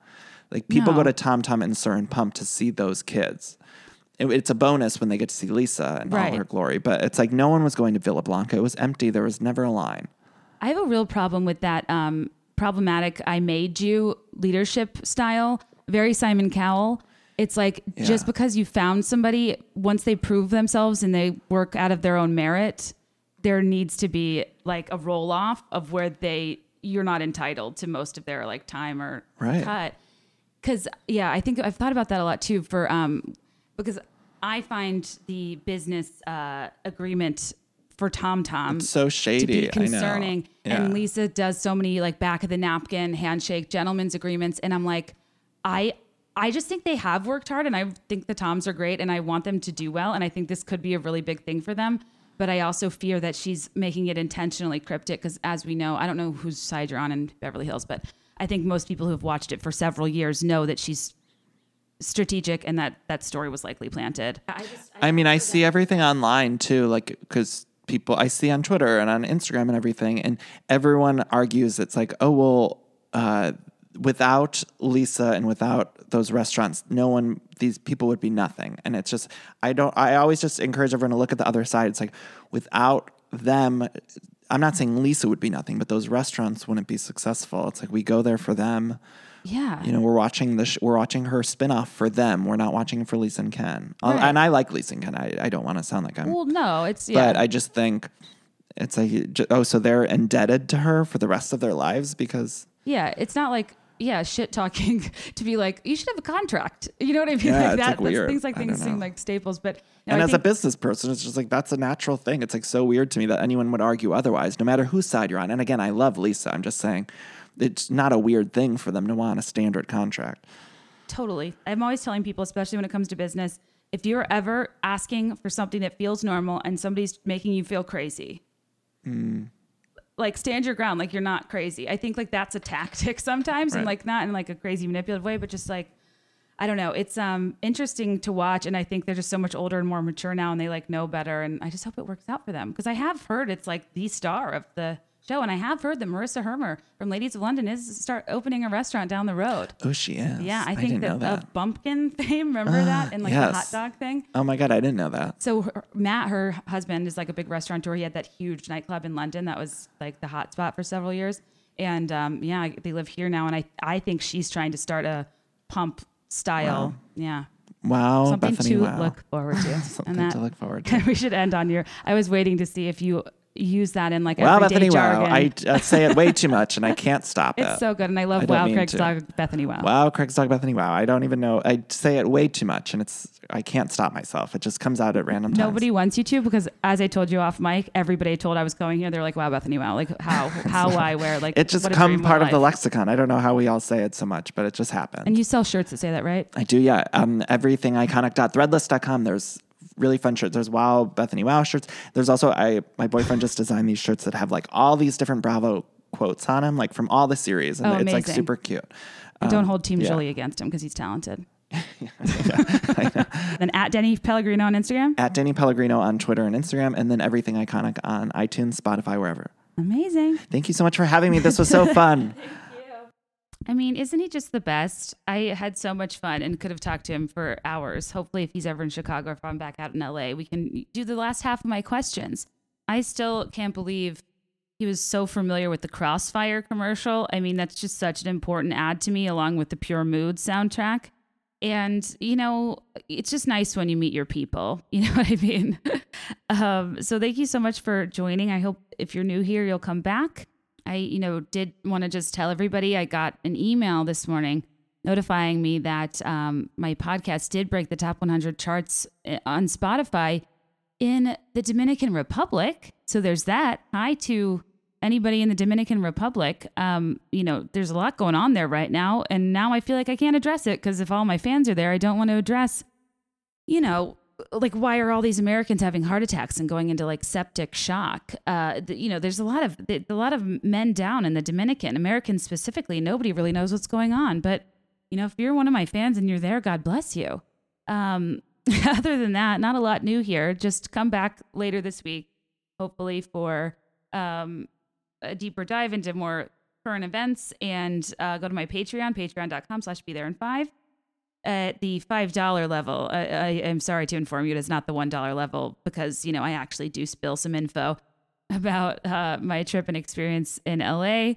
Like people
No.
go to Tom Tom and SUR and Pump to see those kids. It- it's a bonus when they get to see Lisa and
Right.
all her glory, but it's like no one was going to Villa Blanca. It was empty. There was never a line.
I have a real problem with that um, problematic I made you leadership style. Very Simon Cowell. It's like just because you found somebody, once they prove themselves and they work out of their own merit, there needs to be like a roll off of where they you're not entitled to most of their like time or
Right.
cut. Cause yeah, I think I've thought about that a lot too for um because I find the business uh agreement for Tom Tom
so
to
shady.
be
I know.
concerning.
Yeah.
And Lisa does so many like back of the napkin handshake gentlemen's agreements, and I'm like, I I just think they have worked hard, and I think the Toms are great, and I want them to do well, and I think this could be a really big thing for them. But I also fear that she's making it intentionally cryptic because, as we know, I don't know whose side you're on in Beverly Hills, but I think most people who have watched it for several years know that she's strategic and that that story was likely planted. I just,
I mean, I see everything online too, like because people I see on Twitter and on Instagram and everything, and everyone argues it's like, oh well, uh, without Lisa and without those restaurants, no one, these people would be nothing. And it's just, I don't, I always just encourage everyone to look at the other side. It's like, without them, I'm not saying Lisa would be nothing, but those restaurants wouldn't be successful. It's like we go there for them.
yeah,
You know, we're watching the sh- we're watching her spinoff for them. We're not watching it for Lisa and Ken.
Right.
And I like Lisa and Ken. I, I don't want to sound like I'm,
well, no, it's yeah.
but I just think it's like oh, so they're indebted to her for the rest of their lives because
Yeah, it's not like yeah, shit talking to be like you should have a contract. You know what I mean?
Yeah,
like
it's,
that.
like,
things like things seem like staples, but no,
and
I
as a business person, it's just like that's a natural thing. It's like so weird to me that anyone would argue otherwise, no matter whose side you're on. And again, I love Lisa. I'm just saying it's not a weird thing for them to want a standard contract.
totally. I'm always telling people, especially when it comes to business, if you're ever asking for something that feels normal and somebody's making you feel crazy.
Hmm.
Like stand your ground, like you're not crazy. I think like that's a tactic sometimes, and like not in like a crazy manipulative way, but just like I don't know. It's um interesting to watch, and I think they're just so much older and more mature now, and they like know better. And I just hope it works out for them because I have heard it's like the star of the show. And I have heard that Marissa Hermer from Ladies of London is start opening a restaurant down the road.
Oh, she is.
Yeah, I think
didn't know
that,
that.
of bumpkin fame. Remember that and like the hot dog thing.
oh my god, I didn't know that.
So her, Matt, her husband, is like a big restaurateur. He had that huge nightclub in London that was like the hot spot for several years. And um, yeah, they live here now. And I, I think she's trying to start a pump style. Yeah,
Wow,
something
Bethenny,
to
wow.
look forward to.
Something to look forward to.
we should end on your. I was waiting to see if you use that in like
Wow,
everyday
Bethenny, wow.
jargon.
I uh, say it way too much, and I can't stop
it's
it.
so good, and I love
I
Wow Craig's
to.
dog Bethenny Wow.
Wow, Craig's dog Bethenny. Wow, I don't even know. I say it way too much, and it's I can't stop myself. It just comes out at random times.
Nobody wants you to because, as I told you off mic, everybody told I was going here. They're like, "Wow, Bethenny, wow!" Like how, how, why, where? Like
It just come part of the lexicon. I don't know how we all say it so much, but it just happened.
And you sell shirts that say that, right?
I do, yeah. Um, everythingiconic.threadless.com. There's really fun shirts. There's Wow Bethenny Wow shirts. There's also I my boyfriend just designed these shirts that have like all these different Bravo quotes on them, like from all the series, and
Oh,
it's like super cute.
Don't
Um,
hold Team
yeah.
Julie against him because he's talented. then at Danny Pellegrino on Instagram.
At Danny Pellegrino on Twitter and Instagram, and then Everything Iconic on iTunes, Spotify, wherever.
Amazing.
Thank you so much for having me. This was so fun.
I mean, isn't he just the best? I had so much fun and could have talked to him for hours. Hopefully, if he's ever in Chicago or if I'm back out in LA, we can do the last half of my questions. I still can't believe he was so familiar with the Crossfire commercial. I mean, that's just such an important ad to me, along with the Pure Mood soundtrack. And, you know, it's just nice when you meet your people. You know what I mean? um, so thank you so much for joining. I hope if you're new here, you'll come back. I, you know, did want to just tell everybody I got an email this morning notifying me that um, my podcast did break the top 100 charts uh, on Spotify in the Dominican Republic. So there's that. Hi to anybody in the Dominican Republic. Um, you know, there's a lot going on there right now. And now I feel like I can't address it because if all my fans are there, I don't want to address, you know, like why are all these Americans having heart attacks and going into like septic shock? Uh, th- you know, there's a lot of a lot of men down in the Dominican, Americans specifically. Nobody really knows what's going on, but you know, if you're one of my fans and you're there, God bless you. Um, other than that, not a lot new here. Just come back later this week, hopefully for um, a deeper dive into more current events, and uh, go to my Patreon, Patreon.com/slash Be There in Five at the five dollar level. I, I am sorry to inform you, it is not the one dollar level because you know I actually do spill some info about uh, my trip and experience in LA.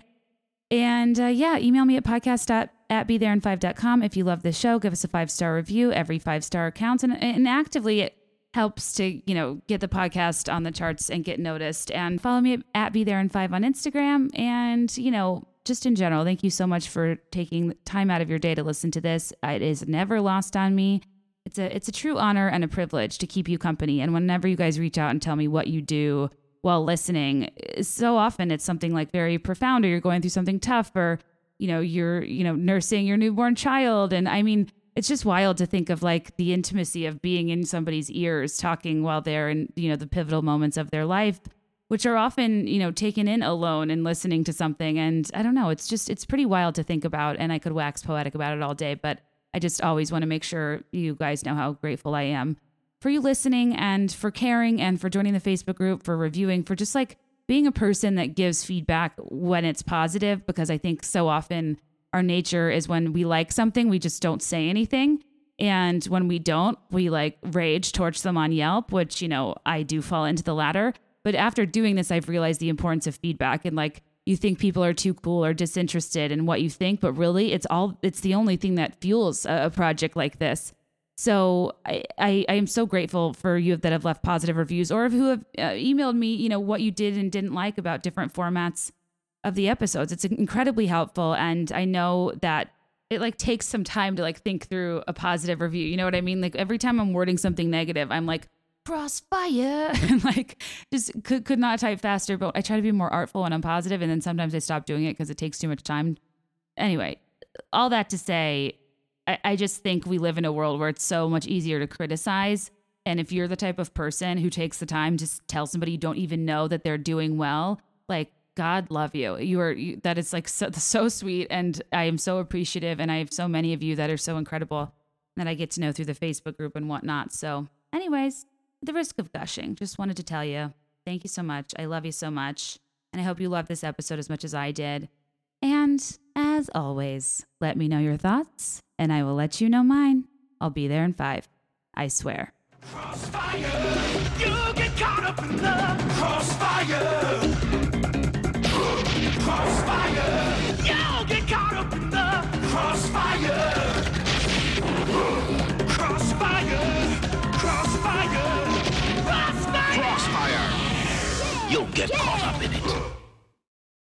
And uh, yeah, email me at podcast at, be there in 5.com. If you love this show, give us a five star review. Every five star counts. And, and actively, it helps to, you know, get the podcast on the charts and get noticed. And follow me at, be there in 5 on Instagram. And, you know, just in general, thank you so much for taking time out of your day to listen to this. Uh, it is never lost on me. It's a it's a true honor and a privilege to keep you company. And whenever you guys reach out and tell me what you do while listening, so often it's something like very profound, or you're going through something tough, or you know you're you know nursing your newborn child. And I mean, it's just wild to think of like the intimacy of being in somebody's ears, talking while they're in you know the pivotal moments of their life which are often you know taken in alone and listening to something. And i don't know it's just it's pretty wild to think about. And i could wax poetic about it all day but i just always want to make sure you guys know how grateful i am for you listening and for caring and for joining the facebook group for reviewing for just like being a person that gives feedback when it's positive because i think so often our nature is when we like something we just don't say anything. And when we don't we like rage torch them on yelp which you know i do fall into the latter but after doing this, I've realized the importance of feedback and like you think people are too cool or disinterested in what you think, but really it's all it's the only thing that fuels a, a project like this. So I, I I am so grateful for you that have left positive reviews or who have uh, emailed me, you know, what you did and didn't like about different formats of the episodes. It's incredibly helpful, and I know that it like takes some time to like think through a positive review. You know what I mean? Like every time I'm wording something negative, I'm like crossfire. And like just could, could not type faster but i try to be more artful when i'm positive and then sometimes i stop doing it because it takes too much time. Anyway all that to say I, I just think we live in a world where it's so much easier to criticize. And if you're the type of person who takes the time to tell somebody you don't even know that they're doing well like god love you. You are you, that is like so, so sweet and i am so appreciative and i have so many of you that are so incredible that i get to know through the facebook group and whatnot. So anyways the risk of gushing, just wanted to tell you thank you so much. I love you so much. And I hope you love this episode as much as I did. And as always, let me know your thoughts, and I will let you know mine. I'll be there in five. I swear.
Crossfire, you get caught up in the crossfire. Crossfire, you get caught up in the crossfire. Crossfire,
crossfire, You'll get caught up in it.